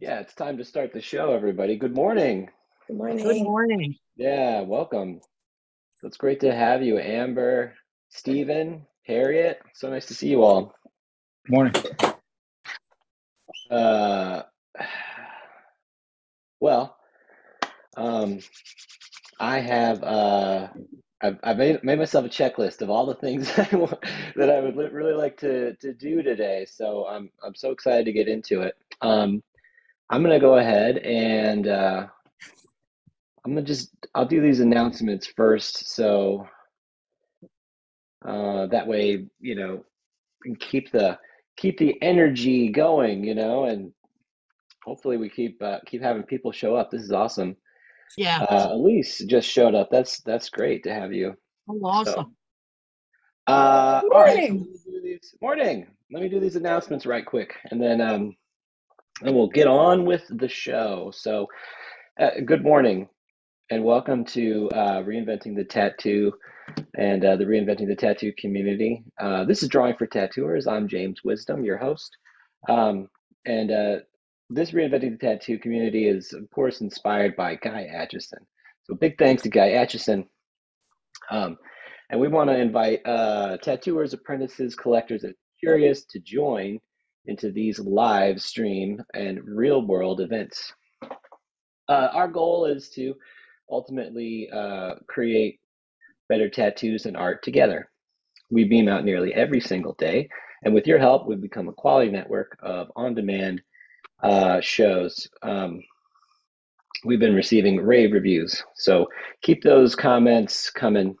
Yeah, it's time to start the show, everybody. Good morning. Good morning. Good morning. Yeah, welcome. It's great to have you, Amber, Stephen, Harriet. So nice to see you all. Morning. Uh, well, um, I have uh, I've, I've made, made myself a checklist of all the things I want, that I would li- really like to to do today. So I'm I'm so excited to get into it. Um, I'm gonna go ahead and uh, I'm gonna just I'll do these announcements first, so uh, that way you know can keep the keep the energy going, you know, and hopefully we keep uh, keep having people show up. This is awesome. Yeah. Uh, Elise just showed up. That's that's great to have you. Oh, So, awesome. uh, all right. so Morning. let me do these- Morning. Let me do these announcements right quick, and then um, and we'll get on with the show. So, uh, good morning, and welcome to uh, reinventing the tattoo and uh, the reinventing the tattoo community. Uh, this is drawing for tattooers. I'm James Wisdom, your host, um, and uh, this reinventing the tattoo community is, of course, inspired by Guy Aitchison. So, big thanks to Guy Aitchison. Um, and we want to invite uh, tattooers, apprentices, collectors, and curious to join into these live stream and real world events. Uh, our goal is to ultimately uh, create better tattoos and art together. We beam out nearly every single day, and with your help, we've become a quality network of on demand uh, shows. Um, we've been receiving rave reviews, so keep those comments coming.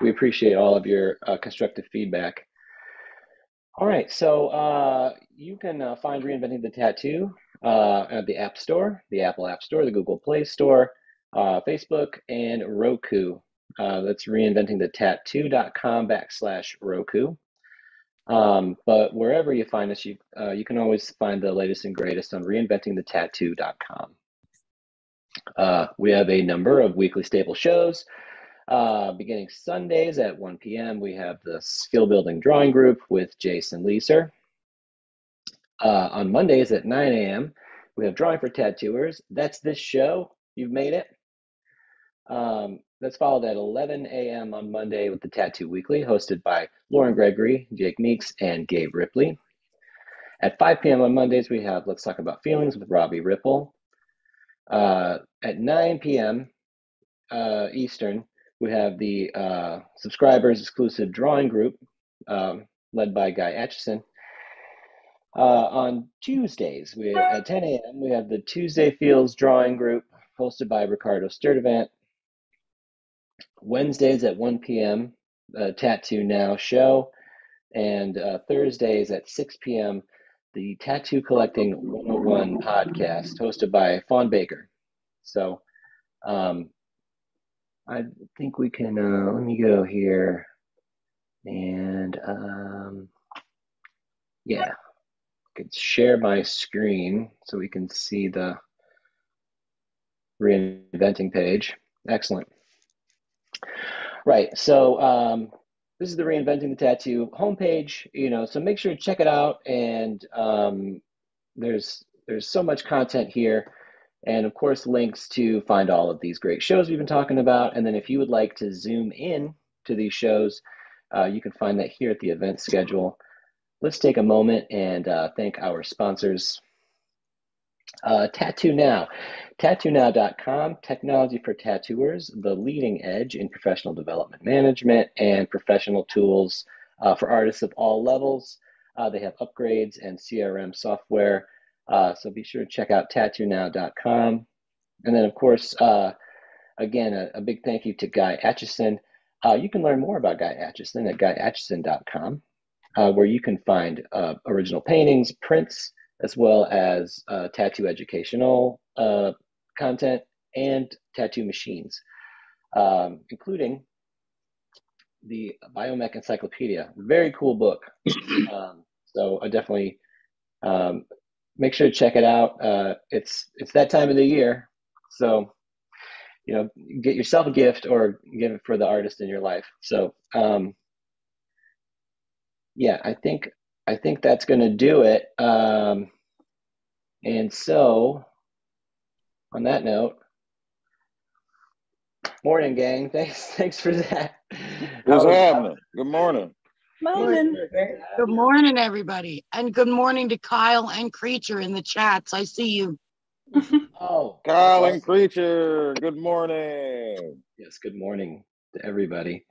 We appreciate all of your uh, constructive feedback. All right, so uh, you can uh, find Reinventing the Tattoo uh, at the App Store, the Apple App Store, the Google Play Store, uh, Facebook, and Roku. Uh, that's reinventingthetattoo.com backslash Roku. Um, but wherever you find us, you, uh, you can always find the latest and greatest on reinventingthetattoo.com. Uh, we have a number of weekly stable shows. Uh, beginning Sundays at 1 p.m., we have the Skill Building Drawing Group with Jason Leeser. Uh, on Mondays at 9 a.m., we have Drawing for Tattooers. That's this show. You've made it. Um, that's followed at 11 a.m. on Monday with the Tattoo Weekly, hosted by Lauren Gregory, Jake Meeks, and Gabe Ripley. At 5 p.m. on Mondays, we have Let's Talk About Feelings with Robbie Ripple. Uh, at 9 p.m. Uh, Eastern, we have the uh, subscribers exclusive drawing group um, led by Guy Aitchison. Uh, on Tuesdays, we at 10 a.m. we have the Tuesday Fields drawing group hosted by Ricardo Sturdivant. Wednesdays at 1 p.m. Uh, Tattoo Now show, and uh, Thursdays at 6 p.m. the Tattoo Collecting 101 podcast hosted by Fawn Baker. So, um, I think we can. Uh, let me go here, and um, yeah, I could share my screen so we can see the reinventing page. Excellent. Right. So um, this is the reinventing the tattoo homepage. You know, so make sure to check it out. And um, there's there's so much content here, and of course links to find all of these great shows we've been talking about. And then if you would like to zoom in to these shows, uh, you can find that here at the event schedule. Let's take a moment and uh, thank our sponsors. Uh, Tattoo Now, tattoonow.com, technology for tattooers, the leading edge in professional development management and professional tools uh, for artists of all levels. Uh, they have upgrades and CRM software. Uh, so be sure to check out tattoonow.com. And then, of course, uh, again, a, a, big thank you to Guy Aitchison. Uh, you can learn more about Guy Aitchison at guyaitchison.com, uh, where you can find original paintings, prints, as well as uh, tattoo educational uh, content and tattoo machines, um, including the Biomech Encyclopedia. Very cool book. um, so I definitely um, make sure to check it out. Uh, it's it's that time of the year, so you know, get yourself a gift or give it for the artist in your life. So um, yeah, I think I think that's going to do it. Um, And so, on that note, morning, gang. Thanks, thanks for that. What's happening? Good morning. Morning. Good morning, everybody. And good morning to Kyle and Creature in the chats. I see you. Oh, Kyle and Creature, good morning. Yes, good morning to everybody.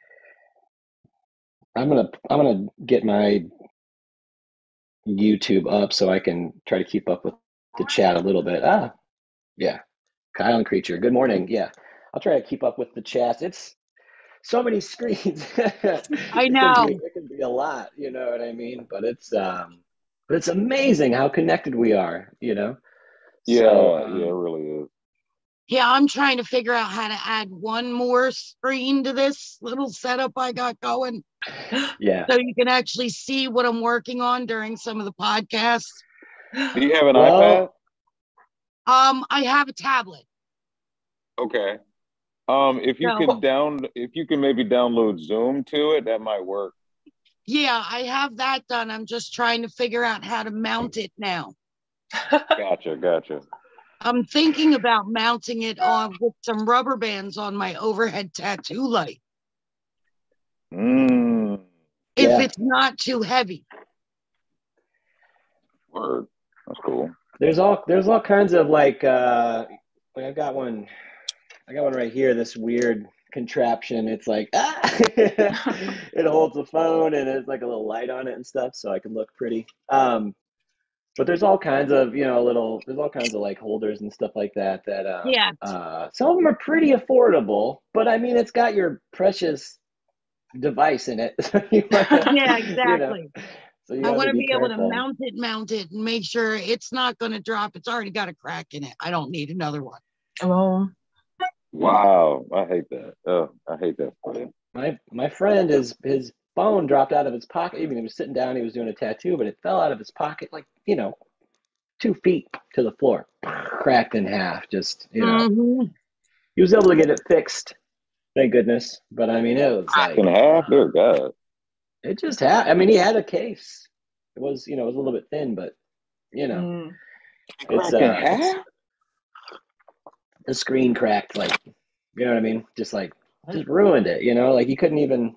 I'm gonna I'm gonna get my YouTube up so I can try to keep up with the chat a little bit. Ah, yeah. Kyle and Creature, good morning. Yeah, I'll try to keep up with the chat. It's so many screens. I It can know. be, it can be a lot, you know what I mean? But it's um, but it's amazing how connected we are, you know. Yeah, So, um, yeah, it really is. Yeah, I'm trying to figure out how to add one more screen to this little setup I got going yeah. so you can actually see what I'm working on during some of the podcasts. Do you have an Well- Um, I have a tablet. Okay. Um, if you No. could down, if you can maybe download Zoom to it, that might work. Yeah, I have that done. I'm just trying to figure out how to mount it now. Gotcha, gotcha. I'm thinking about mounting it on with some rubber bands on my overhead tattoo light Mm, if Yeah. it's not too heavy. word. That's cool. There's all there's all kinds of like uh like I've got one I got one right here, this weird contraption. It's like ah it holds the phone and it's like a little light on it and stuff so I can look pretty. Um but there's all kinds of, you know, little there's all kinds of like holders and stuff like that that uh Yeah. uh some of them are pretty affordable, but I mean it's got your precious device in it. So you wanna- Yeah, you know, exactly. so you I want to be able to mount it, mount it, and make sure it's not going to drop. It's already got a crack in it. I don't need another one. Oh, Wow, I hate that. Oh, I hate that for you. My my friend his his phone dropped out of his pocket. Even he was sitting down, he was doing a tattoo, but it fell out of his pocket like you know, two feet to the floor, cracked in half. Just you know, Mhm. he was able to get it fixed, thank goodness. But I mean, it was like And a half, dear God. it just had. I mean, he had a case. It was you know it was a little bit thin, but you know, mm. it's Cracked in uh, it's- half? The screen cracked like you know what I mean, just like just ruined it. You know, like you couldn't even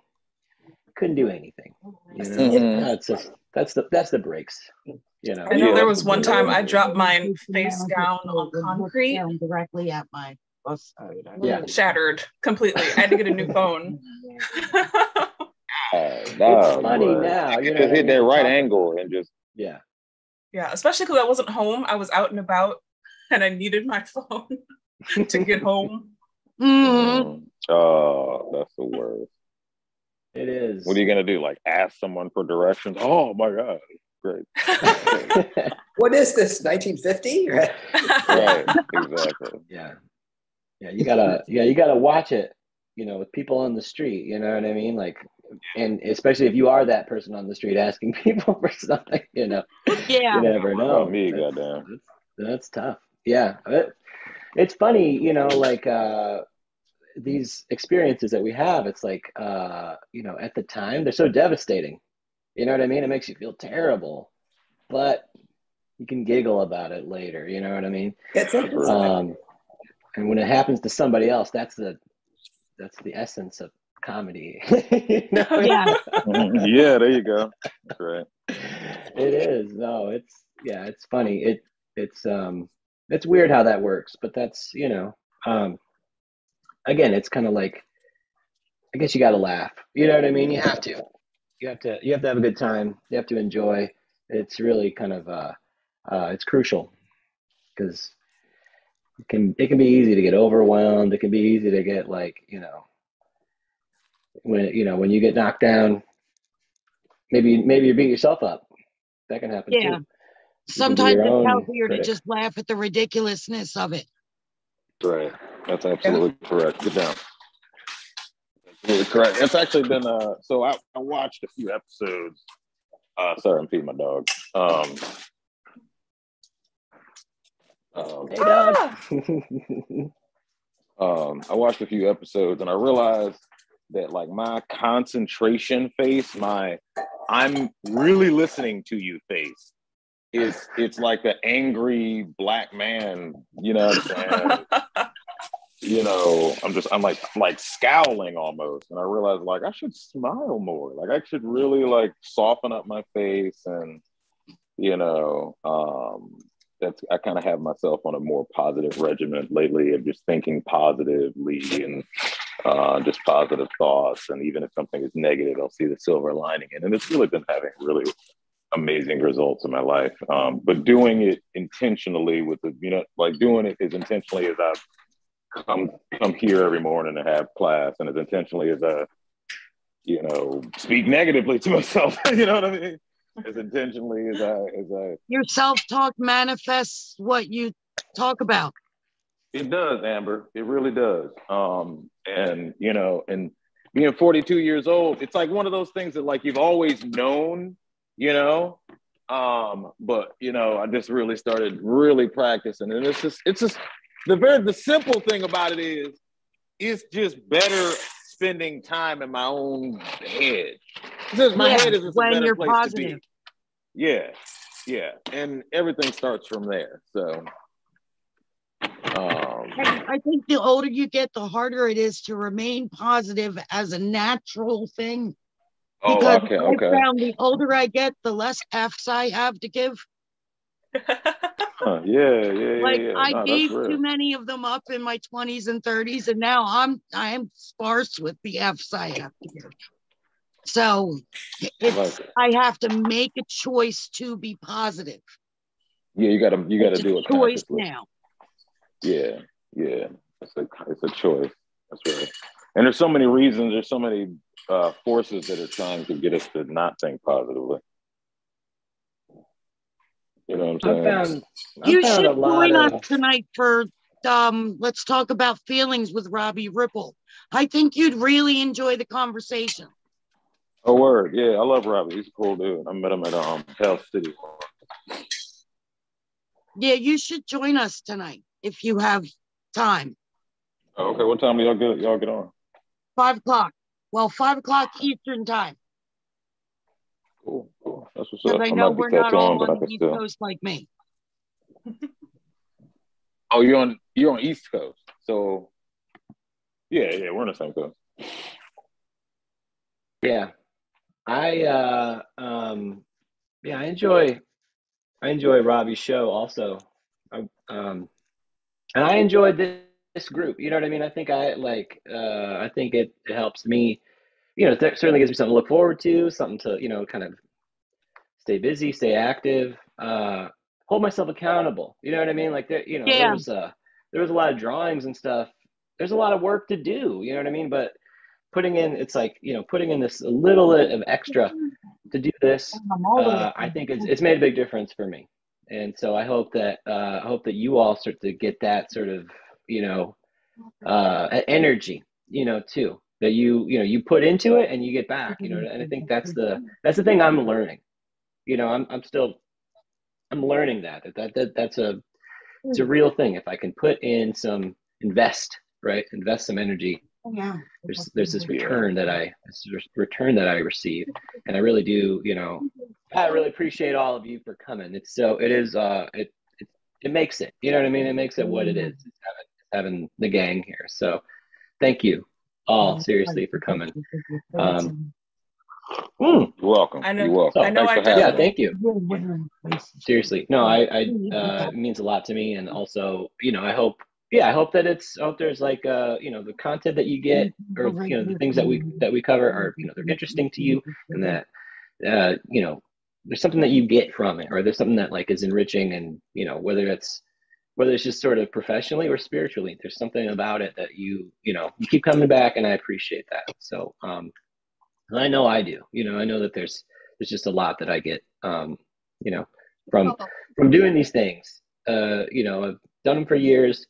couldn't do anything. You know, Mhm. that's just that's the that's the breaks. You know. I know there was one time I dropped mine face down on it would look concrete, down directly at my bus side. I Yeah. shattered completely. I had to get a new phone. Oh, no, it's funny boy. now. You You just hit that right angle and just Yeah. yeah, especially because I wasn't home. I was out and about and I needed my phone to get home. Mhm. Mm. Oh, that's the worst. It is. What are you gonna do? Like ask someone for directions? Oh my god, great. What is this? 1950? Right. Right, exactly. yeah. Yeah. You gotta. Yeah. You gotta watch it. You know, with people on the street. You know what I mean? Like, and especially if you are that person on the street asking people for something. You know, Yeah. you never know. Oh, me, That's- goddamn. That's, that's tough. Yeah. It, it's funny. You know, like uh, these experiences that we have. It's like, uh, you know, at the time they're so devastating. You know what I mean? It makes you feel terrible, but you can giggle about it later. You know what I mean? It's interesting. Um, and when it happens to somebody else, that's the that's the essence of comedy. You know? Yeah. Mhm. yeah, there you go. That's right. it is. No, it's yeah, it's funny. It it's um it's weird how that works, but that's you know um again, it's kind of like I guess you got to laugh. You know what I mean? You have to. You have to. You have to have a good time. You have to enjoy. It's really kind of uh, uh it's crucial because it can it can be easy to get overwhelmed. It can be easy to get like you know when you know when you get knocked down. Maybe maybe you beat yourself up. That can happen Yeah. too. Sometimes it's own healthier to just laugh at the ridiculousness of it. Right. That's absolutely correct. Get down. Absolutely correct. It's actually been uh so I, I watched a few episodes. Uh sorry, I'm feeding my dog. Um, um, Hey, dog. Um I watched a few episodes and I realized that like my concentration face, my I'm really listening to you face it's it's like the angry black man, you know what I'm saying? you know, I'm just I'm like like scowling almost. And I realized like I should smile more. Like I should really like soften up my face and you know, um that's I kind of have myself on a more positive regimen lately of just thinking positively and uh, just positive thoughts. And even if something is negative, I'll see the silver lining in. And it's really been having really amazing results in my life. Um, but doing it intentionally with the, you know, like doing it as intentionally as I come come here every morning and have class, and as intentionally as I, you know, speak negatively to myself. you know what I mean? As intentionally as I as I. Your self talk manifests what you talk about. It does, Amber. It really does. Um, and you know, and being 42 years old, it's like one of those things that like you've always known you know. Um, but you know, I just really started really practicing, and it's just it's just the very the simple thing about it is it's just better spending time in my own head. Because my yeah, head is a better you're place positive. to be. Yeah, yeah, and everything starts from there. So. Um, I think the older you get, the harder it is to remain positive as a natural thing. Oh, because okay, okay. I found the older I get, the less F's I have to give. huh, yeah, yeah, like yeah. I no, gave too many of them up in my 20s and 30s, and now I'm I am sparse with the F's I have to give. So it's like I have to make a choice to be positive. Yeah, you gotta you gotta it's do a choice now. Yeah, yeah. It's a it's a choice. That's right. And there's so many reasons, there's so many uh, forces that are trying to get us to not think positively. You know what I'm saying? I found, I you should join of... us tonight for um, let's talk about feelings with Robbie Ripple. I think you'd really enjoy the conversation. Oh, word. Yeah, I love Robbie. He's a cool dude. I met him at um, Hell City. Yeah, you should join us tonight if you have time. okay, what time do y'all get y'all get on? Five o'clock. Well, five o'clock Eastern time. Cool, cool. That's what's up. I know we're not all on, on the East still. Coast like me. oh, you're on you're on East Coast. So yeah, yeah, we're on the same coast. Yeah. I uh um yeah, I enjoy I enjoy Robbie's show also. I, um and I enjoyed this this group. You know what I mean? I think I like. Uh, I think it, it helps me. You know, it certainly gives me something to look forward to, something to you know, kind of stay busy, stay active, uh, hold myself accountable. You know what I mean? Like there, you know, yeah. there was uh, there was a lot of drawings and stuff. There's a lot of work to do. You know what I mean? But putting in, it's like you know, putting in this little bit of extra to do this. Uh, I think it's it's made a big difference for me. And so I hope that uh, I hope that you all start to get that sort of you know, uh, energy, you know, too that you you know you put into it and you get back, you know. And I think that's the that's the thing I'm learning. You know, I'm I'm still I'm learning that that that, that that's a it's a real thing. If I can put in some invest, right, invest some energy. Yeah. There's there's this return that I this return that I receive, and I really do. You know, I really appreciate all of you for coming. It's so it is uh it it, it makes it. You know what I mean? It makes it what it is. It's having having the gang here. So thank you all seriously for coming. Um, mm. You're welcome. I know. You're welcome. I know. I yeah, thank you. Seriously, no, I, I uh, it means a lot to me, and also, you know, I hope, yeah, I hope that it's, I hope there's like, uh, you know, the content that you get, or you know, the things that we that we cover are, you know, they're interesting to you, and that, uh, you know, there's something that you get from it, or there's something that like is enriching, and you know, whether it's whether it's just sort of professionally or spiritually there's something about it that you you know you keep coming back and i appreciate that. So um i know i do you know i know that there's there's just a lot that i get um you know from from doing these things. Uh you know i've done them for years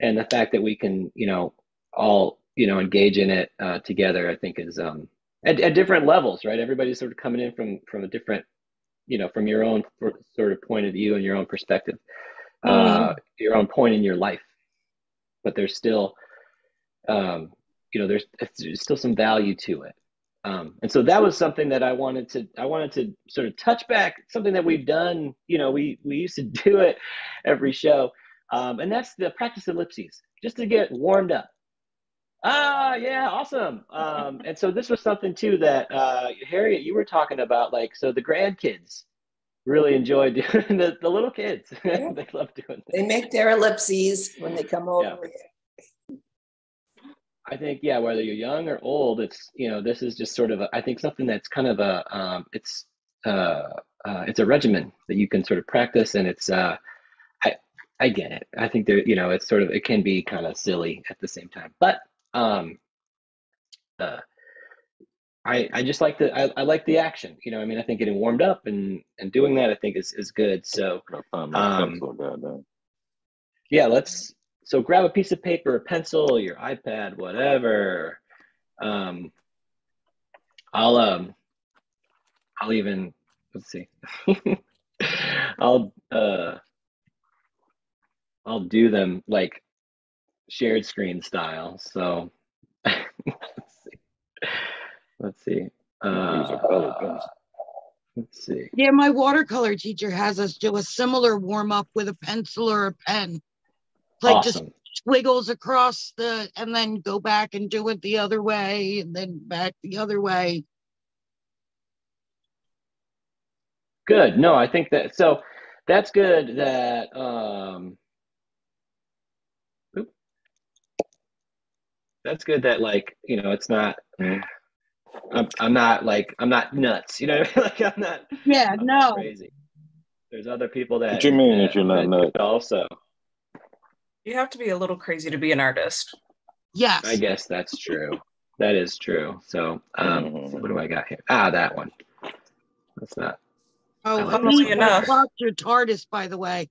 and the fact that we can you know all you know engage in it uh, together i think is um at, at different levels right? Everybody's sort of coming in from from a different you know from your own sort of point of view and your own perspective mm-hmm. uh, your own point in your life, but there's still, um, you know, there's, there's still some value to it. Um, and so that was something that I wanted to I wanted to sort of touch back something that we've done. You know, we we used to do it every show, um, and that's the practice ellipses just to get warmed up. Ah, yeah, awesome. Um, and so this was something too that uh, Harriet, you were talking about, like so the grandkids really enjoy doing the, the little kids. Yeah. they love doing They make their ellipses when they come over. I think yeah, whether you're young or old, it's you know this is just sort of a, I think something that's kind of a um, it's uh, uh, it's a regimen that you can sort of practice, and it's uh, I I get it. I think there you know it's sort of it can be kind of silly at the same time, but um, uh, I I just like the I, I like the action. You know, I mean, I think getting warmed up and and doing that I think is is good. So Gotta find my Um, yeah, let's so grab a piece of paper, a pencil, your iPad, whatever. Um, I'll um, I'll even let's see. I'll uh, I'll do them like shared screen style. So let's see. Let's see. Use a colored Uh, let's see. Yeah, my watercolor teacher has us do a similar warm up with a pencil or a pen. Like just Awesome. squiggles across the and then go back and do it the other way and then back the other way. Good. No, I think that so that's good that um oop. that's good that like, you know, it's not. I'm I'm not like I'm not nuts, you know, what I mean? like I'm not Yeah, I'm not no. crazy. There's other people that What do you mean that that- you're not nuts? also. You have to be a little crazy to be an artist. Yes. I guess that's true. That is true. So um Mhm. what do I got here? Ah, that one. That's not Oh, I like Funnily enough. blocked your TARDIS, by the way.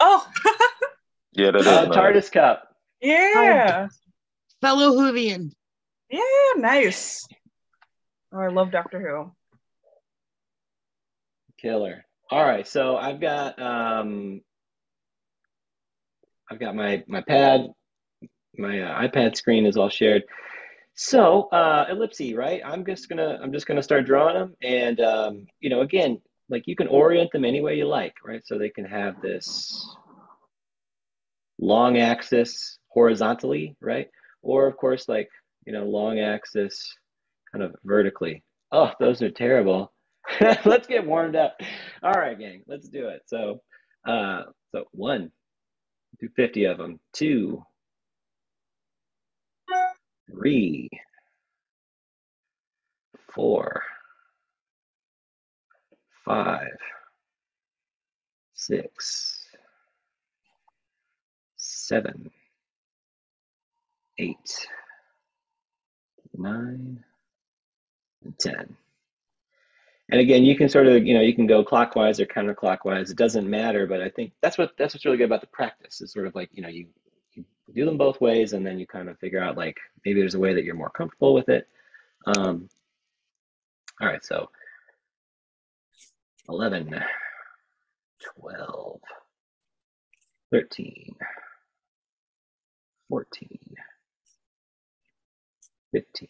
Oh, Yeah, that is uh, nice. TARDIS cup. yeah. Fellow Whovian. Yeah, nice. Oh, I love Doctor Who. Killer. All right, so I've got um, I've got my my pad, my uh, iPad screen is all shared. So uh, ellipse, right? I'm just gonna I'm just gonna start drawing them, and um, you know, again, like you can orient them any way you like, right? So they can have this long axis horizontally, right? Or of course, like you know, long axis kind of vertically. Oh, those are terrible. let's get warmed up. All right, gang, let's do it. So, uh, so one, do 50 of them. Two, three, four, five, six, seven, eight, nine, and 10. And again, you can sort of, you know, you can go clockwise or counterclockwise. It doesn't matter, but I think that's what that's what's really good about the practice. Is sort of like, you know, you, you do them both ways, and then you kind of figure out like maybe there's a way that you're more comfortable with it. Um, all right, so 11, 12, 13, 14, 15,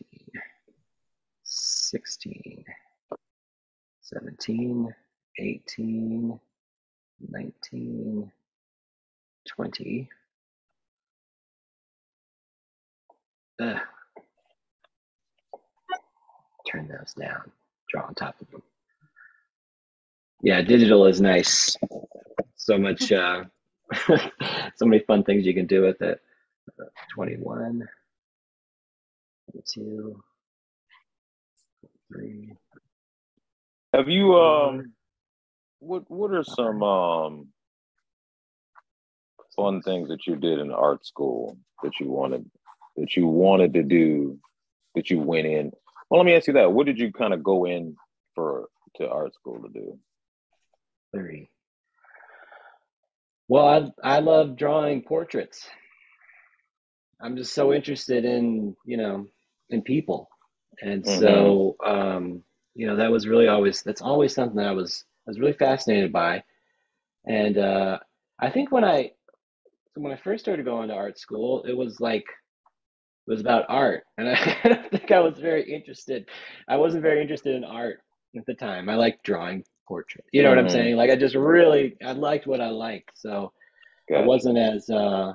16, 17, 18, 19, 20. Ugh. Turn those down. Draw on top of them. Yeah, digital is nice. So much, uh, so many fun things you can do with it. Uh, 21, 22, 23. Have you um what what are some um fun things that you did in art school that you wanted that you wanted to do that you went in? Well, let me ask you that. What did you kind of go in for to art school to do? Three. Well, I I love drawing portraits. I'm just so interested in, you know, in people. And so um, you know, that was really always that's always something that I was I was really fascinated by. And uh I think when I so when I first started going to art school, it was like it was about art, and I, I don't think I was very interested. I wasn't very interested in art at the time. I liked drawing portraits. You know what I'm Mhm. saying? Like I just really I liked what I liked, so I wasn't as uh,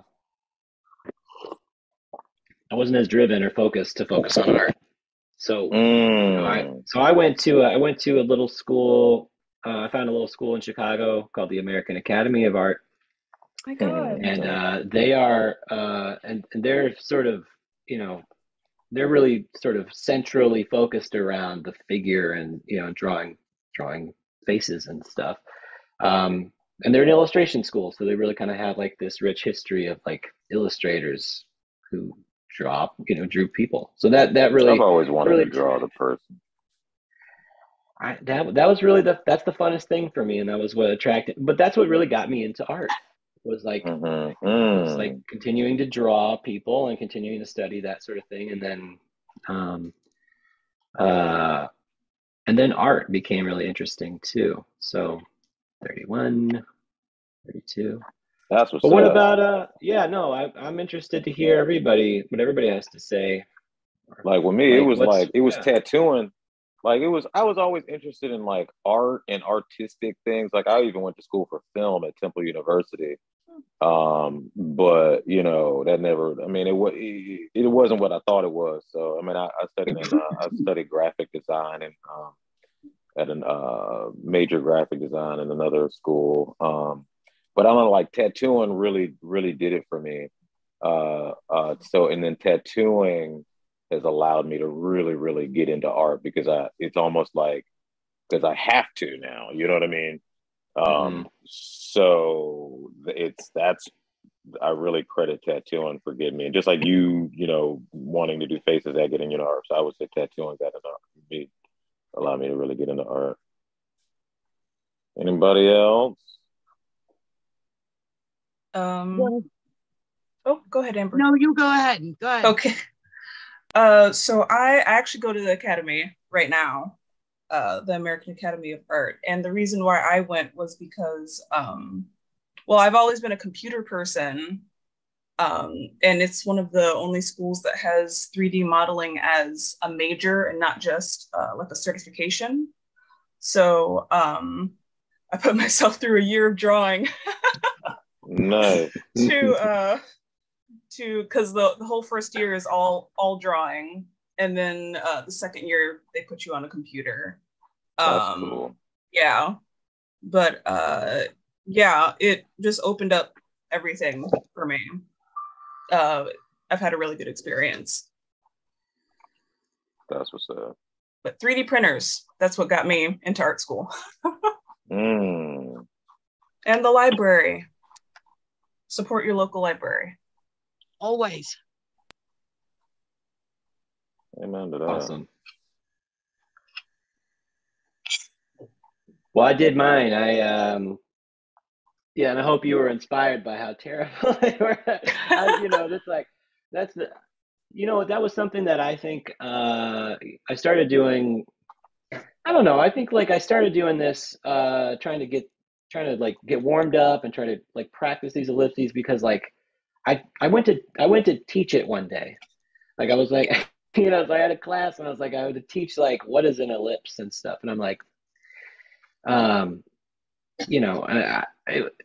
I wasn't as driven or focused to focus on art. So Mm. I, so I went to I went to a little school. Uh, I found a little school in Chicago called the American Academy of Art, my God. and uh, they are uh, and, and they're sort of you know they're really sort of centrally focused around the figure and you know drawing drawing faces and stuff. Um, and they're an illustration school, so they really kind of have like this rich history of like illustrators who draw you know drew people. So that that really I've always wanted really to draw the person. I, that that was really the that's the funnest thing for me, and that was what attracted. But that's what really got me into art. Was like Mhm. was Mm. like continuing to draw people and continuing to study that sort of thing, and then, um, uh, and then art became really interesting too. So, 31, 32. That's what's But what up. about uh? Yeah, no, I, I'm interested to hear everybody what everybody has to say. Like with me, it was like it was yeah. tattooing. Like it was, I was always interested in like art and artistic things. Like I even went to school for film at Temple University. Um, but you know that never. I mean, it was it, it wasn't what I thought it was. So I mean, I, I studied in, uh, I studied graphic design and um, at an uh, major graphic design in another school. Um, but I don't know, like tattooing really really did it for me. Uh, uh, so and then tattooing has allowed me to really really get into art because I it's almost like because I have to now. You know what I mean? Um, so it's that's I really credit tattooing for getting me, and just like you, you know, wanting to do faces that get in your art. So I would say tattooing got into art for me, allowed me to really get into art. Anybody else? Um, oh, go ahead, Amber. No, you go ahead. Go ahead. Okay. Uh, so I I actually go to the academy right now, uh, the American Academy of Art, and the reason why I went was because, um, well, I've always been a computer person, um, and it's one of the only schools that has 3D modeling as a major and not just uh, like a certification. So um, I put myself through a year of drawing Nice. to uh to because the, the whole first year is all all drawing and then uh the second year they put you on a computer That's um cool. yeah but uh yeah it just opened up everything for me uh i've had a really good experience That's what's up. but 3d printers that's what got me into art school Mm. and the library support your local library Always. Amen to that. Awesome. Well, I did mine. I um, yeah, and I hope you were inspired by how terrible they were. I, you know, that's like that's the, you know, that was something that I think uh, I started doing. I don't know. I think like I started doing this, uh, trying to get, trying to like get warmed up and try to like practice these ellipses because like I I went to I went to teach it one day. Like I was like, you know, so I had a class and I was like, I had to teach like what is an ellipse and stuff, and I'm like, um, you know, I, I, it,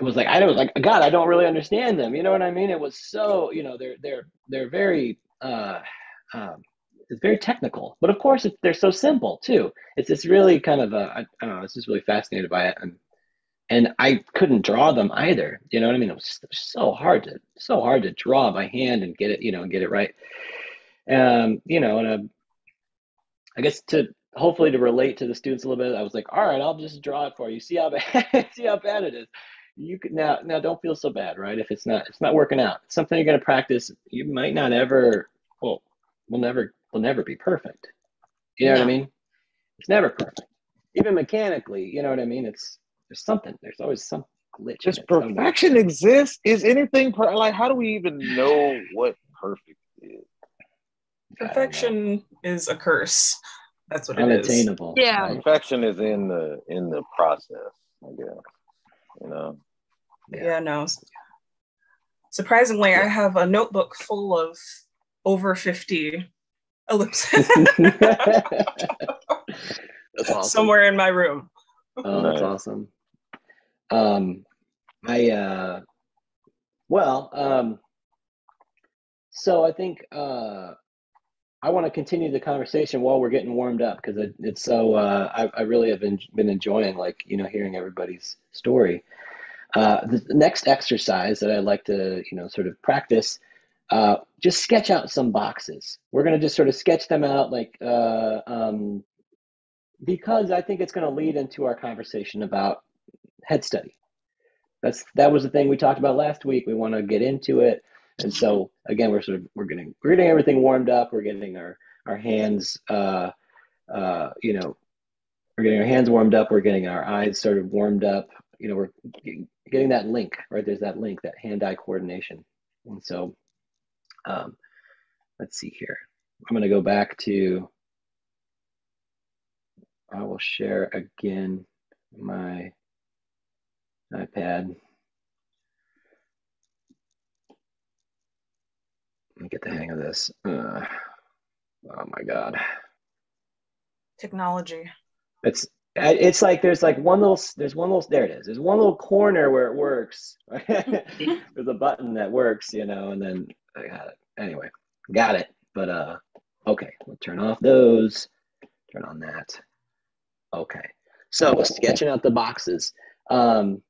it was like I was like, God, I don't really understand them. You know what I mean? It was so, you know, they're they're they're very uh, um, it's very technical, but of course it's, they're so simple too. It's this really kind of a I, I don't know. I was just really fascinated by it, and and I couldn't draw them either. You know what I mean? It was so hard to so hard to draw by hand and get it, you know, and get it right. Um, you know, and um, I guess to hopefully to relate to the students a little bit, I was like, all right, I'll just draw it for you. See how bad see how bad it is. You could now now don't feel so bad, right? If it's not it's not working out. It's something you're gonna practice. You might not ever well, we'll never will never be perfect. You know what I mean? It's never perfect. Even mechanically, you know what I mean? It's there's something. There's always some glitch. in Does it somewhere. perfection exist? Is anything per- like? How do we even know what perfect is? I don't know. perfection is a curse that's what it is Unattainable. Yeah. right? Perfection is in the in the process. I guess you know. yeah, no Surprisingly, yeah. I have a notebook full of over 50 ellipses. that's awesome. Somewhere in my room. Oh, that's awesome. Um, I, uh, well, um, so I think, uh, I want to continue the conversation while we're getting warmed up because it, it's so. Uh, I, I, really have been, been enjoying like you know hearing everybody's story. Uh, the, the next exercise that I like to you know sort of practice, uh, just sketch out some boxes. We're gonna just sort of sketch them out like uh, um, because I think it's going to lead into our conversation about head study. That's that was the thing we talked about last week. We want to get into it. And so again, we're sort of we're getting we're getting everything warmed up. We're getting our our hands, uh, uh, you know, we're getting our hands warmed up. We're getting our eyes sort of warmed up. You know, we're getting that link right. There's that link, that hand-eye coordination. And so, um, let's see here. I'm going to go back to. I will share again my iPad. Let me get the hang of this. Uh, oh my god. Technology. It's it's like there's like one little there's one little there it is. There's one little corner where it works. there's a button that works, you know, and then I got it. Anyway, got it. But uh okay, we'll turn off those. Turn on that. Okay. So sketching out the boxes. Um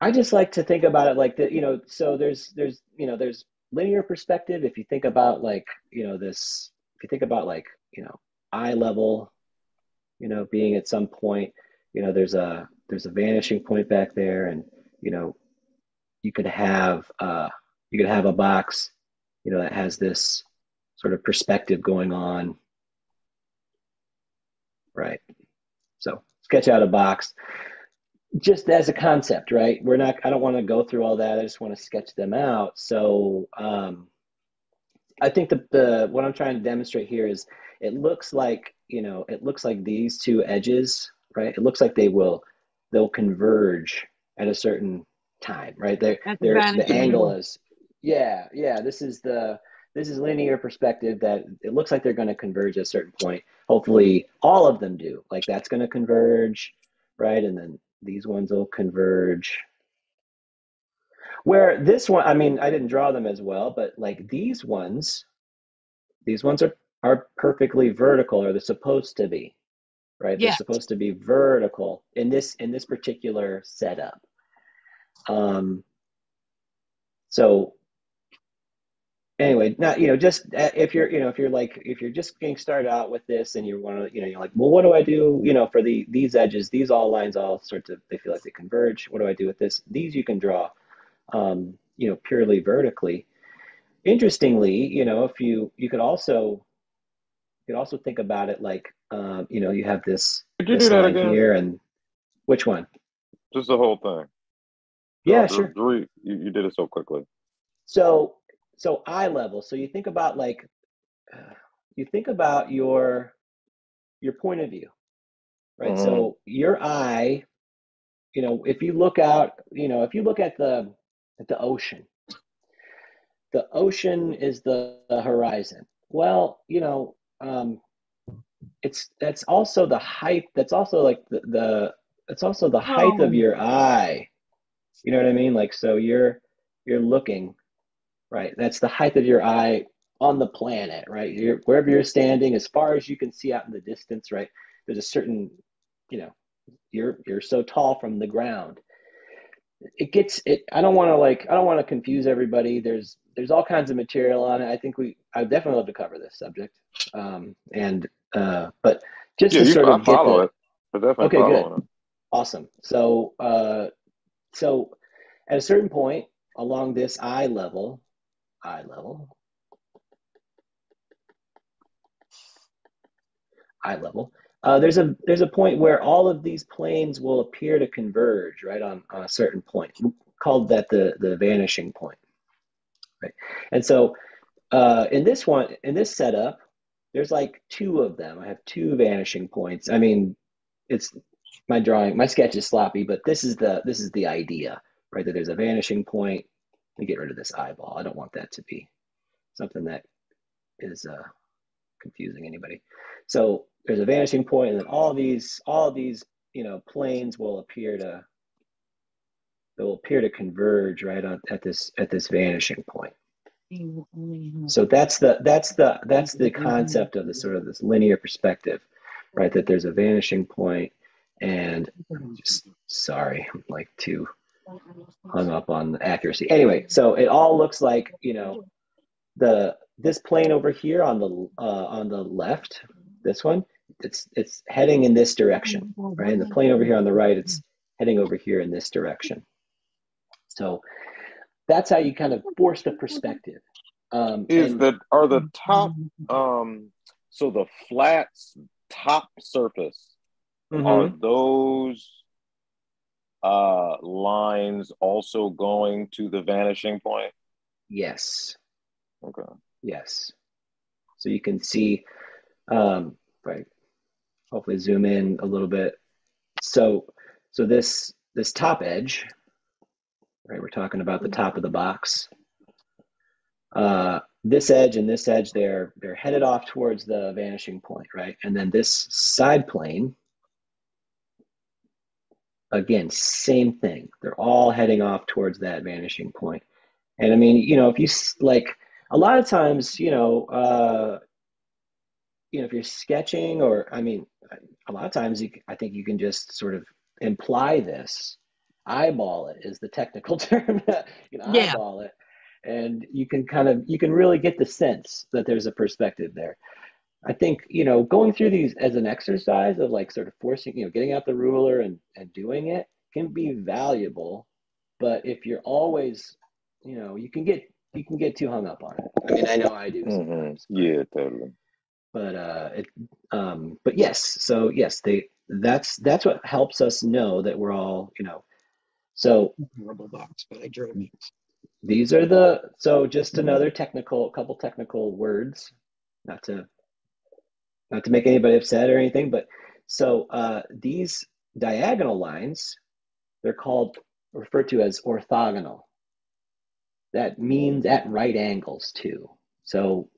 I just like to think about it like that, you know, so there's there's you know, there's linear perspective, if you think about like, you know, this, if you think about like, you know, eye level, you know, being at some point, you know, there's a, there's a vanishing point back there and, you know, you could have, uh, you could have a box, you know, that has this sort of perspective going on. Right. So sketch out a box just as a concept, right? We're not, I don't want to go through all that. I just want to sketch them out. So um, I think the, the, what I'm trying to demonstrate here is it looks like, you know, it looks like these two edges, right? It looks like they will, they'll converge at a certain time, right? They're, they're the angle is, yeah, yeah. This is the, this is linear perspective that it looks like they're going to converge at a certain point. Hopefully all of them do like that's going to converge, right? And then these ones will converge. Where this one, I mean, I didn't draw them as well, but like these ones, these ones are, are perfectly vertical or they're supposed to be, right? Yeah. They're supposed to be vertical in this, in this particular setup. Um, so anyway, not you know, just uh, if you're you know if you're like if you're just getting started out with this and you want to you know you're like, well, what do I do you know for the these edges? These all lines all sorts of they feel like they converge. What do I do with this? These you can draw, um, you know, purely vertically. Interestingly, you know, if you you could also you could also think about it like um, you know you have this, you this do that line again? here and which one? Just the whole thing. Yeah, Uh, sure. the re- you, you did it so quickly. So so eye level. So you think about like you think about your your point of view, right? Mhm. So your eye, you know, if you look out, you know, if you look at the at the ocean, the ocean is the, the horizon. Well, you know, um, it's that's also the height. That's also like the, the it's also the height Oh. of your eye. You know what I mean? Like so, you're you're looking right. That's the height of your eye on the planet, right? You're, wherever you're standing, as far as you can see out in the distance, right? There's a certain, you know, you're you're so tall from the ground. It gets it. I don't want to like. I don't want to confuse everybody. There's there's all kinds of material on it. I think we. I would definitely love to cover this subject. Um, and uh, but just Yeah, to you, sort I of get follow the, it. Definitely Okay, good. it. Awesome. So, uh, so at a certain point along this eye level, eye level, eye level, uh, there's a there's a point where all of these planes will appear to converge right on, on a certain point. We called that the the vanishing point, right? And so uh, in this one, in this setup, there's like two of them. I have two vanishing points. I mean, it's my drawing, my sketch is sloppy, but this is the this is the idea, right? That there's a vanishing point me get rid of this eyeball. I don't want that to be something that is uh, confusing anybody. So there's a vanishing point, and then all these all these you know planes will appear to it will appear to converge right on, at this at this vanishing point. So that's the that's the that's the concept of the sort of this linear perspective, right? That there's a vanishing point, and just sorry, I'm like too hung up on accuracy. Anyway, so it all looks like you know the this plane over here on the uh, on the left, this one, it's it's heading in this direction, right? And the plane over here on the right, it's heading over here in this direction. So that's how you kind of force the perspective. Um, Is and, that are the top um, so the flat top surface mm-hmm. are those uh, lines also going to the vanishing point? Yes. Okay. Yes. So you can see, um, right. Hopefully, zoom in a little bit. So, so this this top edge, right? We're talking about the top of the box. Uh, this edge and this edge, they're they're headed off towards the vanishing point, right? And then this side plane, again, same thing. They're all heading off towards that vanishing point. And I mean, you know, if you like, a lot of times, you know, uh, you know, if you're sketching, or I mean, a lot of times, you, I think you can just sort of imply this eyeball it is the technical term. you know, yeah. eyeball it, and you can kind of you can really get the sense that there's a perspective there. I think you know going through these as an exercise of like sort of forcing you know getting out the ruler and and doing it can be valuable, but if you're always you know you can get you can get too hung up on it. I mean I know I do mm-hmm. sometimes. Mm-hmm. Yeah, totally. But uh, it um, but yes, so yes, they that's that's what helps us know that we're all you know so horrible box, but I drove it. These are the so just another technical couple technical words, not to not to make anybody upset or anything, but so uh, these diagonal lines, they're called referred to as orthogonal. That means at right angles too. So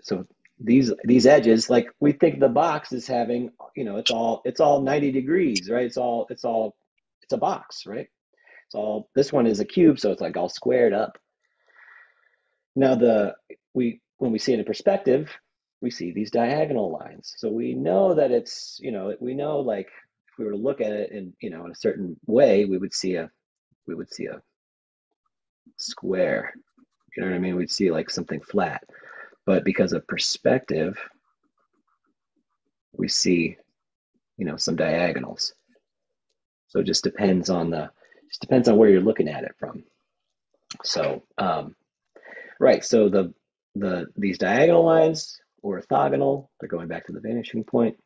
so these these edges, like we think the box is having, you know, it's all it's all 90 degrees, right? It's all it's all it's a box, right? So this one is a cube, so it's like all squared up. Now the we when we see it in perspective, we see these diagonal lines. So we know that it's, you know, we know like if we were to look at it in, you know, in a certain way, we would see a we would see a square. You know what I mean? We'd see like something flat. But because of perspective, we see, you know, some diagonals. So it just depends on the just depends on where you're looking at it from. So, um, right. So the the these diagonal lines orthogonal. They're going back to the vanishing point.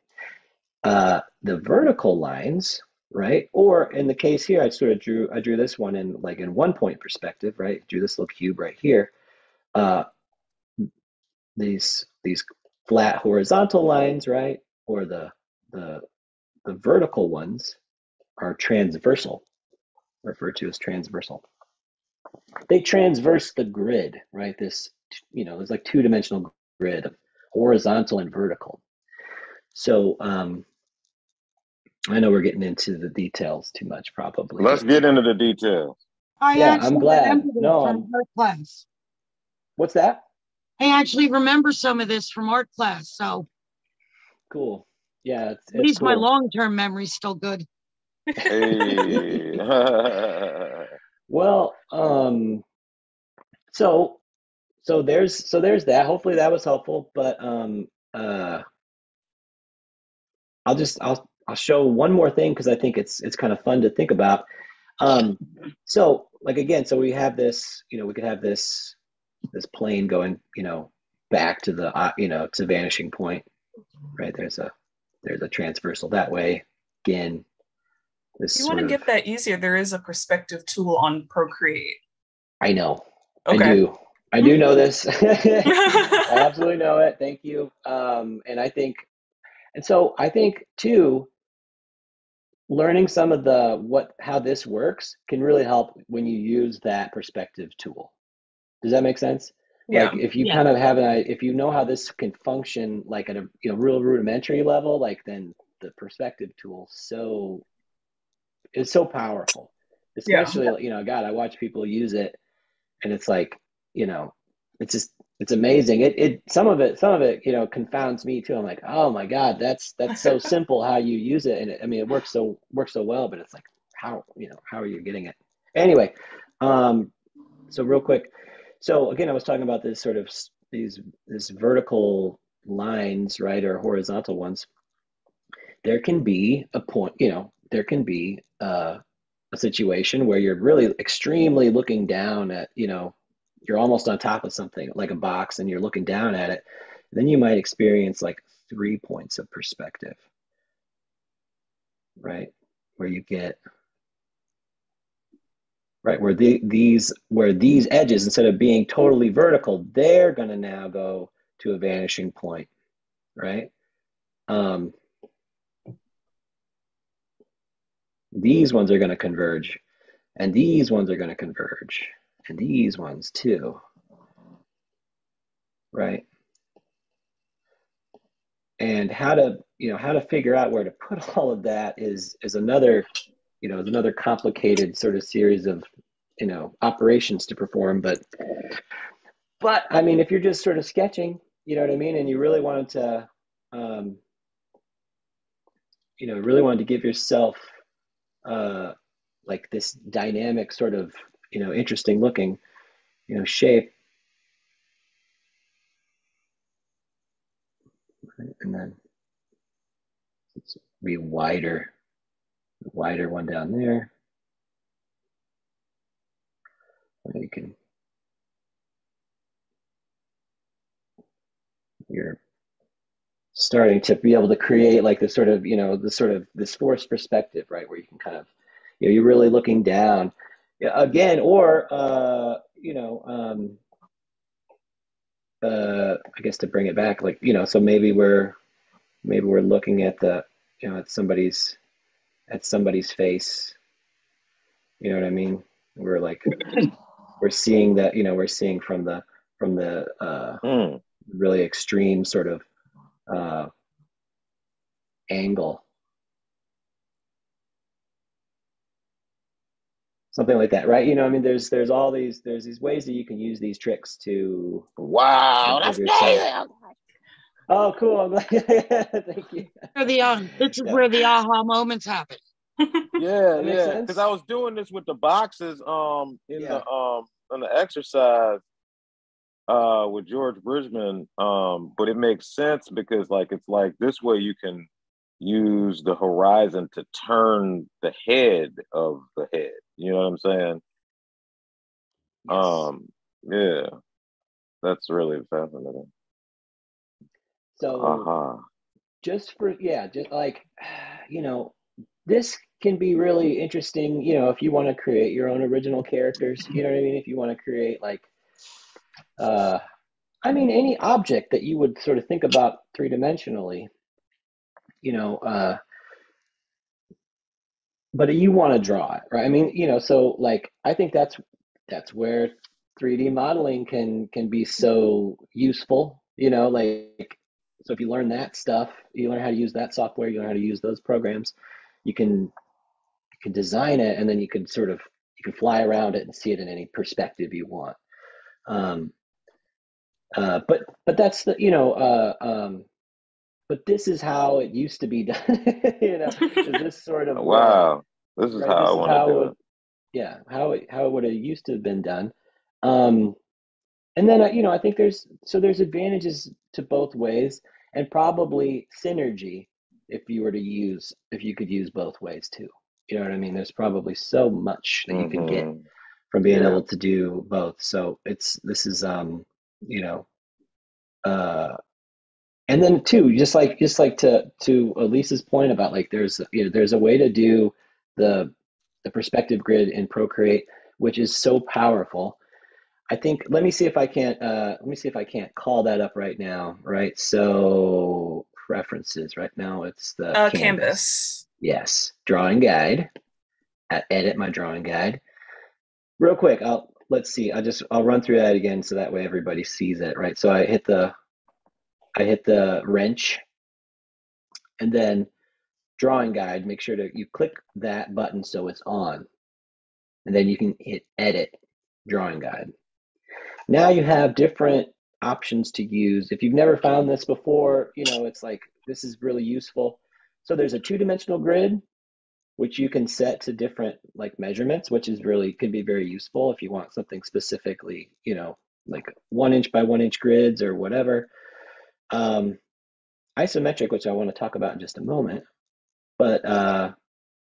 Uh, the vertical lines, right? Or in the case here, I sort of drew I drew this one in like in one point perspective, right? Drew this little cube right here. Uh, these these flat horizontal lines, right? Or the the the vertical ones are transversal referred to as transversal. They transverse the grid, right? This, you know, there's like two dimensional grid of horizontal and vertical. So, um, I know we're getting into the details too much, probably. Let's get into the details. I yeah, I'm glad. No, from art class. What's that? I actually remember some of this from art class. So cool. Yeah, it's, at least cool. my long-term memory's still good. Hey. well, um, so so there's so there's that. Hopefully that was helpful. But um, uh, I'll just I'll I'll show one more thing because I think it's it's kind of fun to think about. Um, so like again, so we have this. You know, we could have this this plane going. You know, back to the uh, you know to vanishing point. Right there's a there's a transversal that way. Again, this you want to get that easier, there is a perspective tool on Procreate. I know. Okay. I do. I do know this. I absolutely know it. Thank you. Um, and I think, and so I think too, learning some of the what how this works can really help when you use that perspective tool. Does that make sense? Yeah. Like if you Yeah. kind of have an if you know how this can function like at a you know real rudimentary level, like then the perspective tool so is so powerful. Yeah. Especially you know, God, I watch people use it and it's like, you know, it's just it's amazing. It it some of it some of it, you know, confounds me too. I'm like, oh my God, that's that's so simple how you use it. And it, I mean it works so works so well, but it's like how you know, how are you getting it? Anyway, um so real quick, so again, I was talking about this sort of these this vertical lines, right, or horizontal ones. There can be a point, you know, there can be uh, a situation where you're really extremely looking down at, you know, you're almost on top of something like a box, and you're looking down at it. Then you might experience like three points of perspective, right, where you get right where the, these where these edges instead of being totally vertical they're going to now go to a vanishing point. Right? Um, these ones are going to converge and these ones are going to converge and these ones too. Right? And how to you know how to figure out where to put all of that is is another you know is another complicated sort of series of you know operations to perform but but i mean if you're just sort of sketching you know what i mean? And you really wanted to um, you know really wanted to give yourself uh, like this dynamic sort of you know interesting looking you know shape. And then it's be wider wider one down there. And you can you're starting to be able to create like this sort of you know this sort of this forced perspective right where you can kind of you know you're really looking down again or uh you know um uh i guess to bring it back like you know so maybe we're maybe we're looking at the you know at somebody's at somebody's face you know what i mean we're like we're seeing that you know we're seeing from the from the uh Mm. really extreme sort of uh, angle. Something like that, right? You know, I mean, there's there's all these there's these ways that you can use these tricks to. Wow, that's amazing. Oh, cool! I'm glad. Thank you. Where the um, this is Yeah. where the aha moments happen. Yeah, That yeah. Because I was doing this with the boxes um in Yeah. the um on the exercise uh with George Bridgman. Um, but it makes sense because like it's like this way you can use the horizon to turn the head of the head. You know what I'm saying? Um, yeah. That's really fascinating. so Uh-huh. just for yeah, just like you know, this can be really interesting. You know, if you want to create your own original characters, you know what I mean. If you want to create like, uh, I mean, any object that you would sort of think about three dimensionally, you know, uh, but you want to draw it, right? I mean, you know, so like I think that's that's where 3D modeling can can be so useful, you know, like so if you learn that stuff, you learn how to use that software, you learn how to use those programs, you can you can design it and then you can sort of you can fly around it and see it in any perspective you want. Um, uh, but but that's the you know uh, um, but this is how it used to be done. you know, this sort of Wow. This is right? how This I want to do it. yeah, how it how it would have used to have been done. Um, and then uh, you know, I think there's so there's advantages to both ways, and probably synergy if you were to use if you could use both ways too. You know what I mean? There's probably so much that you can get Mhm. from being Yeah. able to do both. So it's this is um you know uh and then too just like just like to to Elisa's point about like there's you know there's a way to do the the perspective grid in Procreate which is so powerful. I think let me see if I can't uh let me see if I can't call that up right now, right? So preferences right now it's the Uh, canvas. canvas. Yes, drawing guide. At edit my drawing guide. Real quick, I'll let's see. I'll just I'll run through that again so that way everybody sees it, right? So I hit the I hit the wrench and then drawing guide, make sure to you click that button so it's on. And then you can hit edit drawing guide. Now you have different options to use. If you've never found this before, you know, it's like this is really useful. So there's a two-dimensional grid which you can set to different like measurements, which is really can be very useful if you want something specifically, you know, like one inch by one inch grids or whatever. Um, isometric, which I want to talk about in just a moment, but uh,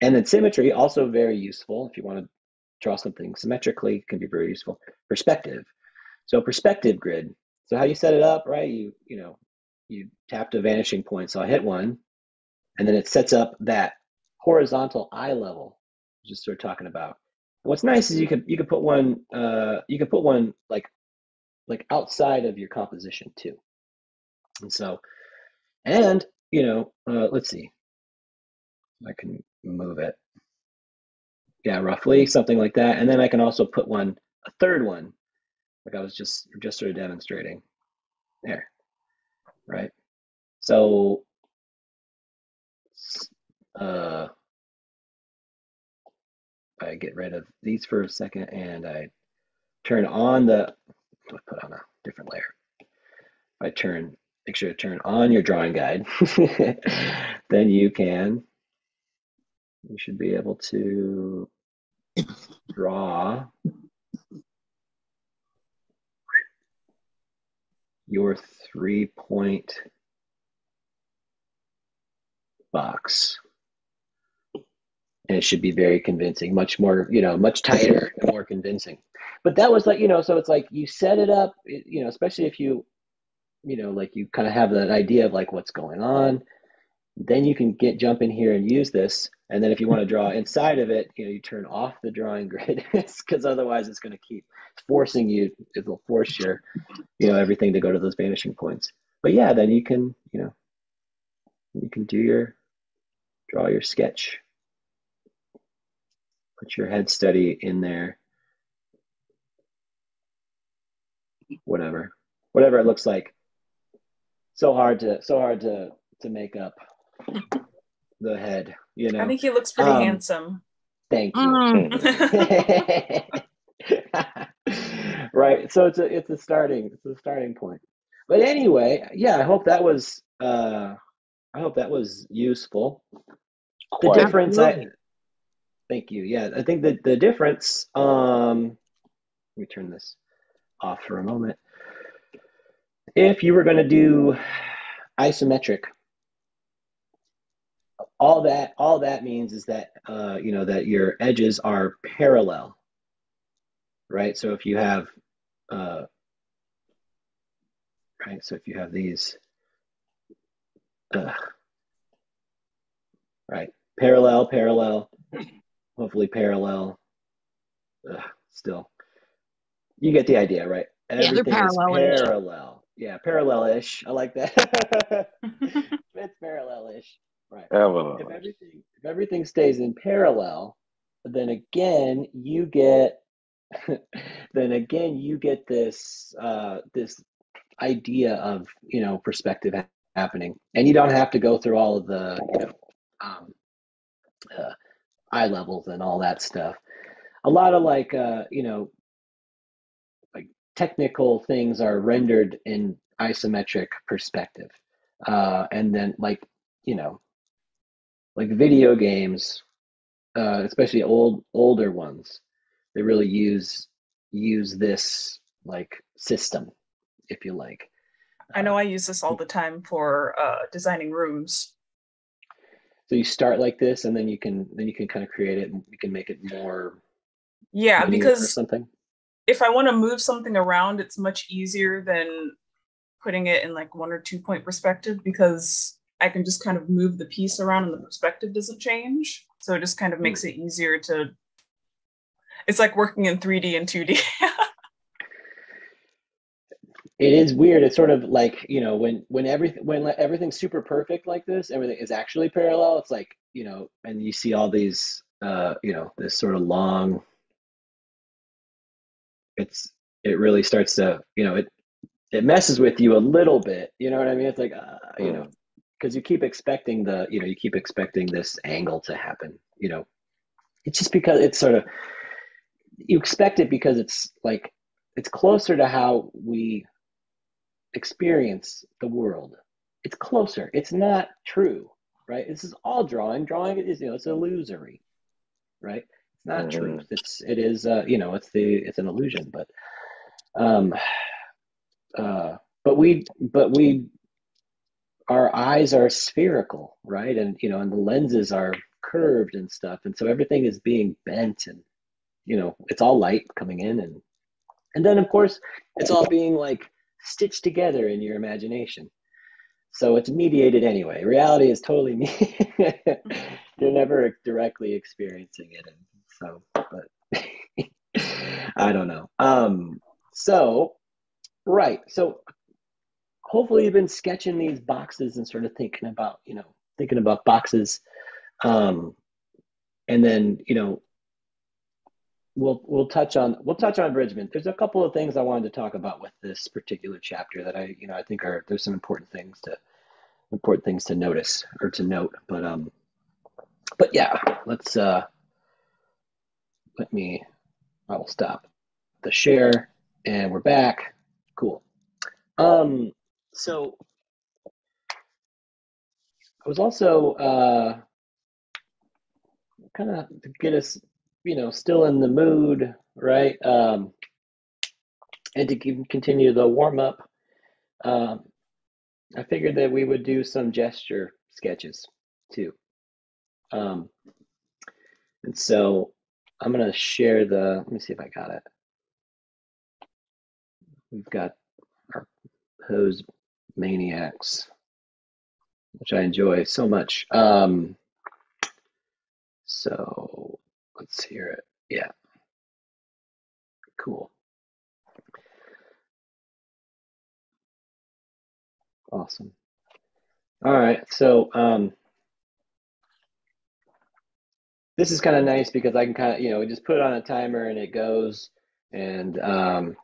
and then symmetry also very useful if you want to draw something symmetrically can be very useful. Perspective, so perspective grid. So how you set it up, right? You you know you tap to vanishing point. So I hit one, and then it sets up that horizontal eye level, just sort of talking about. What's nice is you could you could put one uh, you could put one like like outside of your composition too. And so, and you know, uh, let's see, I can move it. Yeah, roughly something like that. And then I can also put one a third one, like I was just just sort of demonstrating there, right? So uh, I get rid of these for a second and I turn on the, put on a different layer. I turn, make sure to turn on your drawing guide, then you can, you should be able to draw your three point box. And it should be very convincing much more you know much tighter and more convincing. But that was like you know so it's like you set it up you know especially if you you know like you kind of have that idea of like what's going on then you can get jump in here and use this and then if you want to draw inside of it you know you turn off the drawing grid because otherwise it's going to keep forcing you it'll force your you know everything to go to those vanishing points but yeah then you can you know you can do your draw your sketch Put your head study in there. Whatever, whatever it looks like. So hard to, so hard to, to make up the head. You know. I think he looks pretty um, handsome. Thank you. Mm. right. So it's a it's a starting it's a starting point. But anyway, yeah, I hope that was uh I hope that was useful. The Quite difference I, Thank you. Yeah, I think that the difference, um, let me turn this off for a moment. If you were going to do isometric, all that all that means is that uh, you know that your edges are parallel, right? So if you have uh, right, so if you have these, uh, right, parallel, parallel, hopefully parallel. Ugh, still, you get the idea, right? Everything yeah, they're parallel. parallel. Yeah, parallel-ish. I like that. it's parallel-ish. Right. If everything if everything stays in parallel, then again you get then again you get this uh, this idea of you know perspective happening, and you don't have to go through all of the you know um, uh, eye levels and all that stuff. A lot of like uh, you know like technical things are rendered in isometric perspective. Uh, and then like, you know, like video games, uh, especially old older ones, they really use use this like system, if you like. I know uh, I use this all the time for uh, designing rooms so you start like this and then you can then you can kind of create it and you can make it more yeah because something if i want to move something around it's much easier than putting it in like one or two point perspective because i can just kind of move the piece around and the perspective doesn't change so it just kind of makes it easier to it's like working in 3d and 2d it is weird. It's sort of like you know when when everything when everything's super perfect like this, everything is actually parallel. It's like you know, and you see all these uh, you know this sort of long. It's it really starts to you know it it messes with you a little bit. You know what I mean? It's like uh, you know because you keep expecting the you know you keep expecting this angle to happen. You know, it's just because it's sort of you expect it because it's like it's closer to how we experience the world. It's closer. It's not true, right? This is all drawing. Drawing is, you know, it's illusory, right? It's not mm-hmm. truth. It's it is uh, you know, it's the it's an illusion, but um uh but we but we our eyes are spherical, right? And you know, and the lenses are curved and stuff. And so everything is being bent and you know, it's all light coming in and and then of course it's all being like stitched together in your imagination. So it's mediated anyway. Reality is totally me. You're never directly experiencing it. And so, but I don't know. Um, so, right. So hopefully you've been sketching these boxes and sort of thinking about, you know, thinking about boxes. Um, and then, you know, we'll we'll touch on we'll touch on Bridgman. There's a couple of things I wanted to talk about with this particular chapter that I you know I think are there's some important things to important things to notice or to note. But um, but yeah, let's uh, let me. I will stop the share, and we're back. Cool. Um, so I was also uh, kind of to get us you know, still in the mood, right? Um, and to continue the warm up, um, I figured that we would do some gesture sketches too. Um, and so I'm going to share the, let me see if I got it. We've got our pose maniacs, which I enjoy so much. Um, so Let's hear it. Yeah. Cool. Awesome. All right. So um, this is kind of nice because I can kind of, you know, just put it on a timer and it goes and um,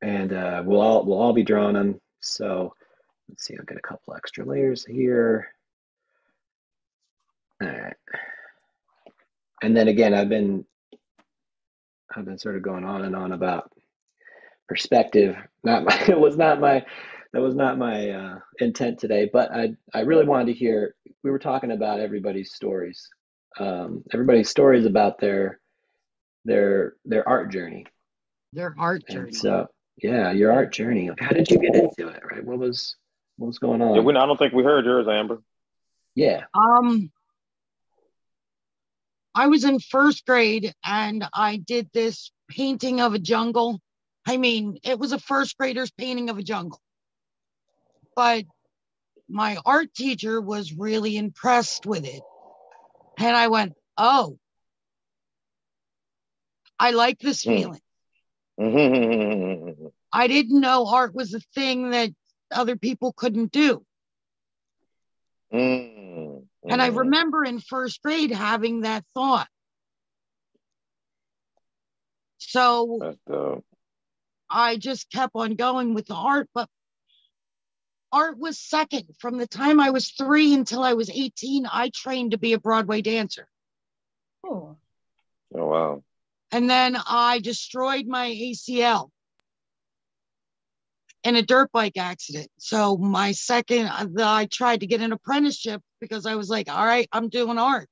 and uh, we'll all we'll all be drawing them. So let's see, I'll get a couple extra layers here. All right and then again, I've been I've been sort of going on and on about perspective. Not my, it was not my that was not my uh, intent today, but I I really wanted to hear. We were talking about everybody's stories, um, everybody's stories about their their their art journey. Their art journey. And so yeah, your art journey. How did you get into it? Right? What was what was going on? Yeah, we, I don't think we heard yours, Amber. Yeah. Um, I was in first grade and I did this painting of a jungle. I mean, it was a first grader's painting of a jungle. But my art teacher was really impressed with it. And I went, oh, I like this hmm. feeling. I didn't know art was a thing that other people couldn't do. Mm. And I mm-hmm. remember in first grade having that thought. So I just kept on going with the art, but art was second. From the time I was three until I was 18, I trained to be a Broadway dancer. Oh, oh wow. And then I destroyed my ACL in a dirt bike accident. So my second, uh, I tried to get an apprenticeship because I was like, all right, I'm doing art.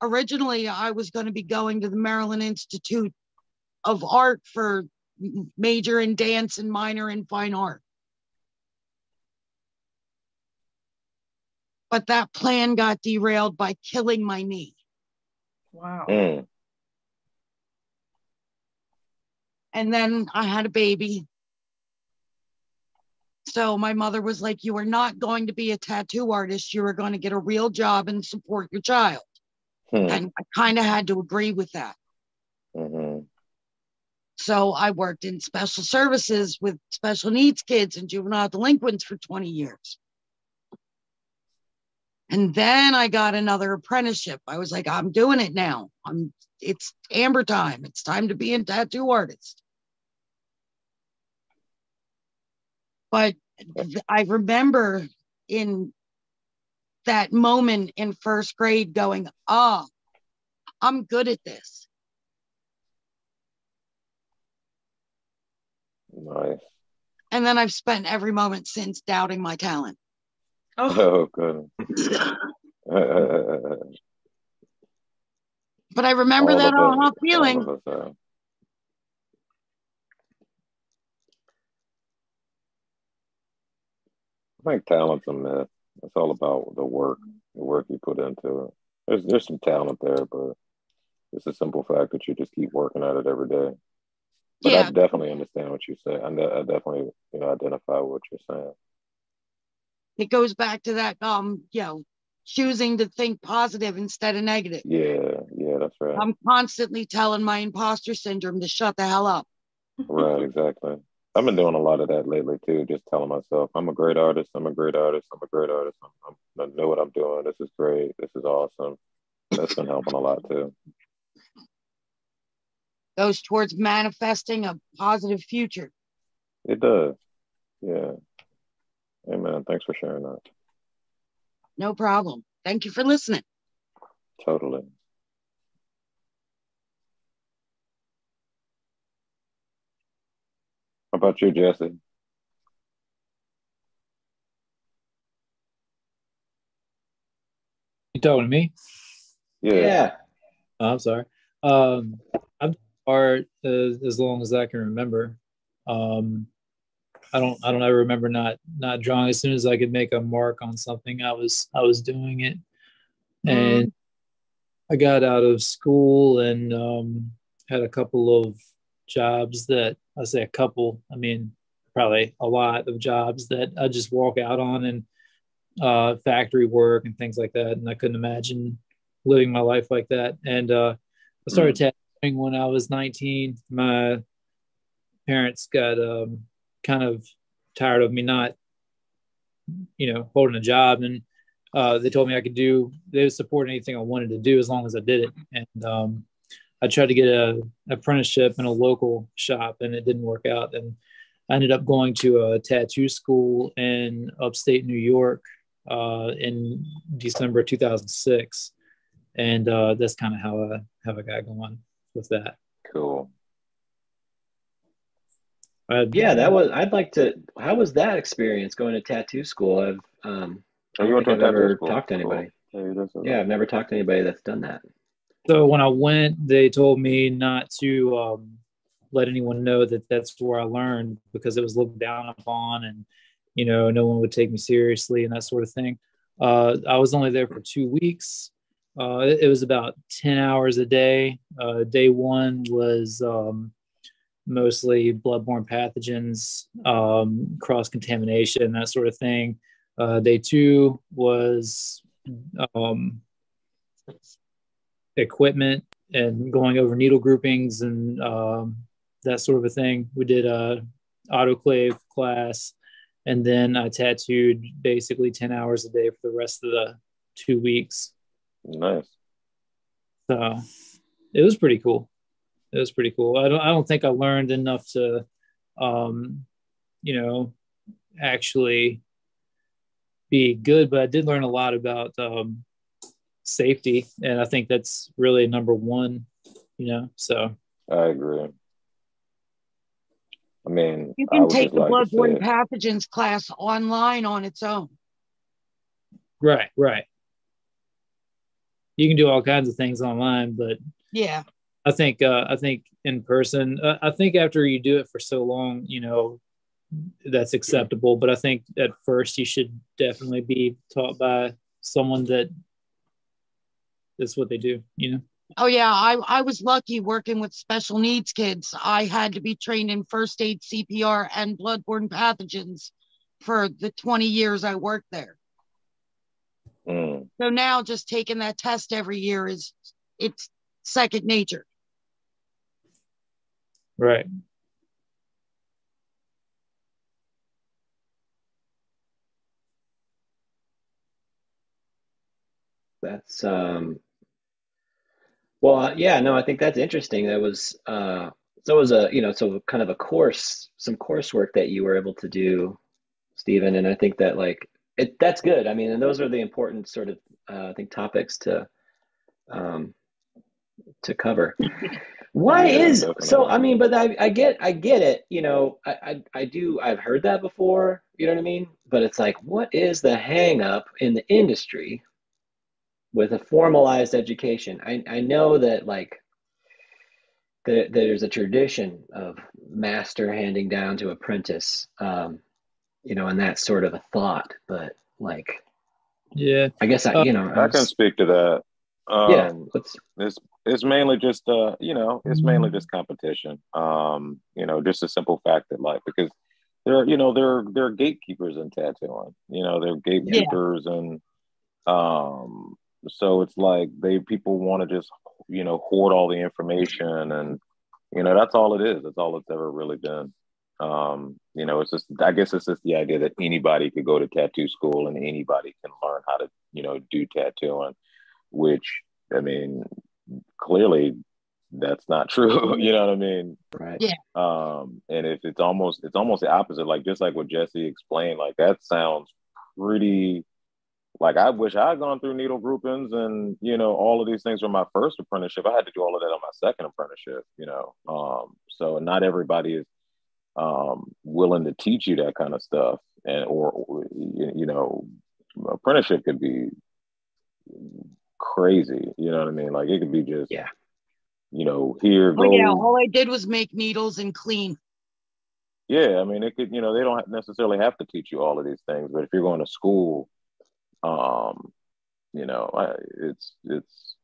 Originally, I was going to be going to the Maryland Institute of Art for major in dance and minor in fine art. But that plan got derailed by killing my knee. Wow. Mm. And then I had a baby so my mother was like, You are not going to be a tattoo artist. You are going to get a real job and support your child. Hmm. And I kind of had to agree with that. Mm-hmm. So I worked in special services with special needs kids and juvenile delinquents for 20 years. And then I got another apprenticeship. I was like, I'm doing it now. I'm it's amber time. It's time to be a tattoo artist. But I remember in that moment in first grade going, oh, I'm good at this. Nice. And then I've spent every moment since doubting my talent. Oh. oh, good. but I remember All that of us- aha all feeling. us have. I think talent's a myth. It's all about the work, the work you put into it. There's there's some talent there, but it's a simple fact that you just keep working at it every day. But Yeah. I definitely understand what you say. I, I definitely you know identify with what you're saying. It goes back to that, um, you know, choosing to think positive instead of negative. Yeah, yeah, that's right. I'm constantly telling my imposter syndrome to shut the hell up. Right, exactly. I've been doing a lot of that lately too, just telling myself, I'm a great artist, I'm a great artist, I'm a great artist, I'm, I'm, I know what I'm doing, this is great, this is awesome. That's been helping a lot too. Goes towards manifesting a positive future. It does. Yeah. Amen. Thanks for sharing that. No problem. Thank you for listening. Totally. How about you, Jesse? You talking to me? Yeah. Yeah. Oh, I'm sorry. Um, I'm art as, as long as I can remember. Um, I don't I don't ever remember not not drawing. As soon as I could make a mark on something, I was I was doing it. And I got out of school and um, had a couple of jobs that I say a couple. I mean probably a lot of jobs that I just walk out on and uh, factory work and things like that. And I couldn't imagine living my life like that. And uh, I started tattooing when I was 19. My parents got um, kind of tired of me not, you know, holding a job, and uh, they told me I could do. They would support anything I wanted to do as long as I did it. And um, I tried to get a apprenticeship in a local shop, and it didn't work out. And I ended up going to a tattoo school in upstate New York uh, in December 2006 and uh, that's kind of how I how I got going with that. Cool. I, Yeah, that was. I'd like to. How was that experience going to tattoo school? I've um, I you don't went to think a I've tattoo ever school? talked to anybody. Hey, that's Yeah, I've never talked to anybody that's done that. So when I went, they told me not to um, let anyone know that that's where I learned because it was looked down upon, and you know no one would take me seriously and that sort of thing. Uh, I was only there for two weeks. Uh, it, it was about ten hours a day. Uh, day one was um, mostly bloodborne pathogens, um, cross contamination, that sort of thing. Uh, day two was um, equipment and going over needle groupings and um, that sort of a thing. We did a autoclave class, and then I tattooed basically ten hours a day for the rest of the two weeks. Nice. So it was pretty cool. It was pretty cool. I don't I don't think I learned enough to, um, you know, actually be good, but I did learn a lot about um, safety, and I think that's really number one. You know, so I agree. I mean, You can take the like bloodborne pathogens class online on its own. right, right. You can do all kinds of things online, but Yeah. I think uh, I think in person. Uh, I think after you do it for so long, you know, that's acceptable. But I think at first you should definitely be taught by someone that that's what they do. You know. Oh yeah, I, I was lucky working with special needs kids. I had to be trained in first aid, CPR, and bloodborne pathogens for the 20 years I worked there. mm, So now just taking that test every year is it's second nature. Right. That's um well uh, yeah, no, I think that's interesting. That was uh so it was a you know so kind of a course some coursework that you were able to do Stephen and I think that like it that's good. I mean, and those are the important sort of uh, I think topics to um to cover. Why Yeah, is definitely. so? I mean, but I, I get, I get it. You know, I, I, I do. I've heard that before. You know what I mean? But it's like, what is the hang up in the industry with a formalized education? I, I know that like that there's a tradition of master handing down to apprentice. Um, you know, and that's sort of a thought. But like, Yeah. I guess I, Uh, you know, I can was- speak to that. Um, yeah. Let's. it's it's mainly just uh you know it's mainly Mm-hmm. just competition. Um you know just a simple fact that like because there are, you know there there are gatekeepers in tattooing you know they're gatekeepers and um so it's like they people want to just you know hoard all the information and you know that's all it is. That's all it's ever really been. Um you know it's just i guess it's just the idea that anybody could go to tattoo school and anybody can learn how to you know do tattooing which i mean clearly that's not true you know what i mean Right. Yeah. um and if it's almost it's almost the opposite like just like what jesse explained like that sounds pretty like i wish i had gone through needle groupings and you know all of these things from my first apprenticeship i had to do all of that on my second apprenticeship you know um so not everybody is um willing to teach you that kind of stuff and or, or you you know apprenticeship could be crazy you know what i mean like it could be just Yeah. you know here go Oh yeah, all I did was make needles and clean. yeah i mean it could you know they don't necessarily have to teach you all of these things but if you're going to school um you know I, it's it's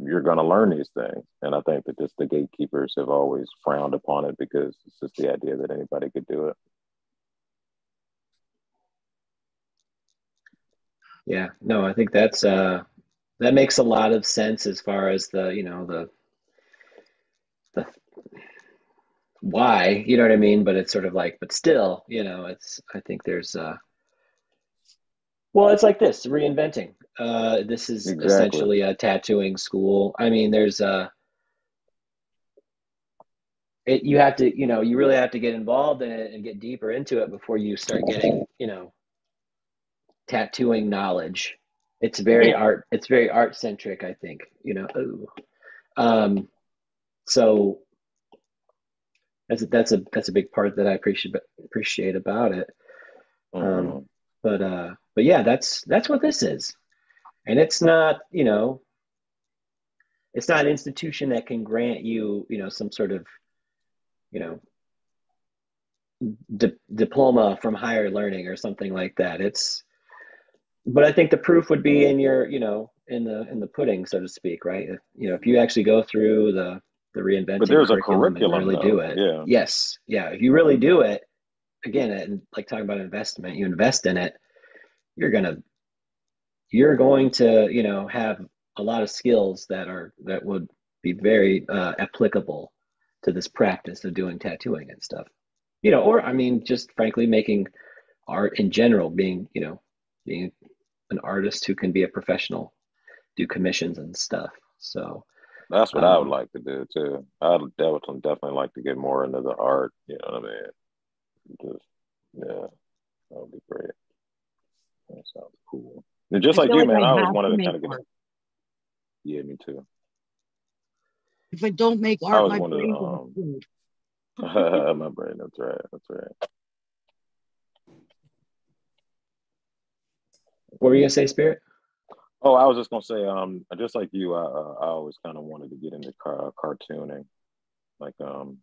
you're going to learn these things and i think that just the gatekeepers have always frowned upon it because it's just the idea that anybody could do it Yeah, no, I think that's uh that makes a lot of sense as far as the, you know, the the why, you know what I mean? But it's sort of like, but still, you know, it's I think there's uh well, it's like this, reinventing. Uh this is Exactly. essentially a tattooing school. I mean, there's uh it, you have to, you know, you really have to get involved in it and get deeper into it before you start getting, you know, tattooing knowledge. It's very art. It's very art centric. I think you know. Ooh. Um, so that's a, that's a that's a big part that I appreciate appreciate about it. Um, Mhm. But uh, but yeah, that's that's what this is, and it's not you know. It's not an institution that can grant you you know some sort of you know di- diploma from higher learning or something like that. It's but I think the proof would be in your, you know, in the in the pudding, so to speak, right? If, you know, if you actually go through the the reinventing But there's a curriculum, and curriculum, really do it. Yeah. Yes, yeah. If you really do it, again, and like talking about investment, you invest in it, you're gonna you're going to, you know, have a lot of skills that are that would be very uh, applicable to this practice of doing tattooing and stuff. You know, or I mean, just frankly, making art in general, being, you know, being an artist who can be a professional, do commissions and stuff. So That's what I would Um, like to do too. I'd definitely definitely like to get more into the art. You know what I mean? Just yeah, that would be great. That sounds cool. And just I like you, like man, I I always have wanted to to kind of get. art. Yeah, me too. If I don't make I art, was my one of the, brain um. My brain. That's right. That's right. What were you gonna say, Spirit? Oh, I was just gonna say, um, just like you, I, uh, I always kind of wanted to get into car- cartooning. Like, um,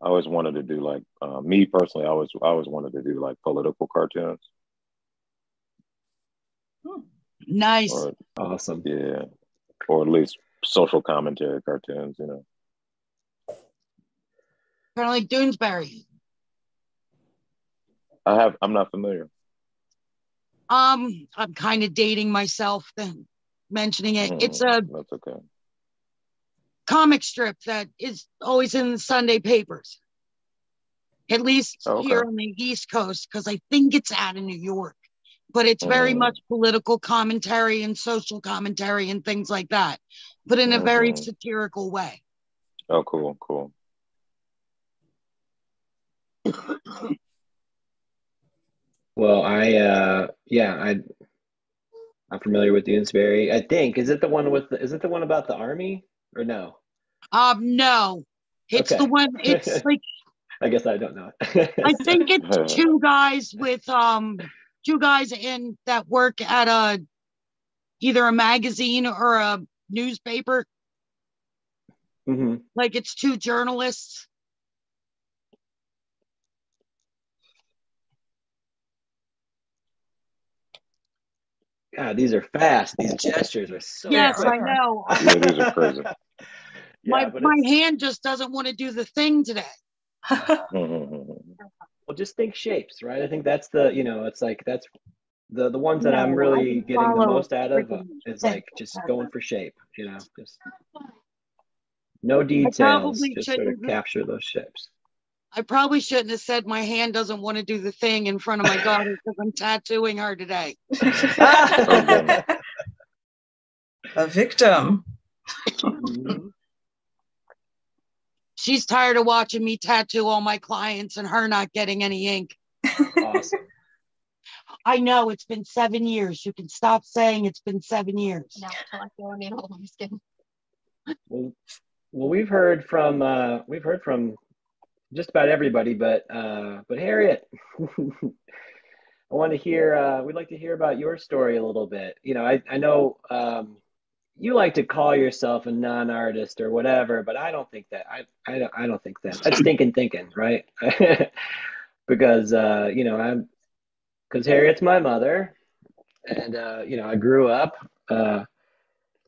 I always wanted to do like uh, me personally. I always, I always wanted to do like political cartoons. nice. Or Awesome. yeah, or at least social commentary cartoons. You know. Kind of like Doonesbury. I have. I'm not familiar. Um, I'm kind of dating myself then mentioning it. It's Mm, a That's okay. comic strip that is always in the Sunday papers. At least Oh, okay. here on the East Coast, because I think it's out in New York. But it's very Mm. much political commentary and social commentary and things like that, but in a very Mhm. satirical way. Oh, cool, cool. Well, I uh yeah, I I'm familiar with Doonesbury. I think is it the one with the, is it the one about the army or no? Um, no, it's Okay. the one. It's like I guess I don't know. I think it's two guys with um two guys in that work at a either a magazine or a newspaper. hmm Like it's two journalists. God, these are fast. These gestures are so yes, quick. I know. Yeah, these are crazy. my Yeah, but my it's- hand just doesn't want to do the thing today. Well, just think shapes, right? I think that's the you know, it's like that's the the ones that No, I'm really getting the most out of uh, is like just going for shape, you know, just no details, just sort of capture those shapes. I probably shouldn't have said my hand doesn't want to do the thing in front of my daughter because I'm tattooing her today. A victim. She's tired of watching me tattoo all my clients and her not getting any ink. Awesome. I know it's been seven years. You can stop saying it's been seven years. Now until I feel a needle on my skin. Well, well, we've heard from uh, we've heard from just about everybody, but uh, but Harriet, I want to hear. Uh, we'd like to hear about your story a little bit. You know, I I know um, you like to call yourself a non-artist or whatever, but I don't think that. I I don't, I don't think that. That's thinking thinking, right? because uh, you know I'm because Harriet's my mother, and uh, you know I grew up uh,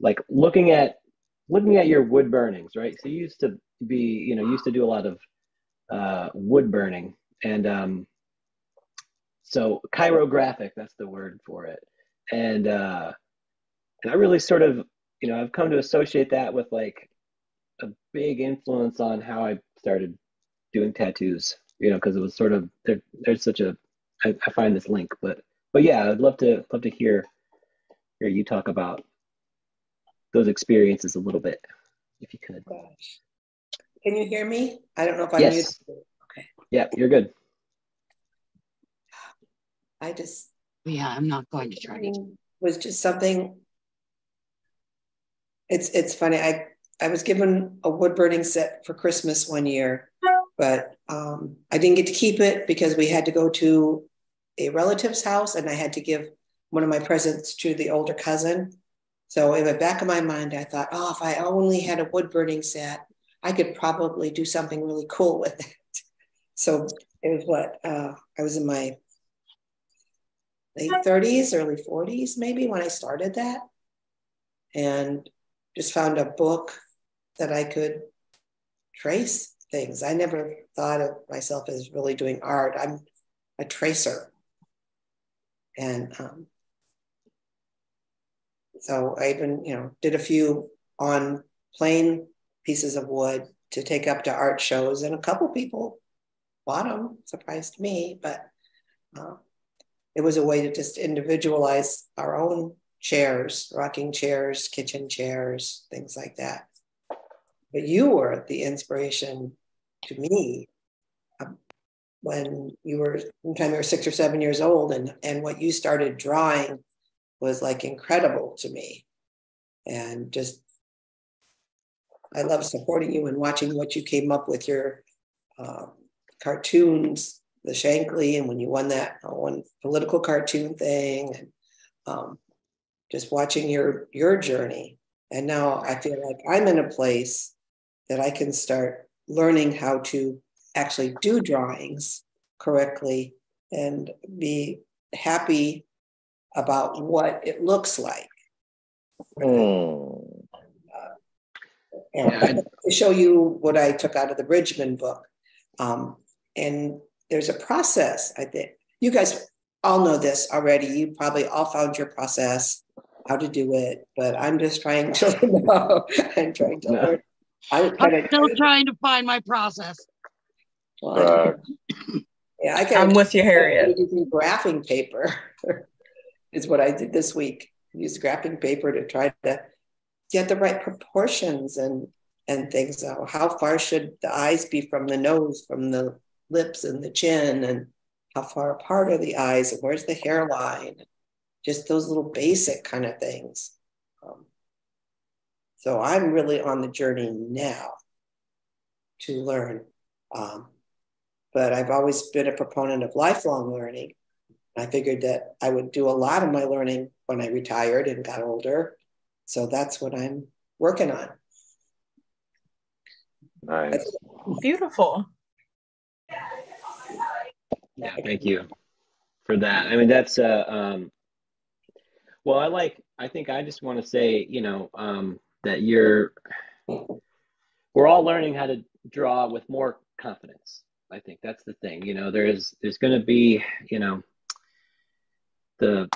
like looking at looking at your wood burnings, right? So you used to be, you know, used to do a lot of uh, wood burning, and um, so pyrographic, that's the word for it. And uh, and I really sort of, you know, I've come to associate that with like a big influence on how I started doing tattoos, you know, because it was sort of there, there's such a I, I find this link, but but yeah, I'd love to love to hear hear you talk about those experiences a little bit, if you could. Gosh. Can you hear me? I don't know if I'm Yes. muted. Okay. Yeah, you're good. I just Yeah, I'm not going to try to. was just something. It's it's funny. I I was given a wood burning set for Christmas one year, but um, I didn't get to keep it because we had to go to a relative's house, and I had to give one of my presents to the older cousin. So in the back of my mind, I thought, oh, if I only had a wood burning set, I could probably do something really cool with it. So it was what uh, I was in my late 30s, early 40s, maybe when I started that. And just found a book that I could trace things. I never thought of myself as really doing art. I'm a tracer. And um, so I even, you know, did a few on plain pieces of wood to take up to art shows, and a couple people bought them. Surprised me, but uh, it was a way to just individualize our own chairs, rocking chairs, kitchen chairs, things like that. But you were the inspiration to me um, when you were, sometime you were six or seven years old, and and what you started drawing was like incredible to me, and just I love supporting you and watching what you came up with your um, cartoons, the Shankly, and when you won that uh, one political cartoon thing, and um, just watching your your journey. And now I feel like I'm in a place that I can start learning how to actually do drawings correctly and be happy about what it looks like. Hmm. And Yeah, I- to show you what I took out of the Bridgman book. Um, and there's a process, I think. You guys all know this already. You probably all found your process, how to do it, but I'm just trying to know. I'm trying to No. learn I was I'm still trying to find my process. Well, I- yeah, I I'm with you, Harriet. Using graphing paper is what I did this week. Use graphing paper to try to get the right proportions and and things. So how far should the eyes be from the nose, from the lips and the chin, and how far apart are the eyes, and where's the hairline? Just those little basic kind of things. Um, so I'm really on the journey now to learn. Um, but I've always been a proponent of lifelong learning. I figured that I would do a lot of my learning when I retired and got older. So that's what I'm working on. Nice. Beautiful. Yeah, thank you for that. I mean, that's uh, um, well, I like. I think I just want to say, you know, um, that you're. We're all learning how to draw with more confidence. I think that's the thing. You know, there's there's going to be, you know, the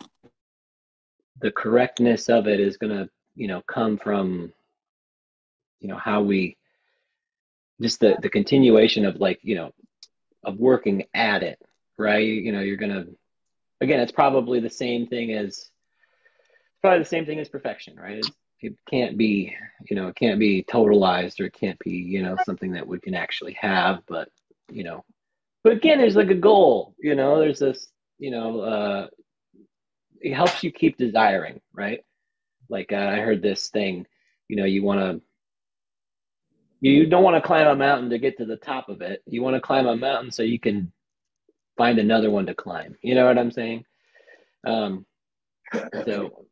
the correctness of it is going to, you know, come from, you know, how we just the the continuation of like, you know, of working at it, right? You know, you're to again, it's probably the same thing as probably the same thing as perfection, right? It's, it can't be, you know, it can't be totalized or it can't be, you know, something that we can actually have, but you know, but again, there's like a goal, you know, there's this, you know, uh, it helps you keep desiring, right? Like uh, I heard this thing, you know, you want to, you don't want to climb a mountain to get to the top of it. You want to climb a mountain so you can find another one to climb. You know what I'm saying? Um, so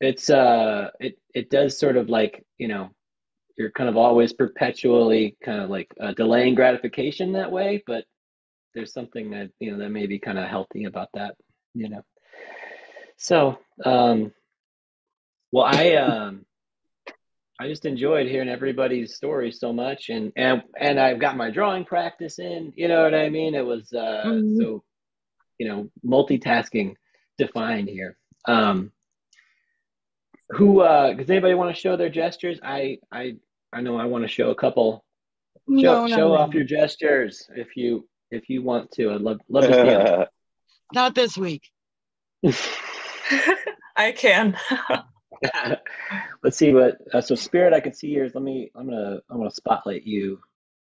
it's uh, it it does sort of like you know, you're kind of always perpetually kind of like uh, delaying gratification that way, but there's something that you know that may be kind of healthy about that. You know. So, um, well, I um, I just enjoyed hearing everybody's stories so much, and and and I've got my drawing practice in. You know what I mean? It was uh, Mhm. so, you know, multitasking defined here. Um, who uh, does anybody want to show their gestures? I I I know I want to show a couple. Show No, no, show no. off your gestures if you if you want to. I'd love love to see 'em. Not this week. I can. Let's see what. Uh, so spirit, I can see yours. Let me. I'm gonna. I'm gonna spotlight you,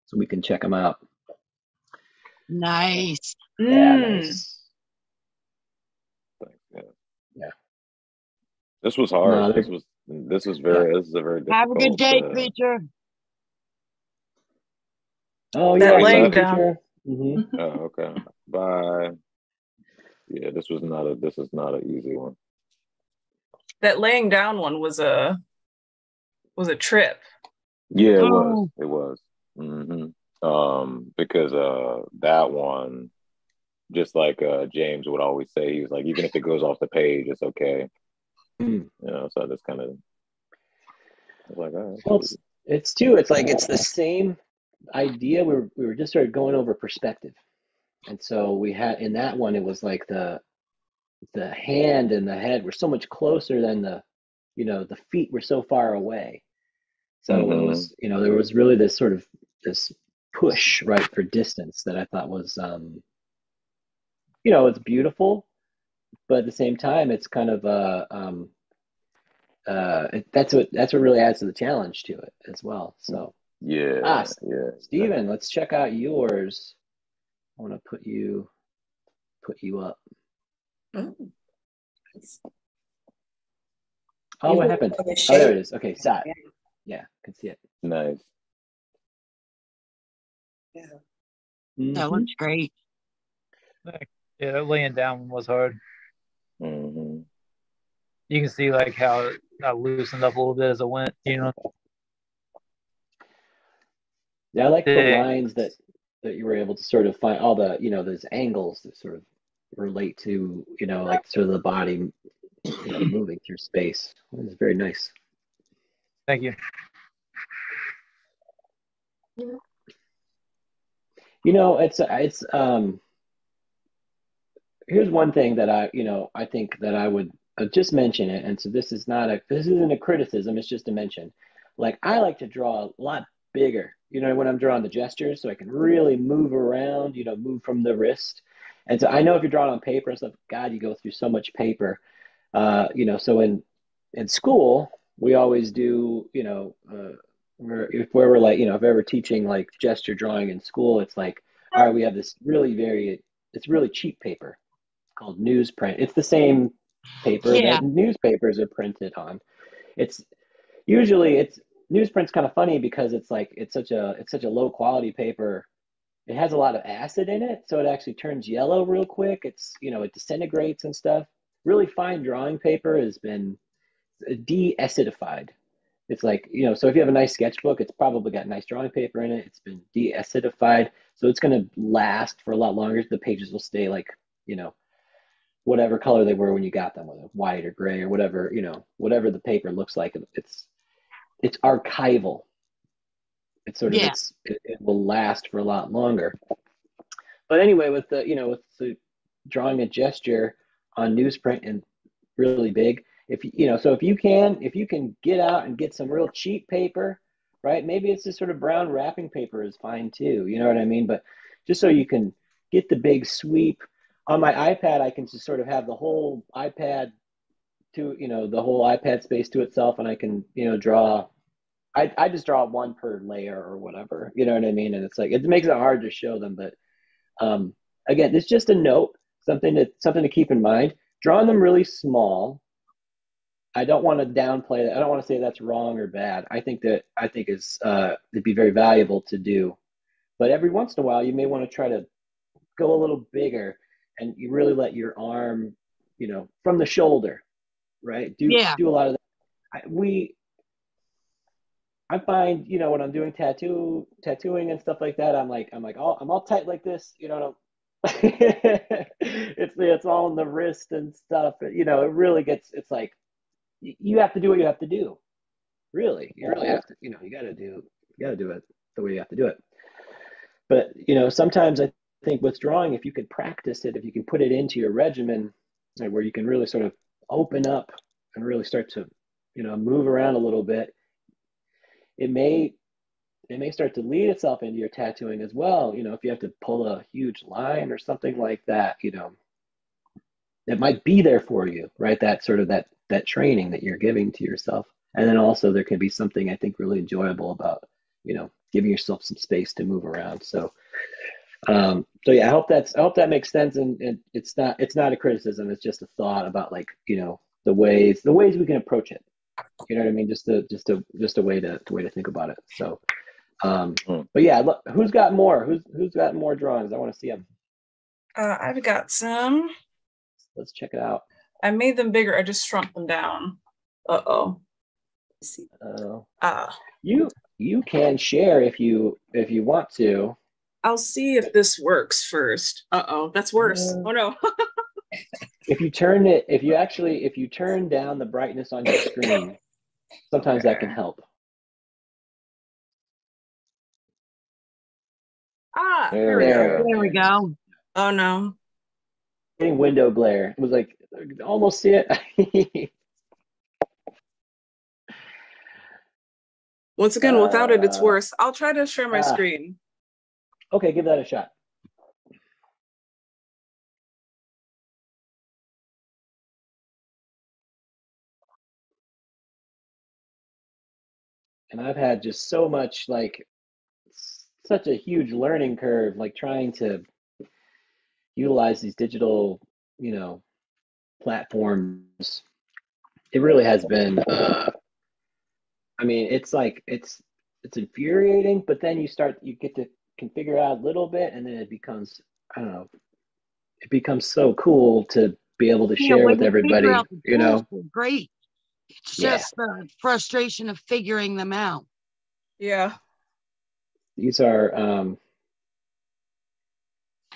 so we can check them out. Nice. Yeah, Mm. nice. Yeah. Yeah. This was hard. they're- this was this is very this is a very Have a good day, uh, creature. Oh That yeah, laying love down. feature. Mhm. Oh, okay. Bye. Yeah, this was not a this is not an easy one. That laying down one was a was a trip. Yeah, it Oh. was. It was. hmm Um, because uh that one, just like uh James would always say, he was like, even if it goes off the page, it's okay. Mm. You know, so I just kind of like, all right. Well, it's, it's too. It's like it's the same idea. We were we were just sort of going over perspective, and so we had in that one. It was like the the hand and the head were so much closer than the you know the feet were so far away. So it Mhm. was you know there was really this sort of this push right for distance that I thought was um you know it's beautiful, but at the same time it's kind of uh um uh it, that's what that's what really adds to the challenge to it as well. So yeah, Ah, yeah. Steven, let's check out yours. I want to put you put you up. Oh. Oh, what happened? have a Oh, there it is. Okay, sat. Yeah. Yeah, can see it. Nice. Yeah. That Mhm. looks great. Yeah, that laying down one was hard. hmm You can see like how it I loosened up a little bit as it went. You know, Yeah, I like the lines that that you were able to sort of find all the you know those angles that sort of relate to you know like sort of the body you know, moving through space. It was very nice. thank you. You know, it's it's um here's one thing that I, you know, I think that I would uh, just mention it and so this is not a this isn't a criticism, it's just a mention. like I like to draw a lot bigger. You know, when I'm drawing the gestures, so I can really move around. You know, move from the wrist. And so I know if you're drawing on paper and stuff, God, you go through so much paper. Uh, you know, so in in school, we always do. You know, uh, we're, if we're like, you know, if ever teaching like gesture drawing in school, it's like, all right, we have this really very, it's really cheap paper called newsprint. It's the same paper Yeah. that newspapers are printed on. It's usually it's newsprint's kind of funny because it's like it's such a it's such a low quality paper. It has a lot of acid in it, so it actually turns yellow real quick. It's you know it disintegrates and stuff. Really fine drawing paper has been de-acidified. It's like you know, so if you have a nice sketchbook, it's probably got nice drawing paper in it. It's been de-acidified, so it's going to last for a lot longer. The pages will stay like you know whatever color they were when you got them, whether white or gray or whatever, you know, whatever the paper looks like, it's it's archival. It's sort of Yeah. it's, it, it will last for a lot longer. But anyway, with the you know with the drawing a gesture on newsprint and really big, if you you know, so if you can if you can get out and get some real cheap paper, right? Maybe it's just sort of brown wrapping paper is fine too. You know what I mean? But just so you can get the big sweep on my iPad, I can just sort of have the whole iPad to you know the whole iPad space to itself, and I can you know draw. I I just draw one per layer or whatever. You know what I mean? And it's like it makes it hard to show them, but um, again, it's just a note, something to something to keep in mind. Drawing them really small. I don't want to downplay that. I don't want to say that's wrong or bad. I think that I think is uh, it'd be very valuable to do, but every once in a while, you may want to try to go a little bigger and you really let your arm, you know, from the shoulder, right? Do Yeah. do a lot of that. I, we, I find, you know, when I'm doing tattoo tattooing and stuff like that, I'm like, I'm like, oh, I'm all tight like this, you know. it's it's all in the wrist and stuff. You know, it really gets. It's like you have to do what you have to do. Really, you really have to. You know, you got to do. You got to do it the way you have to do it. But you know, sometimes I think with drawing, if you can practice it, if you can put it into your regimen, where you can really sort of open up and really start to, you know, move around a little bit, it may it may start to lead itself into your tattooing as well. You know, if you have to pull a huge line or something like that, you know, it might be there for you, right? That sort of that that training that you're giving to yourself. And then also there can be something I think really enjoyable about, you know, giving yourself some space to move around. So um so yeah i hope that's i hope that makes sense and, and it's not it's not a criticism it's just a thought about like you know the ways the ways we can approach it you know what i mean just a just a just a way to, way to think about it so um Hmm. but yeah look who's got more who's who's got more drawings i want to see them Uh, I've got some. let's check it out I made them bigger. I just shrunk them down. Uh oh. See, uh, Uh, you you can share if you if you want to I'll see if this works first. Uh oh, that's worse. Uh, Oh no. if you turn it if you actually if you turn down the brightness on your screen sometimes that can help ah, There there we go. There we go. Oh no. getting window glare. It was like almost see it. Once again, without it, it's Uh, worse. I'll try to share my ah. screen. okay, give that a shot. And I've had just so much like such a huge learning curve, like trying to utilize these digital, you know, platforms. It really has been uh I mean, it's like it's it's infuriating, but then you start you get to configure out a little bit and then it becomes I don't know, it becomes so cool to be able to Yeah, share with you everybody, you know. Great. It's Yeah. just the frustration of figuring them out. Yeah. These are um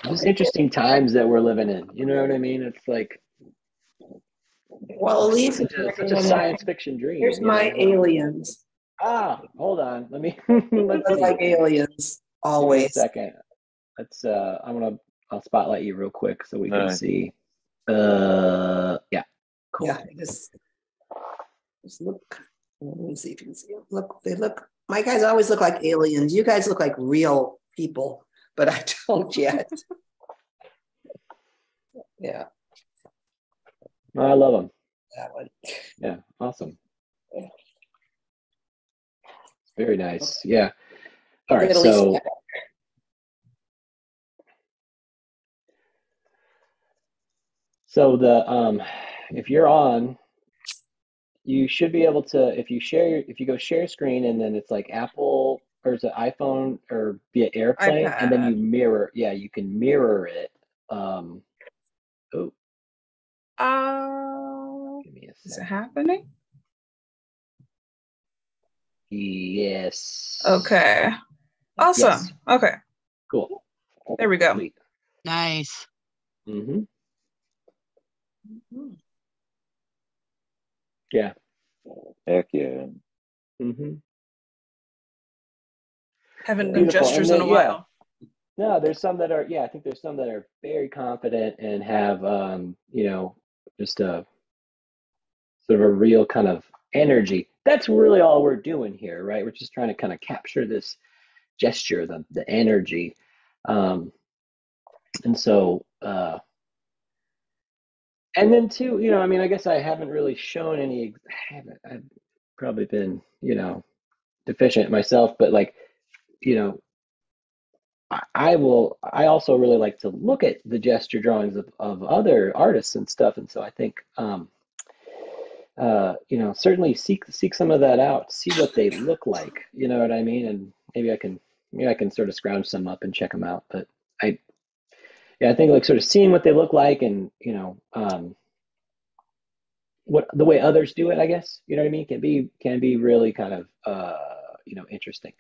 just interesting times that we're living in. You know what I mean? It's like Well, Elise, such a, such a science fiction dream. here's my know? aliens. Ah, hold on. Let me I let's see. like aliens Give me a always. second. Let's uh I'm gonna I'll spotlight you real quick so we can Alright. see. Uh yeah. Cool. Yeah, just, just look. Let me see if you can see them. Look, they look, my guys always look like aliens. You guys look like real people, but I don't yet. yeah. I love them. That one. Yeah, awesome. Very nice. Yeah. All right. So So the um, if you're on, you should be able to if you share if you go share screen and then it's like Apple or is it iPhone or via AirPlay iPad. and then you mirror yeah you can mirror it. Um, oh, Uh, give me a is it happening? Yes. Okay. Awesome. Yes. Okay. Cool. There we go. Sweet. Nice. Mm-hmm. Yeah. Heck yeah. Mm-hmm. Haven't done Beautiful. And gestures in a then, yeah. while. No, there's some that are, yeah, I think there's some that are very confident and have, um, you know, just a sort of a real kind of energy. That's really all we're doing here, right? We're just trying to kind of capture this gesture, the the energy. Um, and so, uh, and then too, you know, I mean, I guess I haven't really shown any, I haven't, I've probably been, you know, deficient myself, but like, you know, I- will. I also really like to look at the gesture drawings of, of other artists and stuff, and so I think, um, uh, you know, certainly seek seek some of that out, see what they look like. You know what I mean? And maybe I can maybe I can sort of scrounge some up and check them out. But I, yeah, I think like sort of seeing what they look like, and you know, um, what the way others do it. I guess you know what I mean can be can be really kind of uh, you know interesting.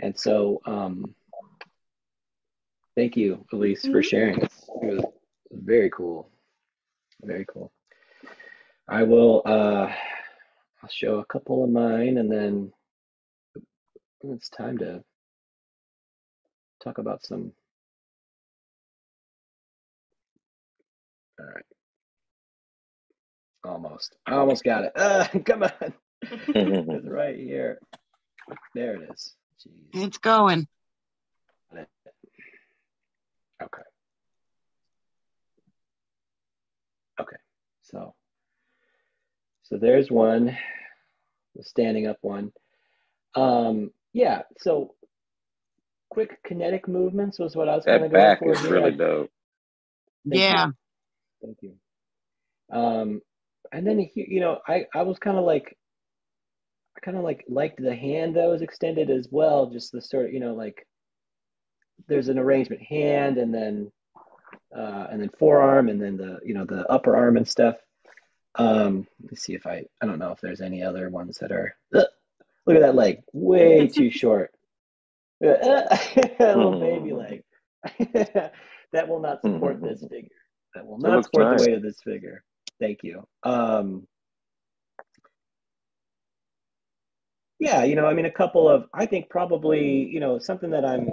And so, um, thank you, Elise, for sharing. It was very cool. Very cool. I will uh I'll show a couple of mine and then it's time to talk about some all right. Almost. I almost got it. Uh, come on. It's right here. There it is. Jeez. It's going. Okay. Okay. So so there's one, the standing up one. Um yeah, so quick kinetic movements was what I was kind that of going back for is here. really dope. Thank you. Thank you. Um, and then he- you know, I I was kind of like, I kind of like liked the hand that was extended as well. Just the sort of you know like, there's an arrangement hand and then, uh, and then forearm and then the you know the upper arm and stuff. Um, let me see if I I don't know if there's any other ones that are. Ugh, look at that leg, way too short. Little baby leg. that will not support this figure. That will not support nice. the weight of this figure. Thank you. Um, yeah, you know, I mean, a couple of, I think probably, you know, something that I'm,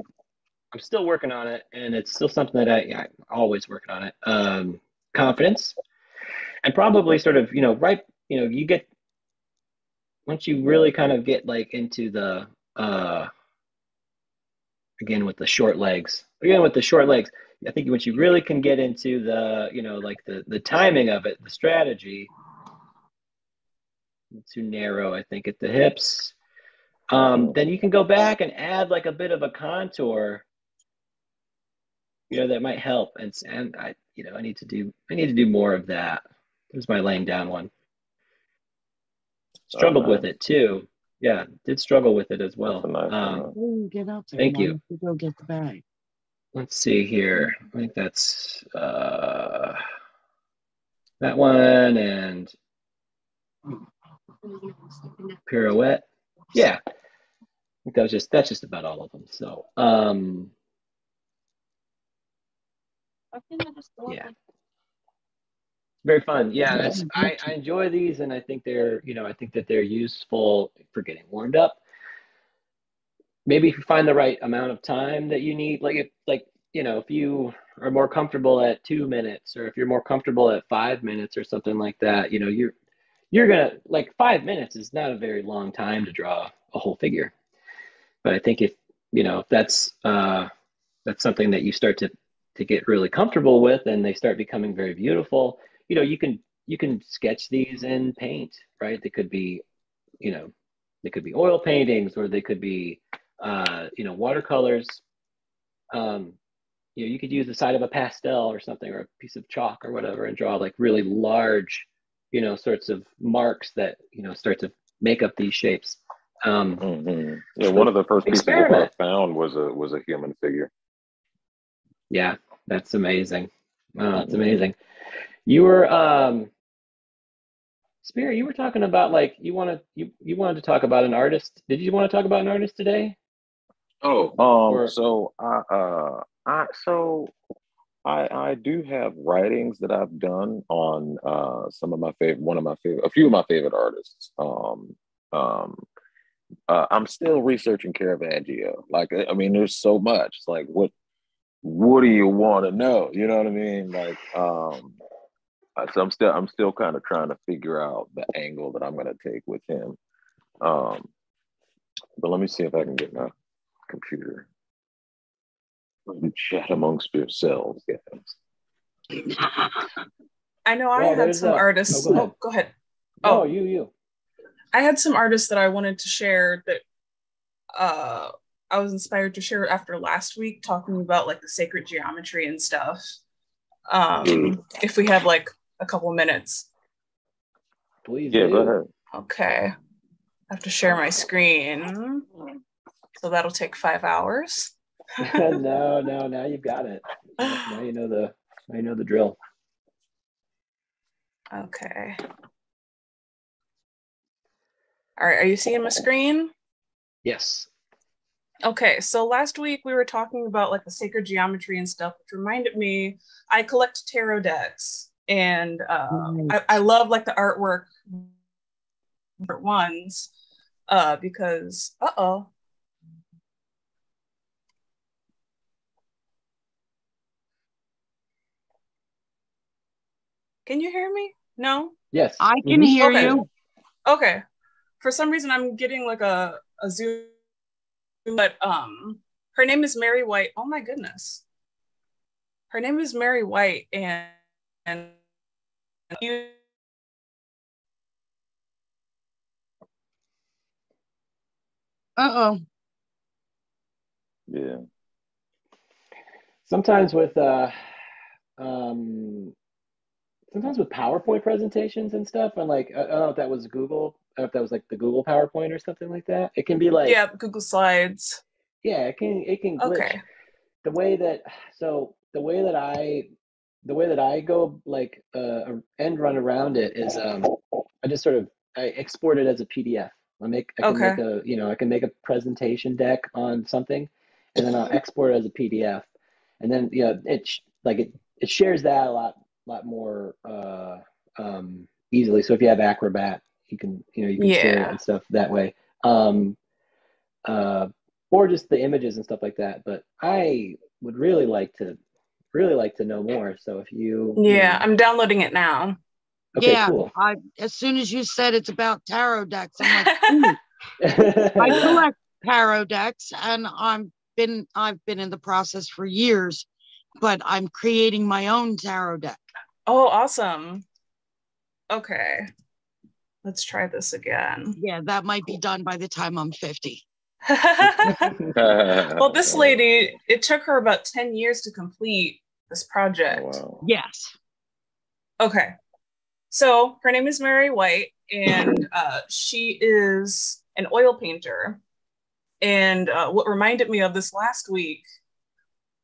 I'm still working on it, and it's still something that I, yeah, I'm always working on it. Um, confidence, and probably sort of, you know, right, you know, you get once you really kind of get like into the, uh, again with the short legs, again with the short legs. I think once you really can get into the, you know, like the the timing of it, the strategy, too narrow, I think, at the hips. Um, then you can go back and add like a bit of a contour, you know, that might help. And and I, you know, I need to do I need to do more of that. There's my laying down one. Struggled with it too. Yeah, did struggle with it as well. Nice Um. Ooh, get out there. Thank Why you. you Go get the bag. Let's see here. I think that's uh, that one and pirouette. Yeah, I think that was just that's just about all of them. So, um, yeah, very fun. Yeah, that's, I I enjoy these, and I think they're you know I think that they're useful for getting warmed up. Maybe if you find the right amount of time that you need, like if like you know if you are more comfortable at two minutes, or if you're more comfortable at five minutes, or something like that, you know you're you're gonna like five minutes is not a very long time to draw a whole figure. But I think if you know if that's uh, that's something that you start to to get really comfortable with, and they start becoming very beautiful, you know, you can you can sketch these in paint, right? They could be, you know, they could be oil paintings or they could be, uh, you know, watercolors. Um, you know, you could use the side of a pastel or something or a piece of chalk or whatever and draw like really large, you know, sorts of marks that, you know, start to make up these shapes. Um, mm-hmm. Yeah, one of the first pieces I found was a was a human figure. Yeah, that's amazing. Oh, that's mm-hmm. amazing. You were um Spirit, you were talking about like you wanted you you wanted to talk about an artist. Did you want to talk about an artist today? Oh, um, so I uh I so I I do have writings that I've done on uh some of my favorite one of my favorite a few of my favorite artists. Um um uh, I'm still researching Caravaggio. Like I mean, there's so much. It's Like what what do you want to know? You know what I mean? Like um so I'm still I'm still kind of trying to figure out the angle that I'm gonna take with him. Um, but let me see if I can get my computer. Chat amongst yourselves, guys. I know I had some a, artists. Oh, go ahead. Oh, go ahead. Oh, you, you. I had some artists that I wanted to share that uh, I was inspired to share after last week, talking about like the sacred geometry and stuff. Um, mm. If we have like a couple minutes. Please. Yeah, do. go ahead. Okay. I have to share my screen. So that'll take five hours. no, no, now you've got it. Now you know the now you know the drill. Okay. All right, are you seeing my screen? Yes. Okay, so last week we were talking about like the sacred geometry and stuff, which reminded me I collect tarot decks and uh, I, I, love like the artwork ones uh, because uh oh. Can you hear me? No. Yes, I can mm-hmm. hear okay. you. Okay. For some reason, I'm getting like a a zoom, but um, her name is Mary White. Oh my goodness. Her name is Mary White, and and you uh-oh yeah sometimes with uh um sometimes with powerpoint presentations and stuff and like i don't know if that was google I don't know if that was like the google powerpoint or something like that it can be like yeah google slides yeah it can it can glitch okay. the way that so the way that i the way that I go like uh, end run around it is um, I just sort of I export it as a PDF. I make I can okay. make a you know I can make a presentation deck on something, and then I'll export it as a PDF, and then you know it like it it shares that a lot lot more uh, um, easily. So if you have Acrobat, you can you know you can yeah. share it and stuff that way. Um, uh, or just the images and stuff like that. But I would really like to really like to know more. So if you Yeah, you know, I'm downloading it now. Okay, yeah, cool. I as soon as you said it's about tarot decks, I'm like, I collect tarot decks and I'm been I've been in the process for years, but I'm creating my own tarot deck. Oh, awesome. Okay. Let's try this again. Yeah, that might be done by the time I'm 50. well, this lady, it took her about 10 years to complete this project. Oh, wow. Yes. Okay. So her name is Mary White, and uh, she is an oil painter. And uh, what reminded me of this last week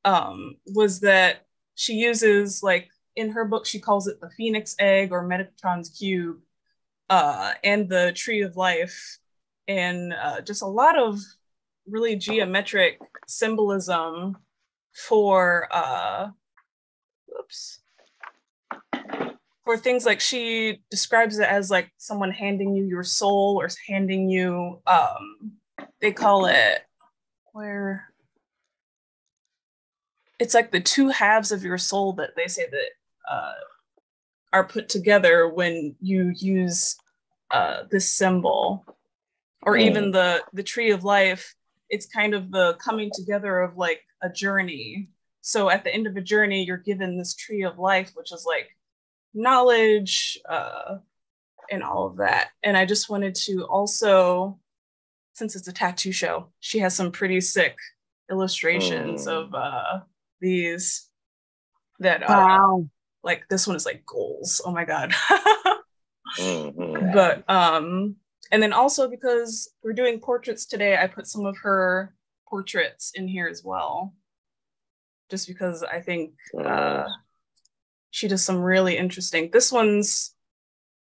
um, was that she uses, like, in her book, she calls it the Phoenix Egg or Metatron's Cube uh, and the Tree of Life, and uh, just a lot of really geometric symbolism for uh, oops for things like she describes it as like someone handing you your soul or handing you um they call it where it's like the two halves of your soul that they say that uh, are put together when you use uh, this symbol, or Mm. even the the tree of life. It's kind of the coming together of like a journey. So at the end of a journey, you're given this tree of life, which is like knowledge uh, and all of that. And I just wanted to also, since it's a tattoo show, she has some pretty sick illustrations Mm. of uh, these that uh, Wow. like this one is like goals. Oh my god. Mhm. but um and then also because we're doing portraits today, I put some of her portraits in here as well. Just because I think uh she does some really interesting. This one's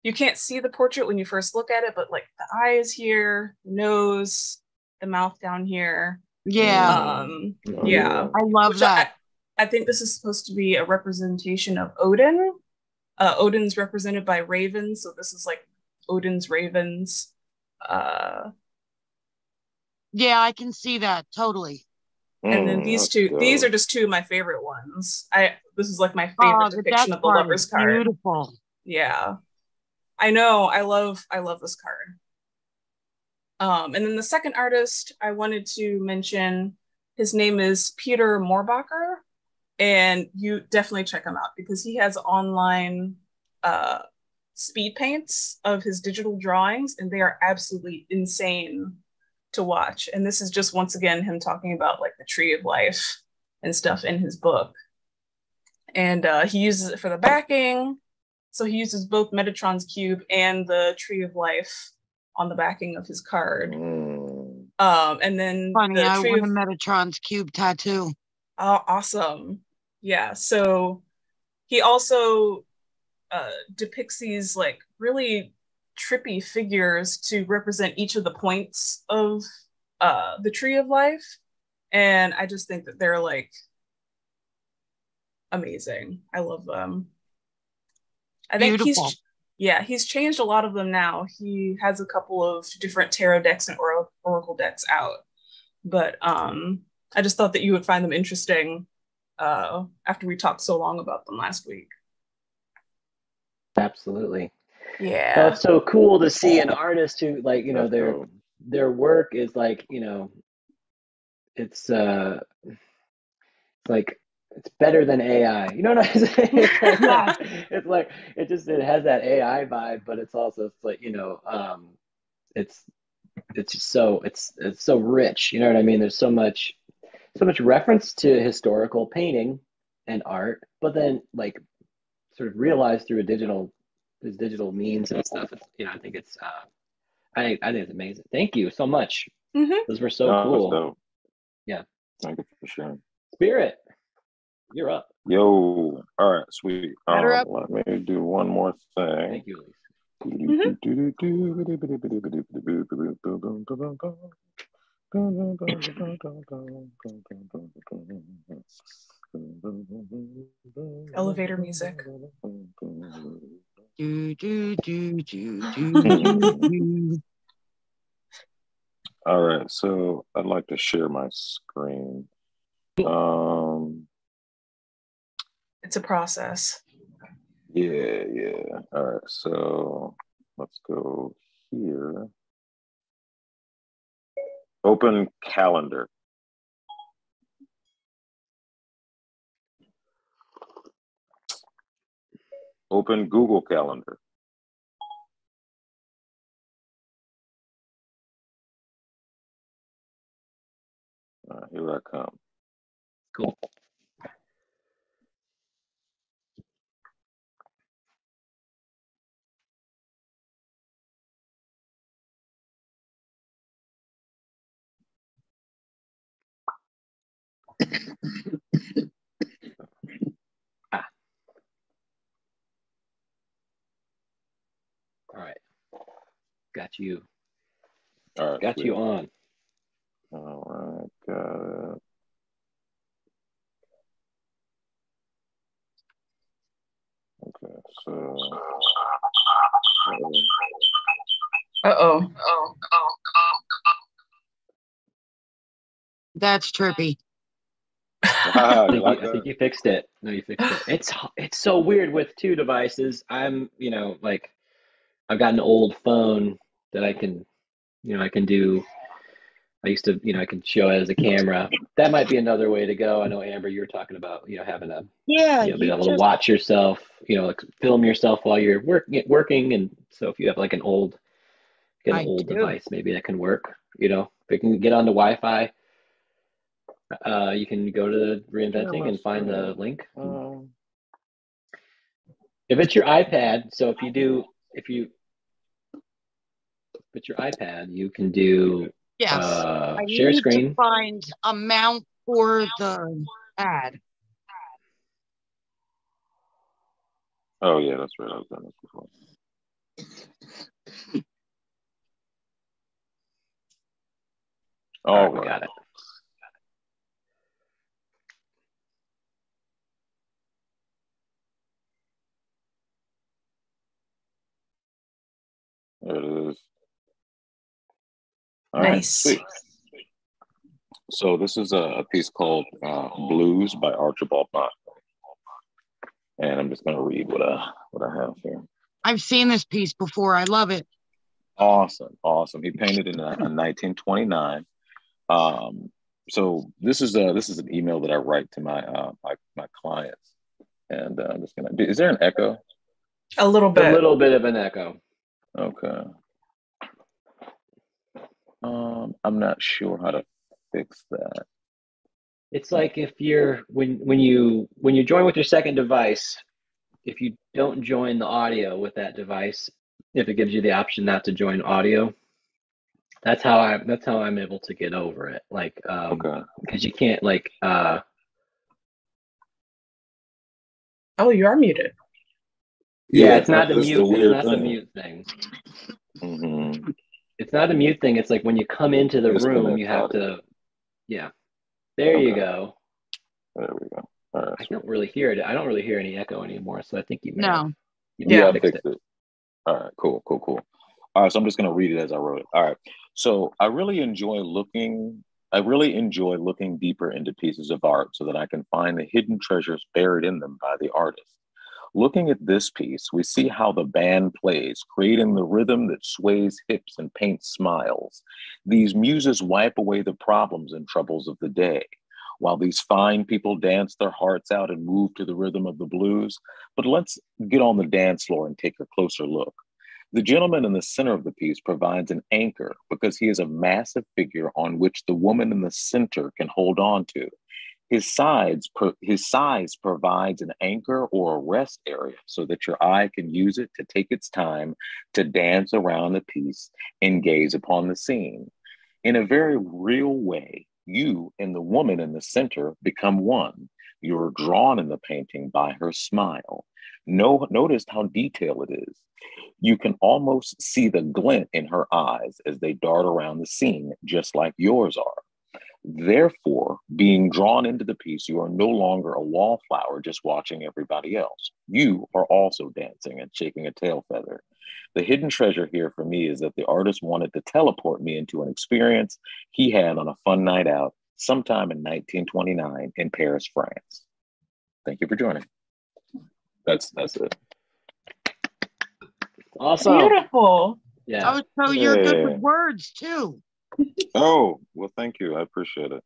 you can't see the portrait when you first look at it, but like the eyes here, the nose, the mouth down here. Yeah. Um Oh, yeah. I love Which that. I, I think this is supposed to be a representation of Odin. Uh, Odin's represented by ravens, so this is like Odin's ravens. Uh, yeah, I can see that totally. and then Mm, these that's two, these are just two of my favorite ones. I this is like my favorite Oh, depiction of the lover's is card. beautiful. Yeah, I know. I love I love this card. Um, and then the second artist I wanted to mention, his name is Peter Mohrbacher, and you definitely check him out because he has online uh, speed paints of his digital drawings, and they are absolutely insane to watch. And this is just once again him talking about like the tree of life and stuff in his book. And uh, he uses it for the backing. So he uses both Metatron's cube and the tree of life on the backing of his card. Mm. Um, and then Funny, the I tree want of a Metatron's cube tattoo. Oh, awesome. Yeah. So he also uh, depicts these like really trippy figures to represent each of the points of uh, the tree of life. And I just think that they're like amazing. I love them. I think Beautiful. he's yeah, he's changed a lot of them now. He has a couple of different tarot decks and or- oracle decks out. But um I just thought that you would find them interesting uh, after we talked so long about them last week. Absolutely. Yeah. That's so cool to see an artist who, like, you know, their their work is like, you know, it's uh, it's like it's better than AI. You know what I'm saying? It's like, it's like it just it has that AI vibe, but it's also it's like you know, um, it's it's just so it's it's so rich. You know what I mean? There's so much so much reference to historical painting and art, but then like sort of realized through a digital these digital means and stuff. It's, you know, I think it's uh, I I think it's amazing. Thank you so much. Mhm. Those were so No, cool. dope. Yeah. Thank you for sharing. Spirit, you're up. Yo, all right, sweet. Um, up. let me do one more thing. Thank you, Elise. Elevator music. Do, do, do, do, do, do, do. All right, so I'd like to share my screen. Um, It's a process. yeah, yeah. All right, so let's go here. Open calendar. Open Google Calendar. Here I come. Cool. ah. All right. Got you. All right, Got sweet. you on. All right, got it. Okay, so. Uh oh. Oh. That's trippy. I think, like you, I think you fixed it. No, you fixed it. It's it's so weird with two devices. I'm, you know, like I've got an old phone that I can, you know, I can do. I used to, you know, I can show it as a camera. That might be another way to go. I know Amber, you were talking about, you know, having a, Yeah, you know, being you able to watch yourself, you know, like film yourself while you're work, working. And so if you have like an old, get an I old do. device, maybe that can work. You know, if it can get onto Wi-Fi, uh, you can go to the reinventing and find the link. Um, If it's your iPad, so if you do, if you, if your iPad, you can do Yes. uh, I share need screen. to find a mount for the ad. oh yeah, that's right. I've done this before. Oh, right, we got it. There it is. All right, Nice. sweet. So this is a, a piece called uh, "Blues" by Archibald Motley, and I'm just going to read what I what I have here. I've seen this piece before. I love it. Awesome, awesome. He painted in, uh, in 1929. Um, so this is a this is an email that I write to my uh, my my clients, and uh, I'm just gonna. Is there an echo? A little bit. A little bit of an echo. Okay. Um, I'm not sure how to fix that. It's like if you're when when you when you join with your second device, if you don't join the audio with that device, if it gives you the option not to join audio, that's how I that's how I'm able to get over it. Like um Okay. because you can't like uh Oh, you are muted. yeah, it's not the that's mute it's weird not the mute thing. hmm It's not a mute thing. It's like when you come into the Disconnect room, you have audio. to yeah. There you go. There we go. All right. I don't really hear it. I don't really hear any echo anymore, so I think you may No. have- you Yeah, may I have fixed it. All right, cool, cool, cool. All right, so I'm just gonna read it as I wrote it. All right. So I really enjoy looking, I really enjoy looking deeper into pieces of art so that I can find the hidden treasures buried in them by the artist. Looking at this piece, we see how the band plays, creating the rhythm that sways hips and paints smiles. These muses wipe away the problems and troubles of the day, while these fine people dance their hearts out and move to the rhythm of the blues. But let's get on the dance floor and take a closer look. The gentleman in the center of the piece provides an anchor because he is a massive figure on which the woman in the center can hold on to. His sides, his size provides an anchor or a rest area so that your eye can use it to take its time to dance around the piece and gaze upon the scene. In a very real way, you and the woman in the center become one. You're drawn in the painting by her smile. No, notice how detailed it is. You can almost see the glint in her eyes as they dart around the scene, just like yours are. Therefore, being drawn into the piece, you are no longer a wallflower just watching everybody else. You are also dancing and shaking a tail feather. The hidden treasure here for me is that the artist wanted to teleport me into an experience he had on a fun night out sometime in 1929 in Paris, France. Thank you for joining. That's that's it. Awesome. Beautiful. Yeah. Oh, so you're good with words too. Oh, well, thank you. I appreciate it.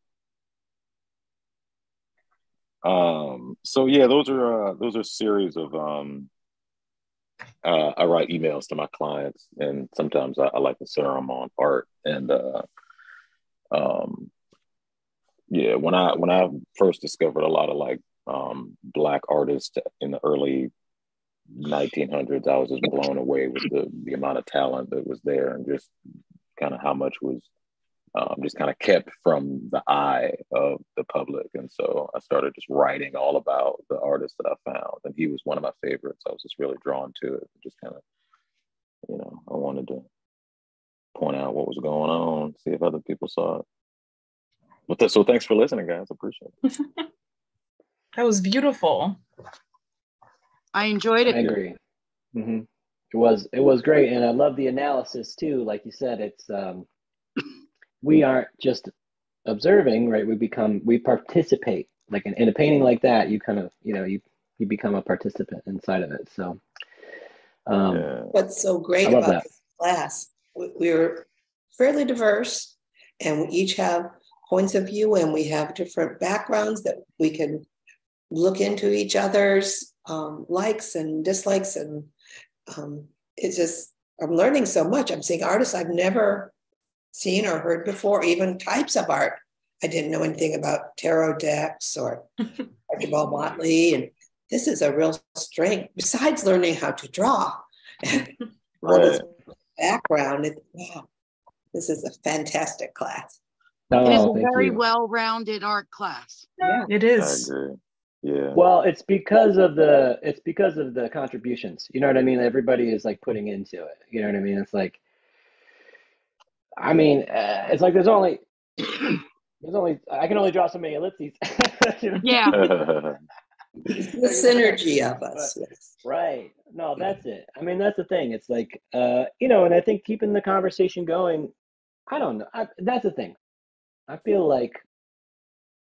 Um, so yeah, those are uh, those are series of um uh I write emails to my clients and sometimes I, I like to center them on art and uh um yeah, when I when I first discovered a lot of like um black artists in the early 1900s, I was just blown away with the the amount of talent that was there and just kind of how much was um, just kind of kept from the eye of the public. And so I started just writing all about the artists that I found. And he was one of my favorites. I was just really drawn to it. Just kind of, you know, I wanted to point out what was going on, see if other people saw it. But th- so thanks for listening, guys. Appreciate it. That was beautiful. I enjoyed I it. agree. hmm It was it was great, and I love the analysis too. Like you said, it's um, we aren't just observing, right? We become we participate. Like in, in a painting like that, you kind of you know you you become a participant inside of it. So Um, Yeah. What's so great about that. this class, we- we're fairly diverse and we each have points of view and we have different backgrounds that we can look into each other's um, likes and dislikes. And um, it's just, I'm learning so much. I'm seeing artists I've never seen or heard before, even types of art. I didn't know anything about tarot decks or Archibald Motley. And this is a real strength, besides learning how to draw. all this background. It, wow, this is a fantastic class. Oh, it is Oh, a very you. well-rounded art class. Yeah. It I agree. Yeah. Well, it's because of the it's because of the contributions. You know what I mean? Everybody is like putting into it. You know what I mean? It's like, I mean, uh, it's like there's only there's only I can only draw so many ellipses. you know? Yeah. The synergy of us. Yes. Right. No, that's it. I mean, that's the thing. It's like, uh, you know, and I think keeping the conversation going, I don't know. I, that's the thing. I feel like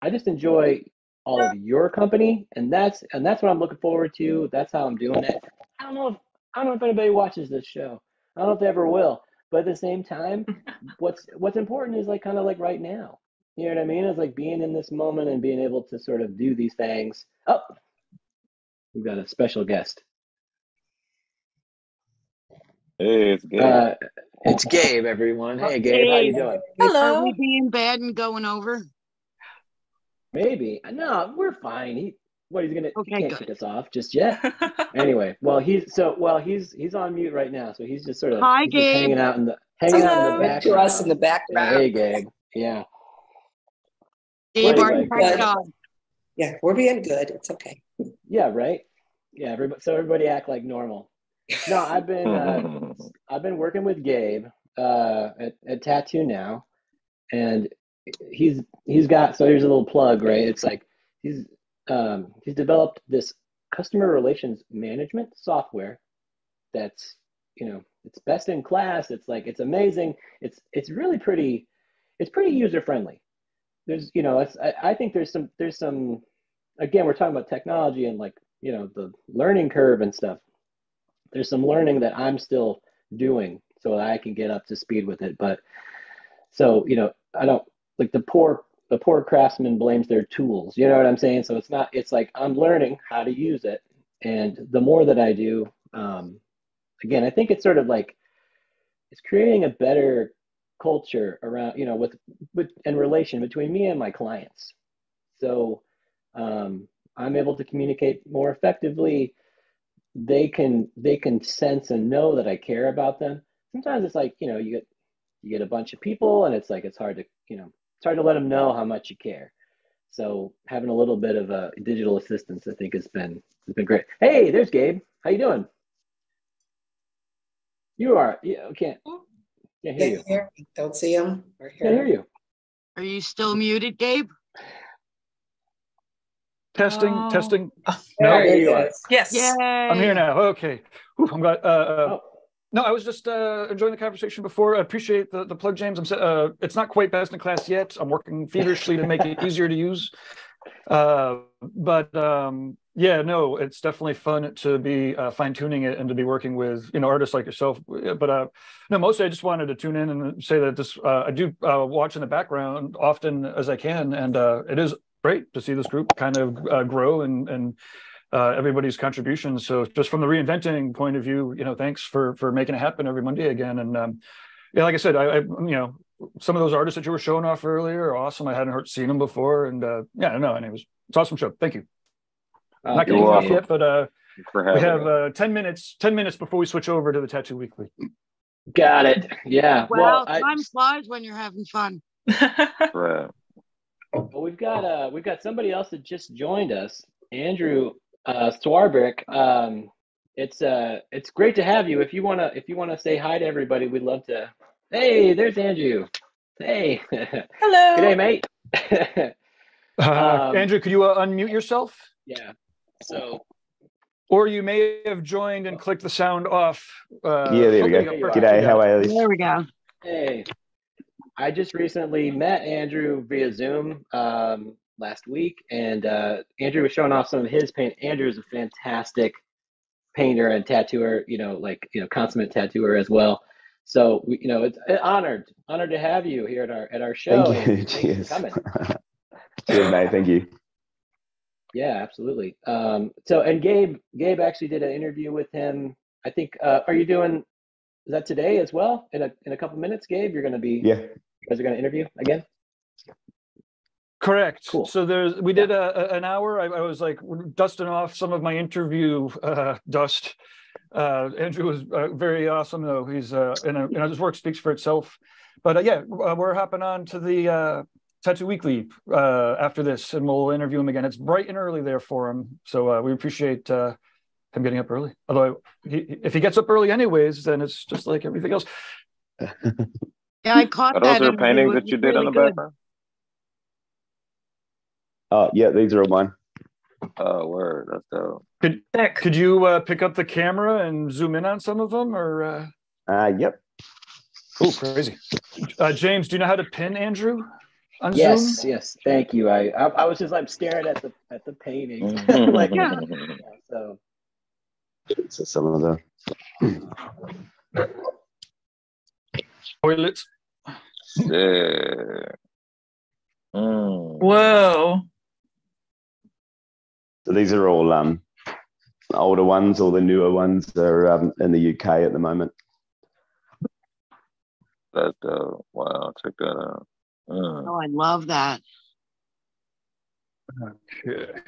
I just enjoy all of your company, and that's and that's what I'm looking forward to. That's how I'm doing it. I don't know if I don't know if anybody watches this show. I don't know if they ever will. But at the same time, what's what's important is like kind of like right now. You know what I mean? It's like being in this moment and being able to sort of do these things. Oh, we've got a special guest. hey, it's good. Uh, it's Gabe, everyone. Hey, Gabe, how you doing? Hello. Are Hello. we being bad and going over? Maybe. No, we're fine. He, what he's gonna? Okay, he can't good. kick us off just yet. Anyway, well, he's so well. He's he's on mute right now, so he's just sort of Hi, just Gabe. hanging out in the hanging out in Hello. the To background. us in the Yeah, background. hey, Gabe. Yeah. Gabe, Right, are you right, thank right. God. Yeah, we're being good. It's okay. Yeah. Right. Yeah. Everybody. So everybody act like normal. No, I've been uh, I've been working with Gabe uh, at, at Tattoo now, and he's he's got so here's a little plug, right? It's like he's um, he's developed this customer relations management software that's you know it's best in class. It's like it's amazing. It's it's really pretty. It's pretty user friendly. There's you know I, I think there's some there's some again we're talking about technology and like you know the learning curve and stuff there's some learning that I'm still doing so that I can get up to speed with it. But so, you know, I don't like the poor the poor craftsman blames their tools. You know what I'm saying? So it's not it's like I'm learning how to use it. And the more that I do, um, again, I think it's sort of like it's creating a better culture around, you know, with with and relation between me and my clients. So um, I'm able to communicate more effectively they can they can sense and know that I care about them. Sometimes it's like you know you get you get a bunch of people and it's like it's hard to you know it's hard to let them know how much you care. So having a little bit of a digital assistance, I think, has been has been great. Hey, there's Gabe. How you doing? You are. Yeah, can't can't hear you. Hear, don't see him or hear Can't hear you. Are you still muted, Gabe? Testing, Oh. testing. There No, there you are. Yes. Yay! I'm here now. Okay. Whew, I'm glad. Uh, uh, Oh, no, I was just uh, enjoying the conversation before. I appreciate the, the plug, James. I'm uh, it's not quite best in class yet. I'm working feverishly to make it easier to use. Uh, but um, yeah, no, it's definitely fun to be uh, fine tuning it and to be working with you know artists like yourself. But uh, no, mostly I just wanted to tune in and say that this uh, I do uh, watch in the background often as I can, and uh, it is great to see this group kind of uh, grow and and uh, everybody's contributions. So just from the reinventing point of view, you know, thanks for for making it happen every Monday again. And um, yeah, like I said, I, I you know some of those artists that you were showing off earlier are awesome. I hadn't heard seen them before, and uh, yeah, no, and it was it's an awesome show. Thank you. uh, Not thank getting You're off yet, but uh, we have uh, ten minutes. Ten minutes before we switch over to the Tattoo Weekly. Got it. Yeah. Well, Well, I, time flies when you're having fun. Right. Well, we've got uh, we've got somebody else that just joined us, Andrew uh, Swarbrick. Um, it's uh, it's great to have you. If you wanna, if you wanna say hi to everybody, we'd love to. Hey, there's Andrew. Hey, Hello. good day, mate. Uh, Um, Andrew, could you uh, unmute yourself? yeah. So Or you may have joined and clicked the sound off. Uh, Yeah, there we go. you Perfect. G'day, how are you? There we go. hey, I just recently met Andrew via Zoom um, last week, and uh, Andrew was showing off some of his paint. Andrew is a fantastic painter and tattooer, you know, like you know, consummate tattooer as well. So we, you know, it's honored, honored to have you here at our at our show. Thank you. Cheers. Cheers, mate. Thank you. Yeah, absolutely. Um, so, and Gabe, Gabe actually did an interview with him. I think. Uh, are you doing? Is that today as well? In a in a couple minutes, Gabe, you're going to be. Yeah. You guys are going to interview again. Correct. Cool. So there's we did a, a an hour. I, I, was like dusting off some of my interview uh, dust. Uh, Andrew was uh, very awesome though. He's uh, and, you know his work speaks for itself. But uh, yeah, uh, we're hopping on to the uh, Tattoo Weekly uh, after this, and we'll interview him again. It's bright and early there for him, so uh, we appreciate uh, him getting up early. Although he, if he gets up early anyways, then it's just like everything else. Yeah, I caught Are that. those are paintings that you did in really the good. background? Oh, yeah, these are all mine. Oh, word. That's dope. Could Sick. could you uh, pick up the camera and zoom in on some of them, or? Uh... Uh, yep. Oh, crazy. Uh, James, do you know how to pin Andrew on Yes, Zoom? yes. Thank you. I, I I was just like staring at the at the painting. Mhm. like, Yeah. yeah, so So some of the Toilets. Yeah. Mm. Whoa. So these are all um older ones. All the newer ones are um, in the UK at the moment. That's dope. Wow, check that out. Mm. Oh, I love that. Okay.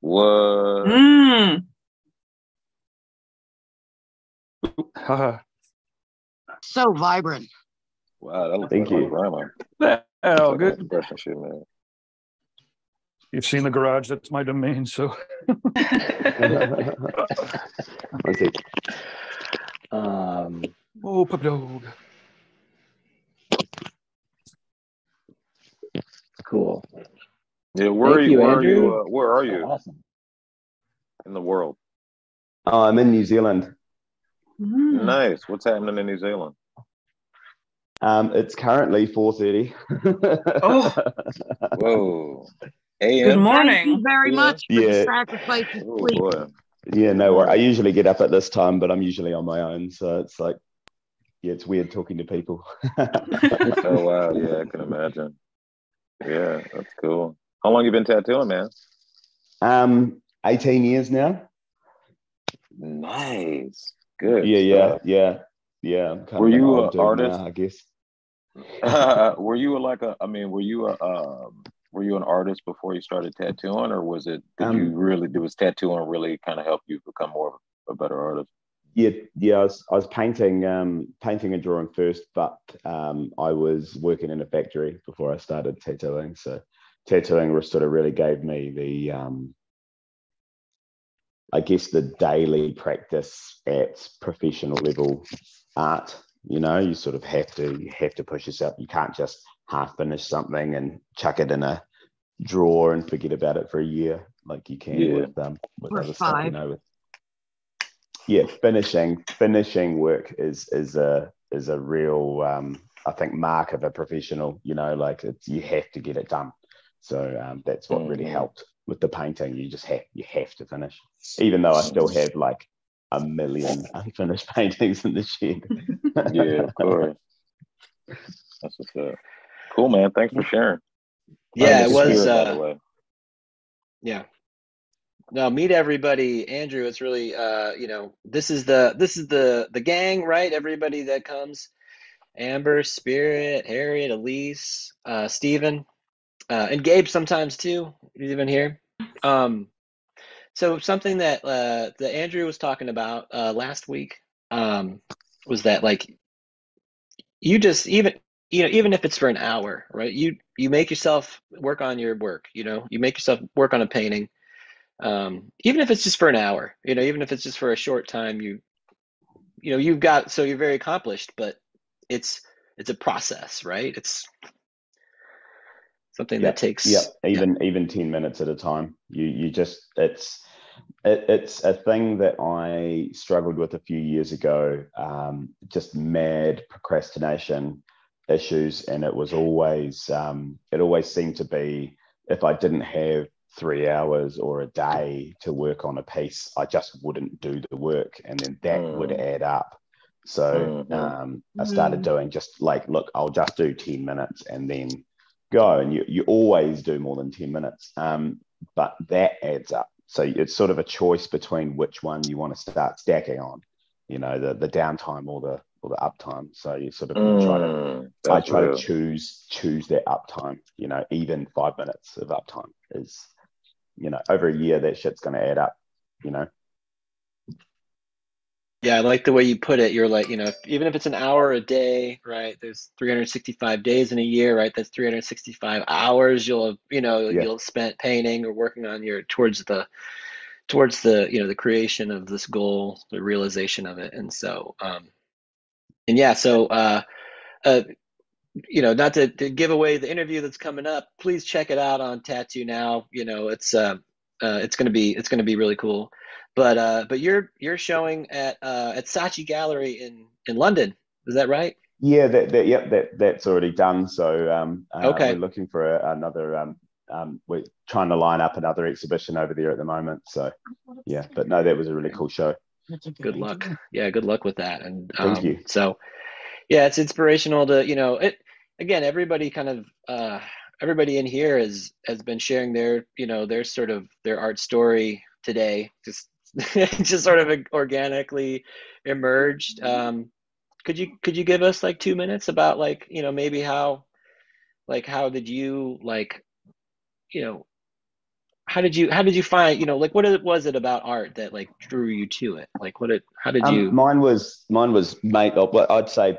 What? Mm. Haha. So vibrant. Wow, that looks Thank like you. my grandma. oh, good. Expression shit, man. You've seen the garage. That's my domain. So Okay. um oh, puppy dog. cool. Yeah, where are you? you, where are you? Uh, where are you Awesome. in the world? Oh, I'm in New Zealand. Mm. Nice. What's happening in New Zealand? Um, it's currently 4:30. Oh. Whoa. Good AM. Thank you morning. very Yeah. much for the Yeah. sacrifice of Oh sleep. boy. yeah, no, wor- I usually get up at this time, but I'm usually on my own, so it's like, yeah, it's weird talking to people. Oh wow. Yeah, I can imagine. Yeah, that's cool. How long you been tattooing, man? um, 18 years now. Nice. Good. Yeah, yeah, stuff. yeah, yeah. I'm kind Were of an you old a dude artist? now, I guess. were you like a? I mean, were you a? Um, were you an artist before you started tattooing, or was it? Did Um, you really? Did was tattooing really kind of help you become more of a better artist? Yeah, yeah. I was, I was painting, um, painting and drawing first, but um, I was working in a factory before I started tattooing. So tattooing was sort of really gave me the, um, I guess, the daily practice at professional level art. You know, you sort of have to you have to push yourself. You can't just half finish something and chuck it in a drawer and forget about it for a year like you can Yeah. with um with Or other stuff. You know, with yeah, finishing finishing work is is a is a real um, I think mark of a professional. You know, like it's you have to get it done. So um, that's what really Mhm. helped with the painting. You just have you have to finish, even though I still have like a million unfinished paintings in the shed. Yeah, of course. That's what's up. Cool, man. Thanks for sharing. Yeah, it was. spirit, Uh, yeah. No, meet everybody, Andrew. It's really, uh, you know, this is the this is the the gang, right? Everybody that comes, Amber, Spirit, Harriet, Elise, uh, Stephen, uh, and Gabe sometimes too. He's even here. Um, so something that uh, that Andrew was talking about uh, last week um, was that like you just even you know even if it's for an hour, right? You you make yourself work on your work. You know, you make yourself work on a painting. Um, even if it's just for an hour you know even if it's just for a short time you you know you've got so you're very accomplished but it's it's a process right? It's something Yeah, that takes yeah. Even even 10 minutes at a time. You you just it's it, it's a thing that i struggled with a few years ago um, just mad procrastination issues and it was always um, it always seemed to be if i didn't have three hours or a day to work on a piece, I just wouldn't do the work, and then that mm. would add up. So mm-hmm. um, I started mm. doing just like, look, I'll just do ten minutes and then go, and you you always do more than ten minutes, um, but that adds up. So it's sort of a choice between which one you want to start stacking on, you know, the the downtime or the or the uptime. So you sort of mm, try to I try real. to choose choose that uptime. You know, even five minutes of uptime is, you know, over a year that shit's going to add up. You know. Yeah, I like the way you put it. You're like, you know, even if it's an hour a day, right? There's 365 days in a year, right? That's 365 hours you'll, have, you know, yeah. you'll spent painting or working on your towards the towards the, you know, the creation of this goal, the realization of it. And so um and yeah, so uh, uh, you know, not to, to give away the interview that's coming up, please check it out on Tattoo Now. You know, it's uh, uh it's gonna be it's gonna be really cool. But uh, but you're you're showing at uh, at Saatchi Gallery in in London. Is that right? Yeah, that, that yep, that that's already done. So um, uh, okay, we're looking for a, another. Um, um, we're trying to line up another exhibition over there at the moment. So yeah, but no, that was a really cool show good luck. Yeah, good luck with that. And um, thank you. So, yeah, it's inspirational to you know it. Again, everybody kind of uh, everybody in here has has been sharing their you know their sort of their art story today. Just just sort of organically emerged. Um, could you could you give us like two minutes about like you know maybe how like how did you like you know how did you how did you find you know like what was it about art that like drew you to it? Like what it how did you um, mine was mine was made well i'd say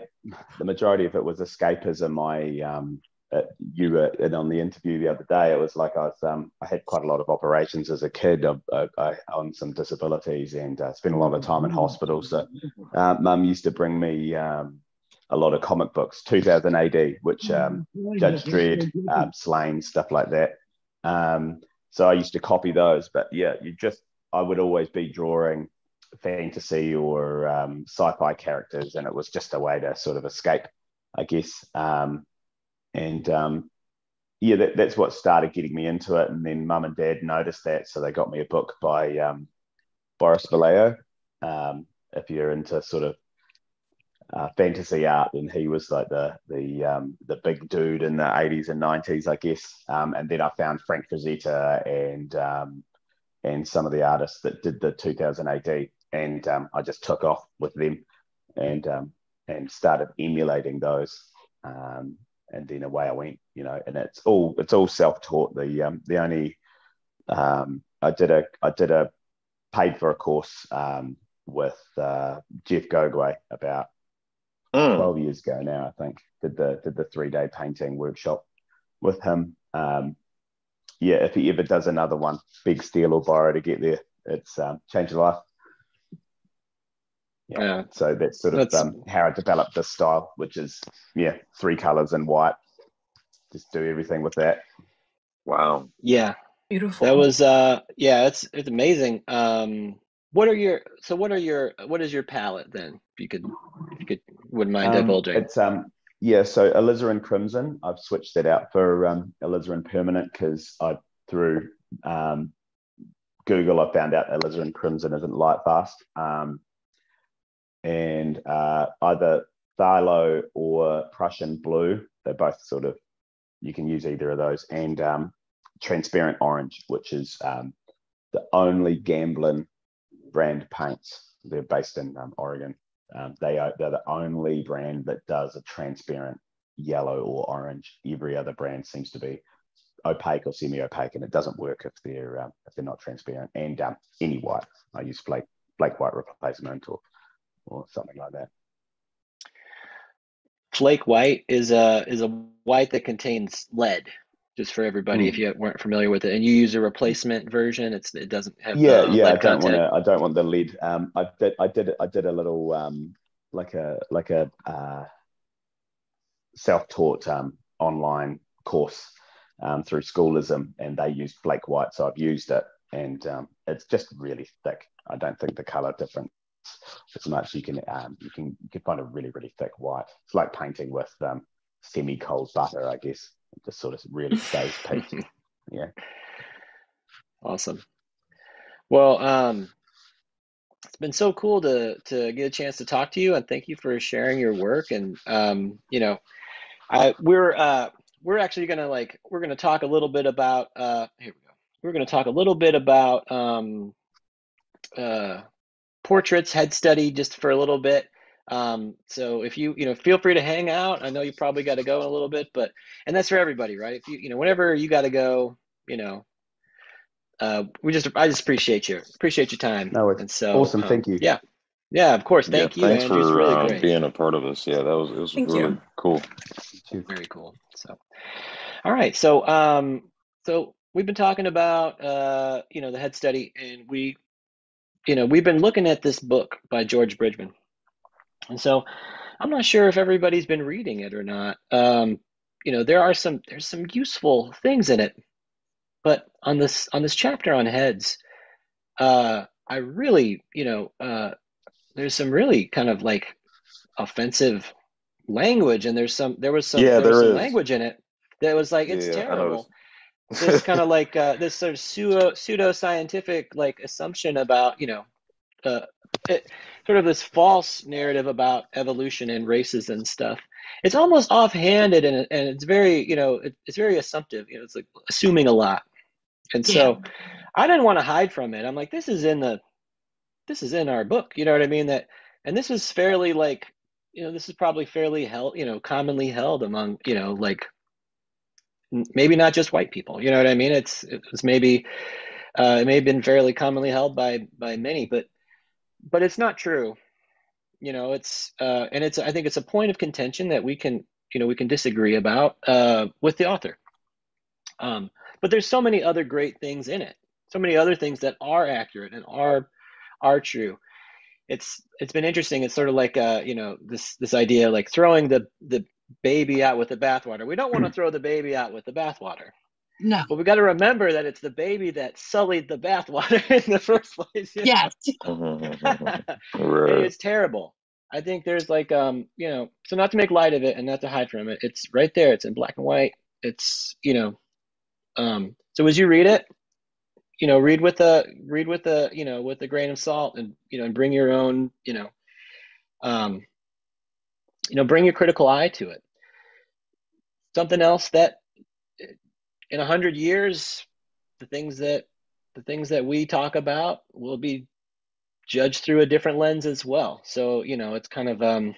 the majority of it was escapism. My um uh, you were and on the interview the other day it was like i was um i had quite a lot of operations as a kid. I, I, I on some disabilities and uh, spent a lot of time in hospital. So uh, mum used to bring me um a lot of comic books 2000 AD which um Judge Dredd um, Sláine stuff like that. Um so I used to copy those. But yeah, you just I would always be drawing fantasy or um, sci-fi characters, and it was just a way to sort of escape, I guess. Um, and um, yeah, that, that's what started getting me into it. And then mum and dad noticed that, so they got me a book by um, Boris Vallejo. Um, if you're into sort of uh, fantasy art, and he was like the the um, the big dude in the 80s and 90s, I guess. Um, and then I found Frank Frazetta and um, and some of the artists that did the 2000 AD, and um, I just took off with them and um, and started emulating those. Um, and then away I went, you know. And it's all it's all self taught. The the only I did a I did a paid for a course with uh, Jeff Gogue about mm. 12 years ago now, I think, did the did the three day painting workshop with him. Um, yeah, if he ever does another one, big steal or borrow to get there, it's um, changed your life. Yeah. yeah. So that's sort of um, how I developed this style, which is yeah, three colors and white. Just do everything with that. Wow. Yeah. Beautiful. That was uh yeah, it's it's amazing. Um what are your so what are your what is your palette then? If you could if you could wouldn't mind um, divulging. It's um yeah, so alizarin crimson. I've switched that out for um, alizarin permanent because I through um, Google I found out alizarin crimson isn't light fast. Um, and uh, either phthalo or Prussian blue. They're both sort of you can use either of those, and um, transparent orange, which is um, the only Gamblin brand paints. They're based in um, Oregon. Um, they are they're the only brand that does a transparent yellow or orange. Every other brand seems to be opaque or semi-opaque, and it doesn't work if they're um, if they're not transparent. And um, any white, I use flake flake white replacement or or something like that. Flake white is a is a white that contains lead just for everybody mm. if you weren't familiar with it and you use a replacement version it's it doesn't have yeah yeah i don't want to i don't want the lead um i did i did i did a little um like a like a uh, self-taught um online course um, through schoolism and they used flake white so i've used it and um, it's just really thick. I don't think the color difference as much you can um, you can you can find a really really thick white. It's like painting with um, semi cold butter i guess just sort of really stays peaked. yeah. Awesome. Well, um, it's been so cool to to get a chance to talk to you, and thank you for sharing your work. And um, you know, I we're uh, we're actually gonna like we're gonna talk a little bit about uh, here we go. We're gonna talk a little bit about um, uh, portraits, head study, just for a little bit. Um, so if you you know feel free to hang out. I know you probably got to go in a little bit, but and that's for everybody, right? If you you know whenever you got to go, you know, uh, we just I just appreciate you appreciate your time. No, it's and so awesome. um, Thank you. Yeah, yeah, of course. Thank yeah, you, thanks Andrew. For really uh, being a part of us. Yeah, that was it was Thank really you. cool. Very cool. So, all right. So, um, so we've been talking about, uh, you know, the head study, and we, you know, we've been looking at this book by George Bridgman, and so I'm not sure if everybody's been reading it or not. Um, you know, there are some there's some useful things in it, but on this on this chapter on heads, uh, I really, you know, uh, there's some really kind of like offensive language, and there's some there was some Yeah, there was some language in it that was like it's Yeah, terrible. this kind of like uh, this sort of pseudo pseudo scientific like assumption about you know uh, it, sort of this false narrative about evolution and races and stuff. It's almost offhanded and and it's very you know it, it's very assumptive. You know, it's like assuming a lot. And so I didn't want to hide from it. I'm like, this is in the this is in our book. You know what I mean? That and this is fairly like you know this is probably fairly held you know commonly held among you know like maybe not just white people. You know what I mean? It's it's maybe uh, it may have been fairly commonly held by by many, but but it's not true. You know, it's uh, and it's I think it's a point of contention that we can you know we can disagree about uh, with the author. Um, but there's so many other great things in it. So many other things that are accurate and are are true. It's it's been interesting. It's sort of like uh, you know this this idea like throwing the the baby out with the bathwater. We don't want to throw the baby out with the bathwater. No. But we got to remember that it's the baby that sullied the bathwater in the first place. you? Yes. right. it's terrible. I think there's like um, you know, so not to make light of it and not to hide from it. It's right there. It's in black and white. It's you know, um. So as you read it, you know, read with a read with a you know with a grain of salt and you know and bring your own you know, um, you know, bring your critical eye to it. Something else that in a hundred years, the things that the things that we talk about will be judged through a different lens as well. So, you know, it's kind of um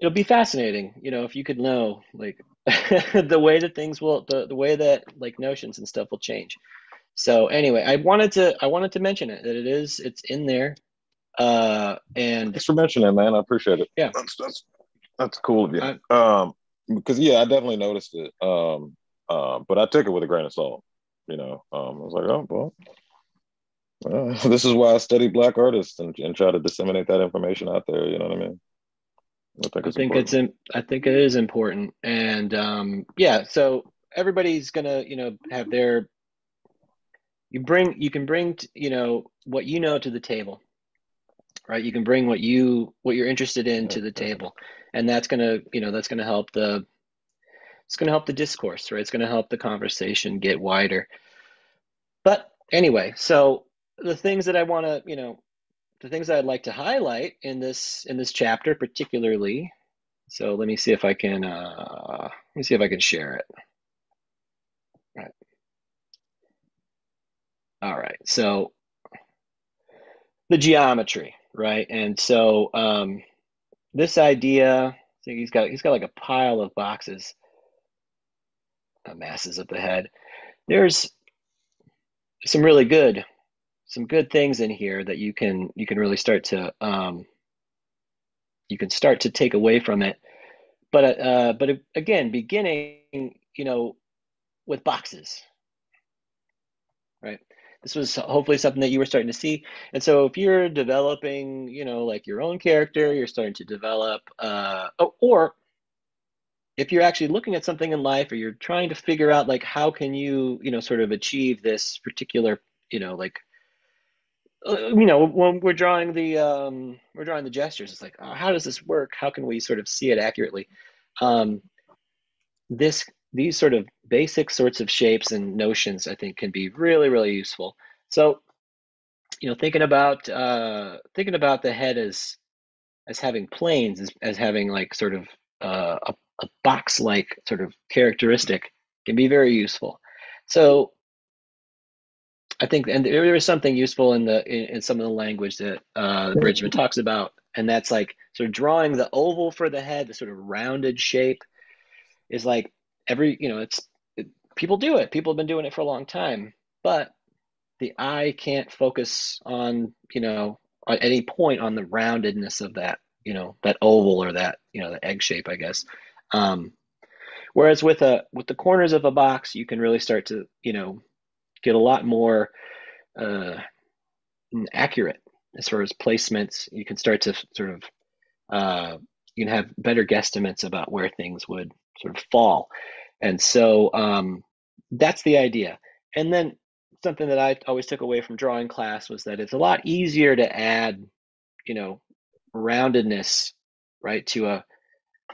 it'll be fascinating, you know, if you could know like the way that things will the, the way that like notions and stuff will change. So anyway, I wanted to I wanted to mention it that it is it's in there. Uh and Thanks for mentioning, it, man. I appreciate it. Yeah. that's that's that's cool of you. I- um, because yeah, I definitely noticed it. Um, uh, but I took it with a grain of salt. You know, um, I was like, oh well, well, this is why I study black artists and, and try to disseminate that information out there. You know what I mean? I think it's, I think it's in, I think it is important, and um, yeah. So everybody's gonna, you know, have their. You bring, you can bring, t- you know, what you know to the table, right? You can bring what you, what you're interested in to the table, and that's gonna, you know, that's gonna help the. It's gonna help the discourse, right? It's gonna help the conversation get wider. But anyway, so the things that I want to, you know, the things I'd like to highlight in this in this chapter particularly. So let me see if I can uh, let me see if I can share it. Right. All right. So the geometry, right? And so um, this idea, so he's got he's got like a pile of boxes, masses of the head. There's some really good some good things in here that you can you can really start to um, you can start to take away from it. But uh, but again beginning you know with boxes right? This was hopefully something that you were starting to see. And so if you're developing you know like your own character you're starting to develop uh, or if you're actually looking at something in life or you're trying to figure out like how can you you know sort of achieve this particular you know like uh, you know when we're drawing the um we're drawing the gestures it's like oh, how does this work how can we sort of see it accurately um this these sort of basic sorts of shapes and notions, I think, can be really, really useful. So, you know, thinking about uh, thinking about the head as as having planes, as, as having like sort of uh, a, a box-like sort of characteristic, can be very useful. So, I think, and there is something useful in the in, in some of the language that uh, Bridgman talks about, and that's like sort of drawing the oval for the head, the sort of rounded shape, is like every you know it's it, people do it. People have been doing it for a long time, but the eye can't focus on you know at any point on the roundedness of that you know that oval or that you know the egg shape, I guess. Um, whereas with a with the corners of a box, you can really start to you know get a lot more uh, accurate as far as placements. You can start to sort of uh, you can have better guesstimates about where things would sort of fall, and so um, that's the idea. And then something that I always took away from drawing class was that it's a lot easier to add, you know, roundedness, right, to a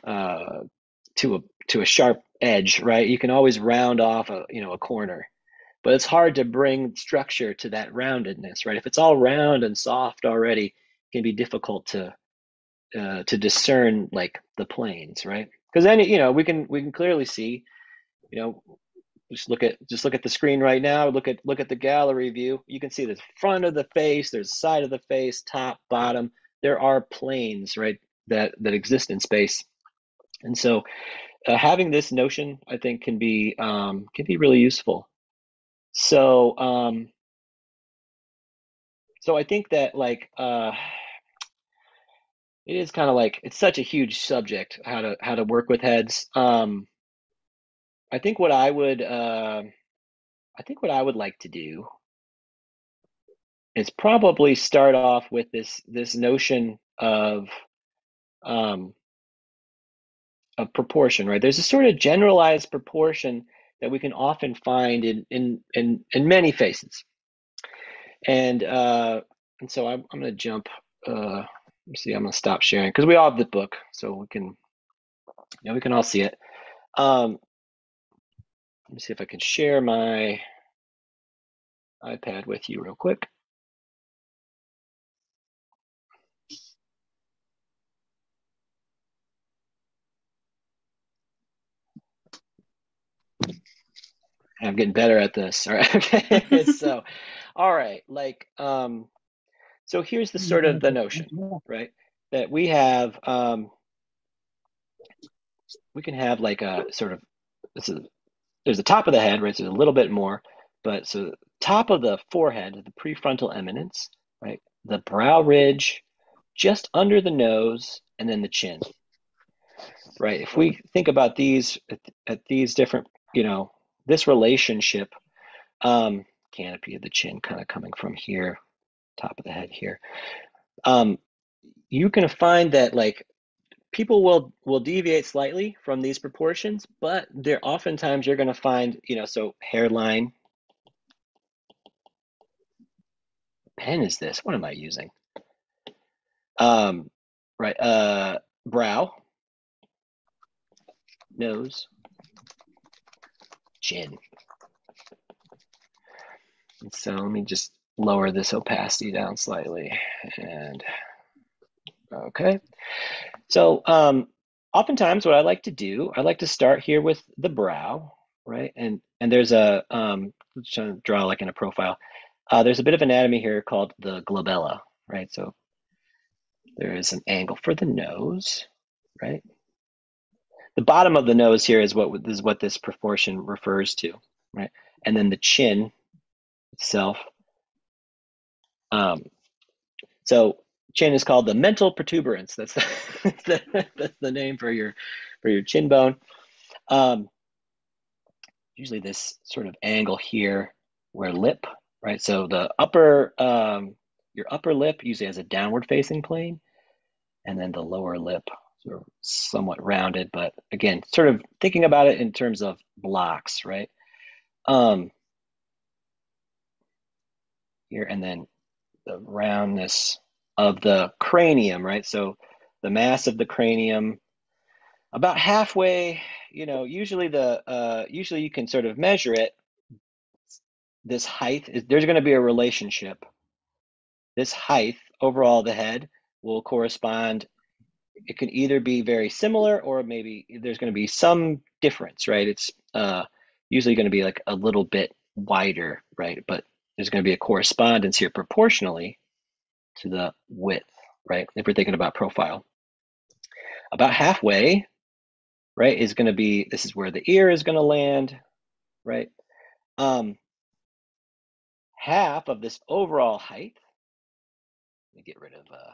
uh, to a to a sharp edge, right? You can always round off a you know a corner, but it's hard to bring structure to that roundedness, right? If it's all round and soft already, it can be difficult to uh, to discern like the planes, right? Because then you know we can we can clearly see, you know, just look at just look at the screen right now. Look at look at the gallery view. You can see the front of the face. There's side of the face, top, bottom. There are planes, right, that that exist in space, and so uh, having this notion, I think, can be um, can be really useful. So, um, so I think that like uh, it is kind of like it's such a huge subject how to how to work with heads. Um, I think what I would uh, I think what I would like to do is probably start off with this this notion of um, of proportion, right? There's a sort of generalized proportion that we can often find in in in, in many faces. And uh, and so I'm I'm gonna jump. Uh, see, I'm gonna stop sharing because we all have the book, so we can, yeah we can all see it. Um, let me see if I can share my iPad with you real quick. I'm getting better at this. All right. So, all right. Like, um, so here's the sort of the notion, right? That we have, um, we can have like a sort of, this is, there's the top of the head, right? So a little bit more, but so top of the forehead, the prefrontal eminence, right? The brow ridge, just under the nose, and then the chin, right? If we think about these at, at these different, you know, this relationship, um, canopy of the chin kind of coming from here, top of the head here. Um, you can find that like people will will deviate slightly from these proportions, but there oftentimes you're going to find, you know, so hairline. Pen is this? What am I using? Um, right. Uh, brow, nose, chin. And so let me just lower this opacity down slightly and okay. So um, oftentimes what I like to do, I like to start here with the brow, right? And and there's a, um, try to draw like in a profile. Uh, there's a bit of anatomy here called the glabella, right? So there is an angle for the nose, right? The bottom of the nose here is what is what this proportion refers to, right? And then the chin itself. Um, so chin is called the mental protuberance. That's the, that's the name for your for your chin bone. Um, usually this sort of angle here where lip, right? So the upper um, your upper lip usually has a downward facing plane, and then the lower lip sort of somewhat rounded, but again, sort of thinking about it in terms of blocks, right? Um, here and then the roundness of the cranium, right? So the mass of the cranium about halfway, you know, usually the uh, usually you can sort of measure it. This height is there's going to be a relationship. This height overall the head will correspond. It can either be very similar or maybe there's going to be some difference, right? It's uh, usually going to be like a little bit wider, right? But there's going to be a correspondence here proportionally to the width, right? If we're thinking about profile. About halfway, right, is going to be, this is where the ear is going to land, right? Um, half of this overall height, let me get rid of uh,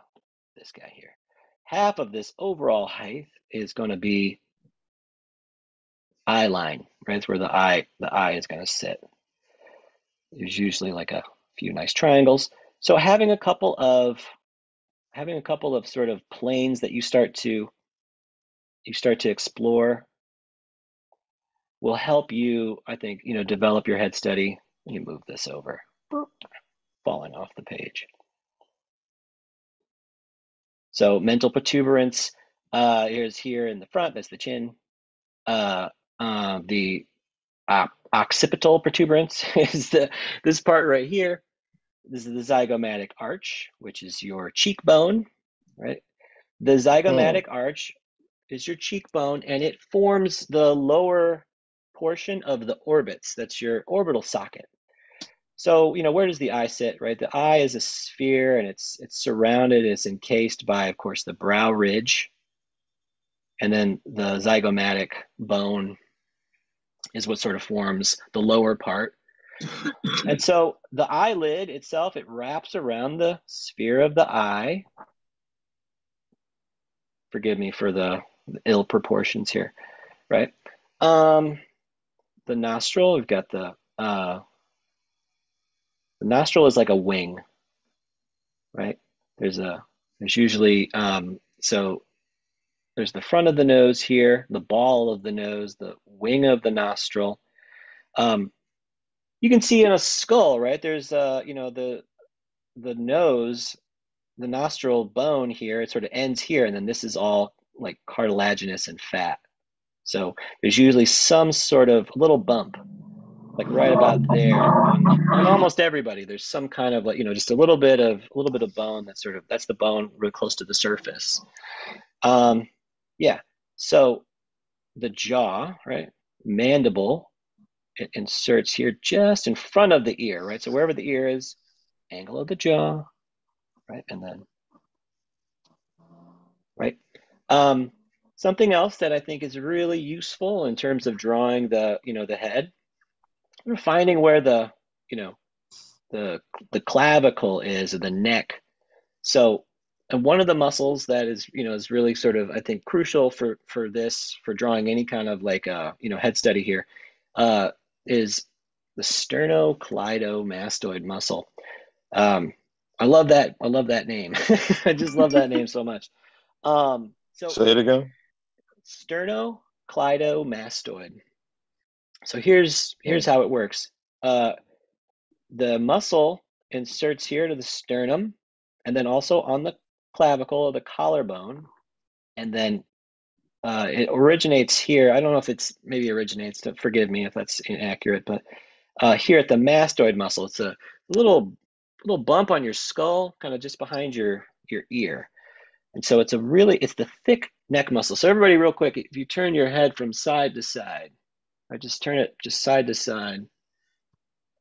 this guy here. Half of this overall height is going to be eye line, right? It's where the eye, the eye is going to sit. There's usually like a few nice triangles. So having a couple of having a couple of sort of planes that you start to you start to explore will help you, I think, you know, develop your head study. Let me move this over. Falling off the page. So mental protuberance uh, here's here in the front. That's the chin. Uh, uh, the uh, occipital protuberance is the this part right here. This is the zygomatic arch, which is your cheekbone, right? The zygomatic mm. arch is your cheekbone, and it forms the lower portion of the orbits. That's your orbital socket. So, you know, where does the eye sit, right? The eye is a sphere and it's it's surrounded, it's encased by, of course, the brow ridge. And then the zygomatic bone is what sort of forms the lower part. and so the eyelid itself, it wraps around the sphere of the eye. Forgive me for the, the ill proportions here, right? Um, the nostril, we've got the, uh, the nostril is like a wing, right? There's a, there's usually, um, so there's the front of the nose here, the ball of the nose, the wing of the nostril. Um, you can see in a skull, right? There's, uh, you know, the the nose, the nostril bone here. It sort of ends here, and then this is all like cartilaginous and fat. So there's usually some sort of little bump, like right about there. On almost everybody, there's some kind of like you know just a little bit of a little bit of bone. That's sort of that's the bone really close to the surface. Um, yeah. So the jaw, right? Mandible it inserts here just in front of the ear, right? So wherever the ear is, angle of the jaw, right? And then, right? Um, something else that I think is really useful in terms of drawing the, you know, the head, finding where the, you know, the the clavicle is or the neck. So and one of the muscles that is you know is really sort of i think crucial for for this for drawing any kind of like uh you know head study here uh is the sternocleidomastoid muscle. Um i love that i love that name. I just love that name so much. Um so say it again. sternocleidomastoid so here's here's how it works uh the muscle inserts here to the sternum and then also on the clavicle or the collarbone, and then uh, it originates here. I don't know if it's maybe originates. To, forgive me if that's inaccurate, but uh, here at the mastoid muscle, it's a little little bump on your skull, kind of just behind your your ear, and so it's a really it's the thick neck muscle. So everybody, real quick, if you turn your head from side to side, I just turn it just side to side.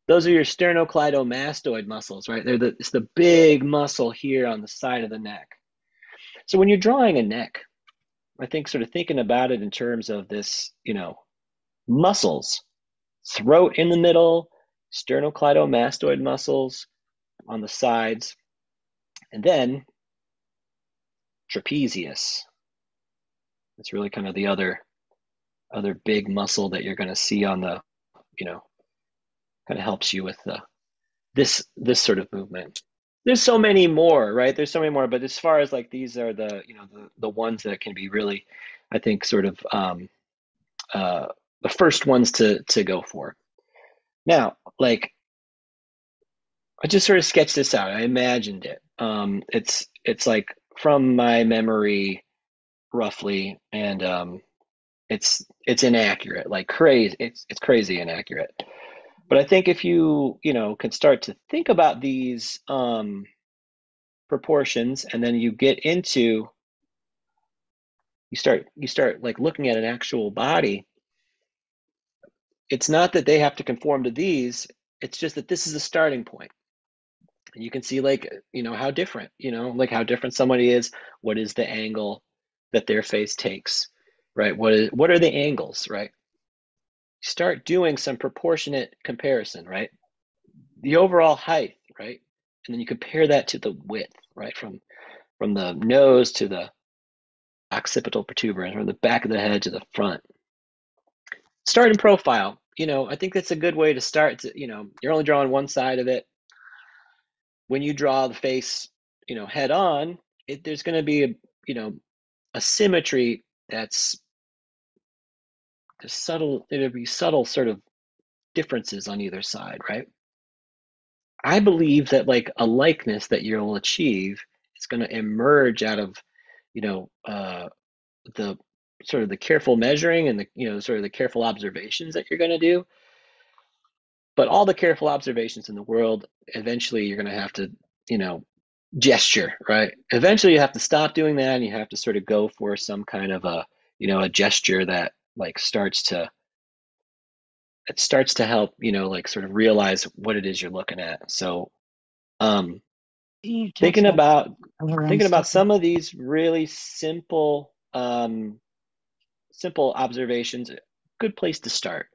Those are your sternocleidomastoid muscles, right? They're the, it's the big muscle here on the side of the neck. So when you're drawing a neck, I think sort of thinking about it in terms of this, you know, muscles, throat in the middle, sternocleidomastoid muscles on the sides, and then trapezius. That's really kind of the other other big muscle that you're going to see on the, you know, kind of helps you with the this this sort of movement. There's so many more right? There's so many more but as far as like these are the you know the, the ones that can be really i think sort of um uh the first ones to to go for. Now like i just sort of sketched this out. I imagined it. Um it's it's like from my memory roughly and um it's it's inaccurate, like crazy. It's it's crazy inaccurate. But I think if you you know can start to think about these um, proportions, and then you get into you start you start like looking at an actual body. It's not that they have to conform to these. It's just that this is a starting point. And you can see like you know how different you know like how different somebody is. What is the angle that their face takes? Right? What is what are the angles, right? Start doing some proportionate comparison, right? The overall height, right? And then you compare that to the width, right? From from the nose to the occipital protuberance, from the back of the head to the front. Start in profile. You know, I think that's a good way to start. To, you know, you're only drawing one side of it. When you draw the face, you know, head on, it, there's going to be a, you know, a symmetry that's subtle there'll be subtle sort of differences on either side right? I believe that like a likeness that you'll achieve is going to emerge out of you know uh, the sort of the careful measuring and the you know sort of the careful observations that you're going to do. But all the careful observations in the world eventually you're going to have to you know gesture right? Eventually you have to stop doing that and you have to sort of go for some kind of a you know a gesture that like starts to it starts to help you know like sort of realize what it is you're looking at so um thinking about thinking about some of these really simple um simple observations good place to start.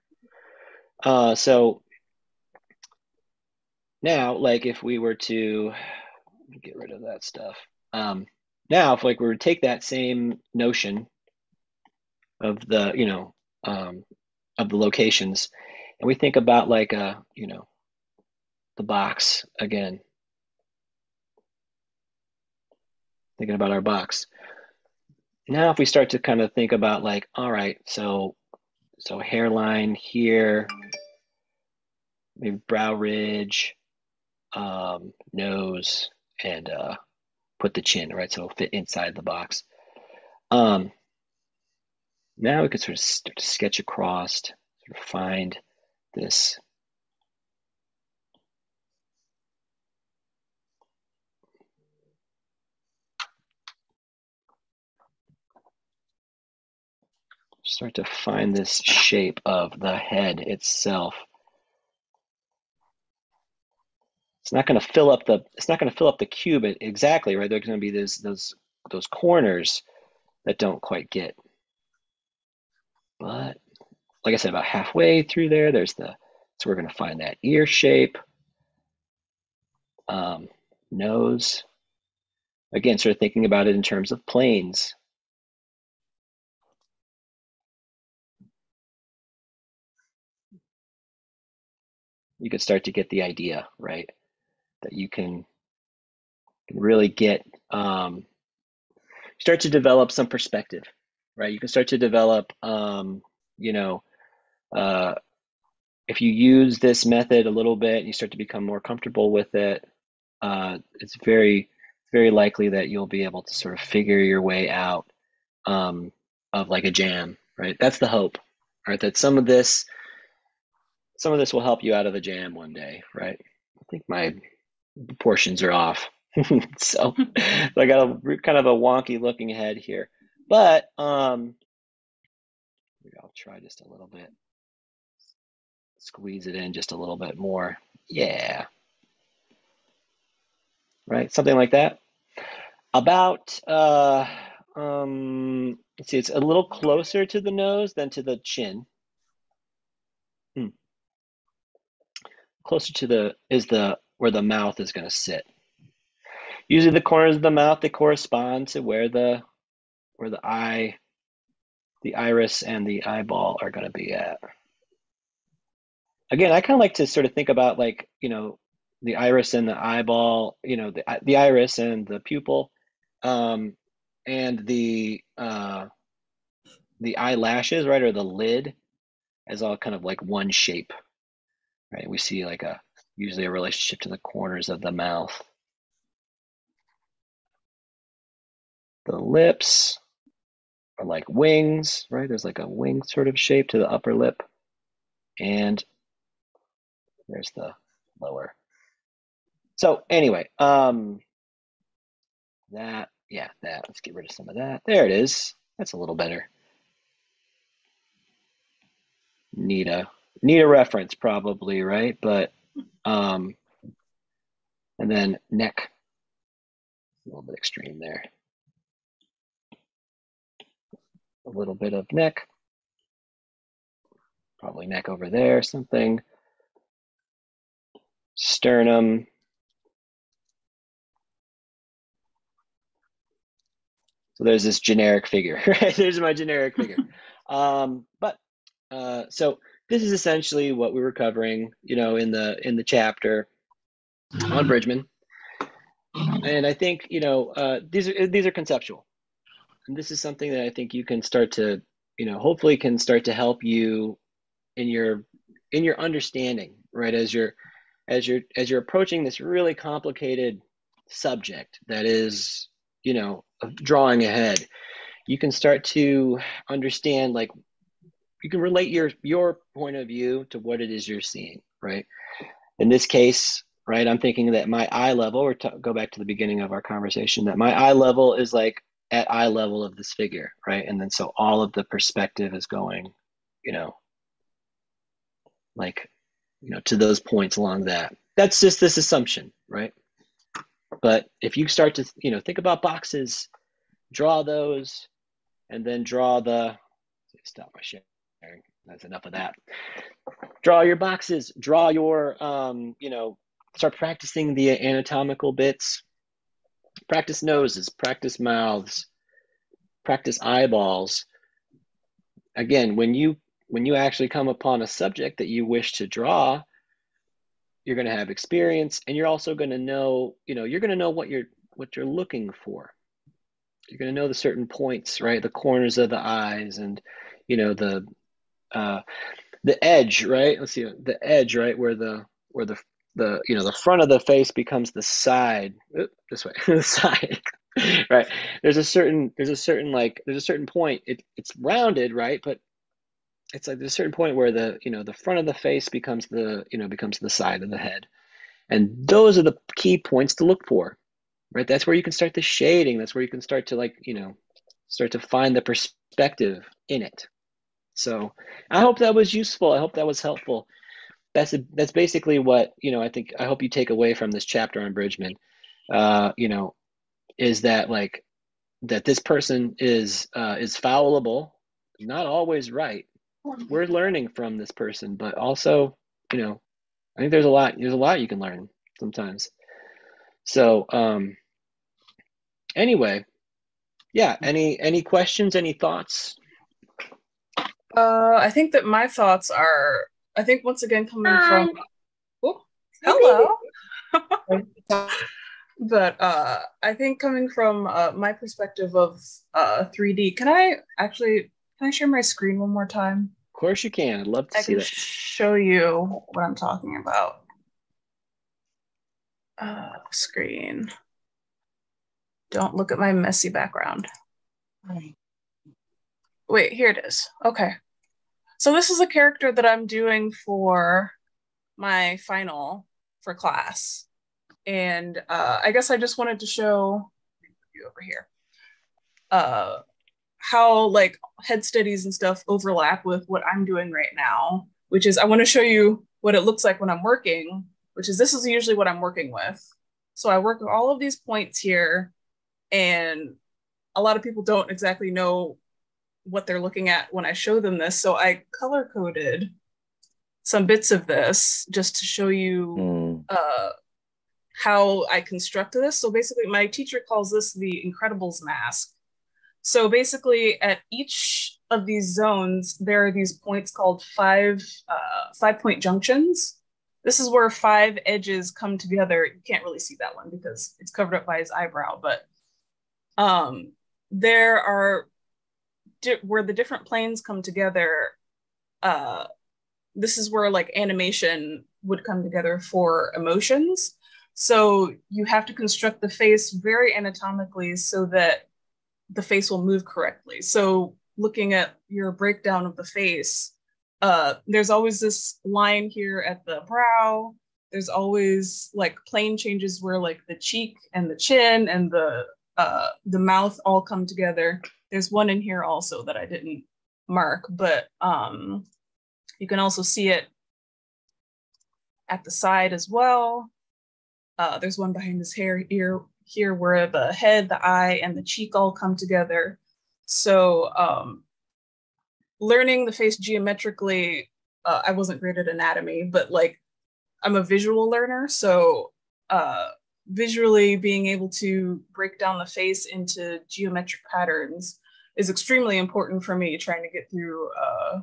Uh so now like if we were to get rid of that stuff. Um now if like we were to take that same notion of the you know um, of the locations. And we think about like uh you know the box again. Thinking about our box. Now if we start to kind of think about like all right so so hairline here maybe brow ridge um, nose and uh, put the chin right? So it'll fit inside the box. Um, now we can sort of start to sketch across, sort of find this start to find this shape of the head itself. It's not going to fill up the it's not going to fill up the cube exactly, right? There's going to be those those those corners that don't quite get but like I said, about halfway through there, there's the, so we're going to find that ear shape, um, nose. Again, sort of thinking about it in terms of planes. You could start to get the idea, right? That you can, really get, um, start to develop some perspective right? You can start to develop, um, you know, uh, if you use this method a little bit, and you start to become more comfortable with it. Uh, it's very, very likely that you'll be able to sort of figure your way out um, of like a jam, right? That's the hope, right? That some of this, some of this will help you out of the jam one day, right? I think my proportions are off. so I got a kind of a wonky looking head here. But um, I'll try just a little bit. Squeeze it in just a little bit more. Yeah. Right, something like that. About, uh, um, let's see, it's a little closer to the nose than to the chin. Hmm. Closer to the, is the, where the mouth is going to sit. Usually the corners of the mouth, they correspond to where the where the eye, the iris and the eyeball are going to be at. Again, I kind of like to sort of think about like, you know, the iris and the eyeball, you know, the, the iris and the pupil, um, and the, uh, the eyelashes, right, or the lid as all kind of like one shape, right? We see like a, usually a relationship to the corners of the mouth. The lips, are like wings, right? There's like a wing sort of shape to the upper lip. And there's the lower. So anyway, um, that, yeah, that, let's get rid of some of that. There it is. That's a little better. Need a, need a reference probably, right? But, um, and then neck, a little bit extreme there. A little bit of neck, probably neck over there, something. Sternum, So there's this generic figure, right? There's my generic figure. Um, but uh, so this is essentially what we were covering, you know, in the in the chapter on Bridgman. And I think you know uh, these are these are conceptual, and this is something that I think you can start to you know hopefully can start to help you in your in your understanding, right? As you're as you're as you're approaching this really complicated subject that is you know drawing ahead you can start to understand like you can relate your your point of view to what it is you're seeing right in this case right i'm thinking that my eye level or to go back to the beginning of our conversation that my eye level is like at eye level of this figure right and then so all of the perspective is going you know like you know to those points along that that's just this assumption right but if you start to, you know, think about boxes, draw those, and then draw the, stop my sharing. That's enough of that. Draw your boxes, draw your, um, you know, start practicing the anatomical bits. Practice noses, practice mouths, practice eyeballs. Again, when you when you actually come upon a subject that you wish to draw, you're going to have experience and you're also going to know you know you're going to know what you're what you're looking for. You're going to know the certain points right? The corners of the eyes and you know the uh the edge right? Let's see the edge right? Where the where the the you know the front of the face becomes the side. This way the side. Right. There's a certain there's a certain like there's a certain point it, it's rounded right? But it's like there's a certain point where the you know the front of the face becomes the you know becomes the side of the head. And those are the key points to look for right? That's where you can start the shading. That's where you can start to like you know start to find the perspective in it. So i hope that was useful. I hope that was helpful that's that's basically what you know i think i hope you take away from this chapter on bridgman uh you know is that like that this person is uh is fallible not always right we're learning from this person, but also, you know, I think there's a lot there's a lot you can learn sometimes. So, um anyway, yeah, any any questions, any thoughts? Uh I think that my thoughts are I think once again coming Hi. from oh, hello. but uh I think coming from uh, my perspective of uh 3D, can I actually can I share my screen one more time? Of course you can. I'd love to I see can that. show you what I'm talking about. Uh, screen. Don't look at my messy background. Wait, here it is. Okay. So this is a character that I'm doing for my final for class. And uh, I guess I just wanted to show you over here. Uh, how like head studies and stuff overlap with what I'm doing right now, which is I want to show you what it looks like when I'm working, which is this is usually what I'm working with. So I work with all of these points here, and a lot of people don't exactly know what they're looking at when I show them this. So I color coded some bits of this just to show you Mm. uh, how I construct this. So basically, my teacher calls this the Incredibles mask. So basically, at each of these zones, there are these points called five uh, five point junctions. This is where five edges come together. You can't really see that one because it's covered up by his eyebrow, but um, there are di- where the different planes come together. Uh, this is where like animation would come together for emotions. So you have to construct the face very anatomically so that the face will move correctly. So looking at your breakdown of the face, uh, there's always this line here at the brow. There's always like plane changes where like the cheek and the chin and the uh, the mouth all come together. There's one in here also that I didn't mark, but um, you can also see it at the side as well. Uh, there's one behind his hair ear here where the head, the eye, and the cheek all come together. So um, learning the face geometrically, uh, I wasn't great at anatomy, but like I'm a visual learner. So uh, visually being able to break down the face into geometric patterns is extremely important for me trying to get through uh,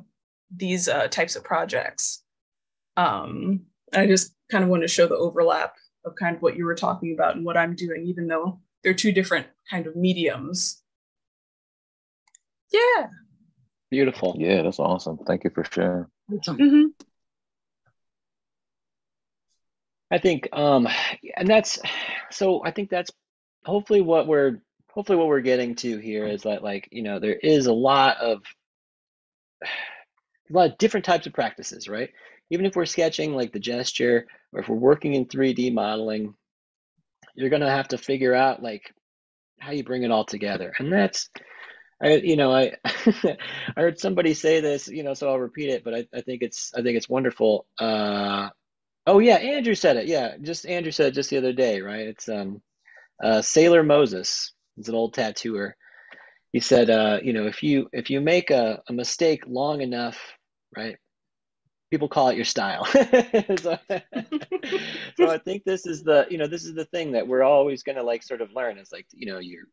these uh, types of projects. Um, I just kind of want to show the overlap of kind of what you were talking about and what I'm doing, even though they're two different kind of mediums. Yeah. Beautiful. Yeah, that's awesome. Thank you for sharing. Mm-hmm. I think, um, and that's so. I think that's hopefully what we're hopefully what we're getting to here is that like you know there is a lot of a lot of different types of practices, right? Even if we're sketching like the gesture, or if we're working in 3D modeling, you're gonna have to figure out like how you bring it all together, and that's I, you know, I I heard somebody say this, you know, so I'll repeat it, but I, I think it's I think it's wonderful. Uh, oh yeah, Andrew said it. Yeah, just Andrew said it just the other day, right? It's um, uh, Sailor Moses. He's an old tattooer. He said, uh, you know, if you if you make a, a mistake long enough, right, people call it your style. so, so I think this is the you know this is the thing that we're always going to like sort of learn. It's like you know you're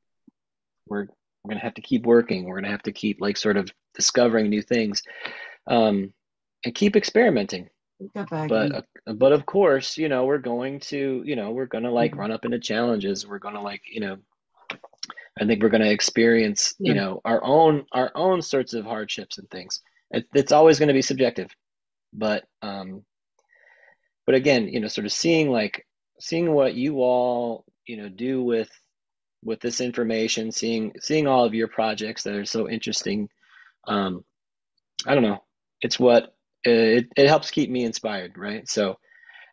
we're we're going to have to keep working we're going to have to keep like sort of discovering new things um, and keep experimenting but uh, but of course you know we're going to you know we're going to like mm-hmm. run up into challenges we're going to like you know i think we're going to experience yeah. you know our own our own sorts of hardships and things it, it's always going to be subjective but um but again you know sort of seeing like seeing what you all you know do with with this information, seeing seeing all of your projects that are so interesting. Um, I don't know. It's what it, it helps keep me inspired, right? So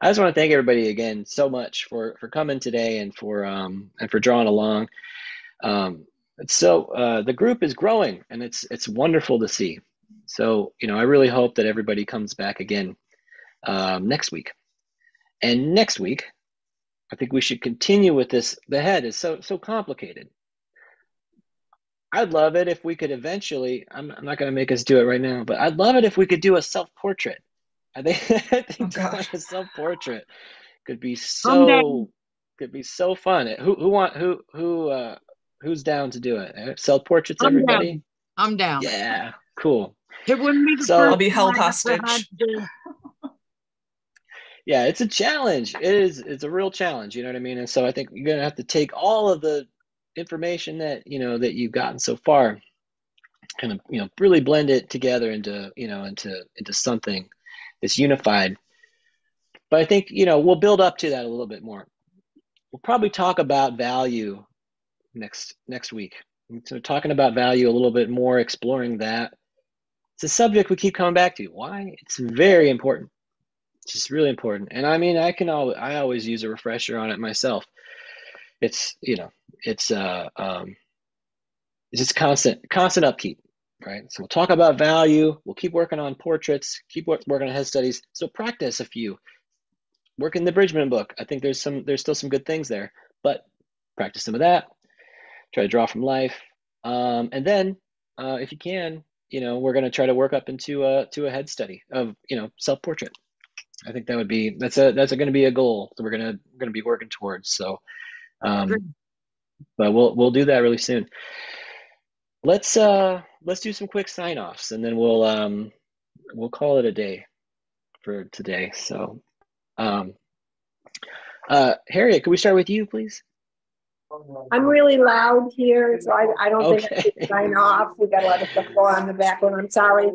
I just want to thank everybody again so much for for coming today and for um and for drawing along. Um, so uh, the group is growing and it's it's wonderful to see. So you know I really hope that everybody comes back again um, next week. And next week I think we should continue with this. The head is so so complicated. I'd love it if we could eventually. I'm, I'm not going to make us do it right now, but I'd love it if we could do a self portrait. I think, I think oh, a self portrait could be so could be so fun. Who who want who who uh who's down to do it? Eh, Self portraits, everybody. Down. I'm down. Yeah, cool. It wouldn't be so. I'll be held hostage yeah, it's a challenge. It is. It's a real challenge. You know what I mean? And so I think you're gonna have to take all of the information that you know that you've gotten so far, kind of you know really blend it together into you know into into something that's unified. But I think you know we'll build up to that a little bit more. We'll probably talk about value next next week. So talking about value a little bit more, exploring that. It's a subject we keep coming back to. Why? It's very important. It's just really important. And I mean, I can always, I always use a refresher on it myself. It's, you know, it's, uh, um, it's just constant, constant upkeep, right? So we'll talk about value. We'll keep working on portraits, keep work, working on head studies. So practice a few. Work in the Bridgman book. I think there's some, there's still some good things there, but practice some of that. Try to draw from life. Um, and then, uh, if you can, you know, we're going to try to work up into a to a head study of you know self portrait. I think that would be that's a that's going to be a goal that we're gonna going to be working towards. So, um, but we'll we'll do that really soon. Let's uh let's do some quick sign offs and then we'll um we'll call it a day for today. So, um, uh, Harriet, can we start with you, please? I'm really loud here, so I, I don't okay. think I should sign off. We got a lot of stuff going on in the background. I'm sorry.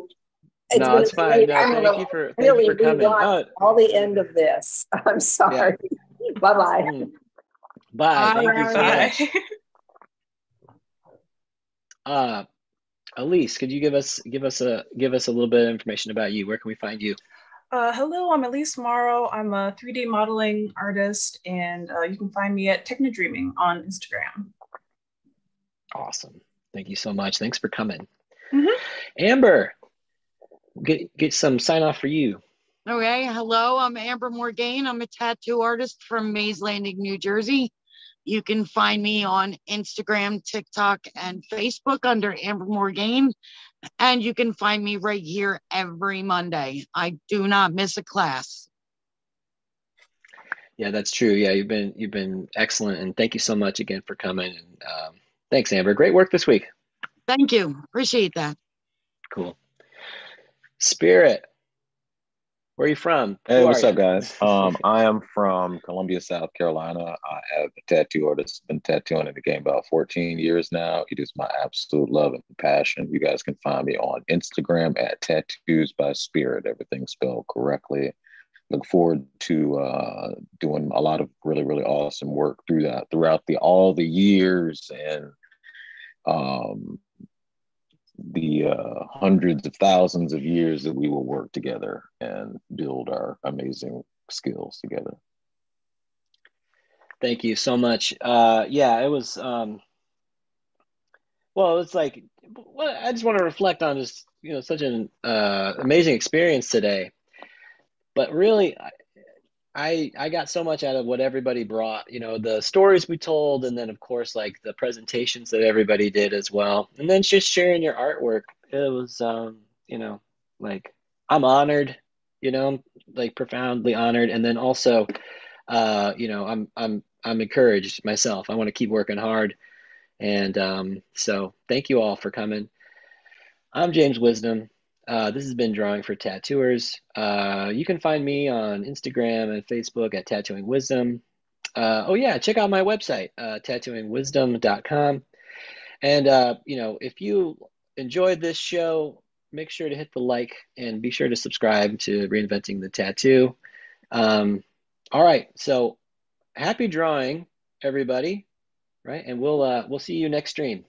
It's no, it's fine. No, thank you for thank really you for coming. Oh. All the end of this. I'm sorry. Yeah. Bye-bye. Mm. Bye. Thank you so much. uh, Elise, could you give us give us a give us a little bit of information about you? Where can we find you? Uh, hello, I'm Elise Morrow. I'm a 3D modeling artist, and uh, you can find me at Technodreaming on Instagram. Awesome. Thank you so much. Thanks for coming. Mhm. Amber, get get some sign off for you. Okay, hello, I'm Amber Morgaine. I'm a tattoo artist from Mays Landing, New Jersey. You can find me on Instagram, TikTok, and Facebook under Amber Morgaine. And you can find me right here every Monday. I do not miss a class. Yeah, that's true. Yeah, you've been you've been excellent, and thank you so much again for coming. And um, thanks, Amber. Great work this week. Thank you. Appreciate that. Cool. Spirit, where are you from? Hey, what's up, you? guys? Um, I am from Columbia, South Carolina. I have a tattoo artist, been tattooing in the game about 14 years now. It is my absolute love and passion. You guys can find me on Instagram at Tattoos by Spirit, everything spelled correctly. Look forward to uh, doing a lot of really, really awesome work through that throughout the all the years and um, the uh, hundreds of thousands of years that we will work together and build our amazing skills together. Thank you so much. Uh, yeah, it was. Um, well, it's like I just want to reflect on just you know such an uh, amazing experience today. But really, I, I got so much out of what everybody brought. You know, the stories we told, and then of course like the presentations that everybody did as well, and then just sharing your artwork. It was um, you know like I'm honored. You know, like profoundly honored, and then also uh, you know, I'm I'm I'm encouraged myself. I want to keep working hard, and um, so thank you all for coming. I'm James Wisdom. Uh, this has been Drawing for Tattooers. Uh, you can find me on Instagram and Facebook at Tattooing Wisdom. Uh, oh yeah, check out my website, uh, tattooingwisdom.com. And uh, you know, if you enjoyed this show, make sure to hit the like and be sure to subscribe to Reinventing the Tattoo. Um, all right, so happy drawing, everybody, right? And we'll uh, we'll see you next stream.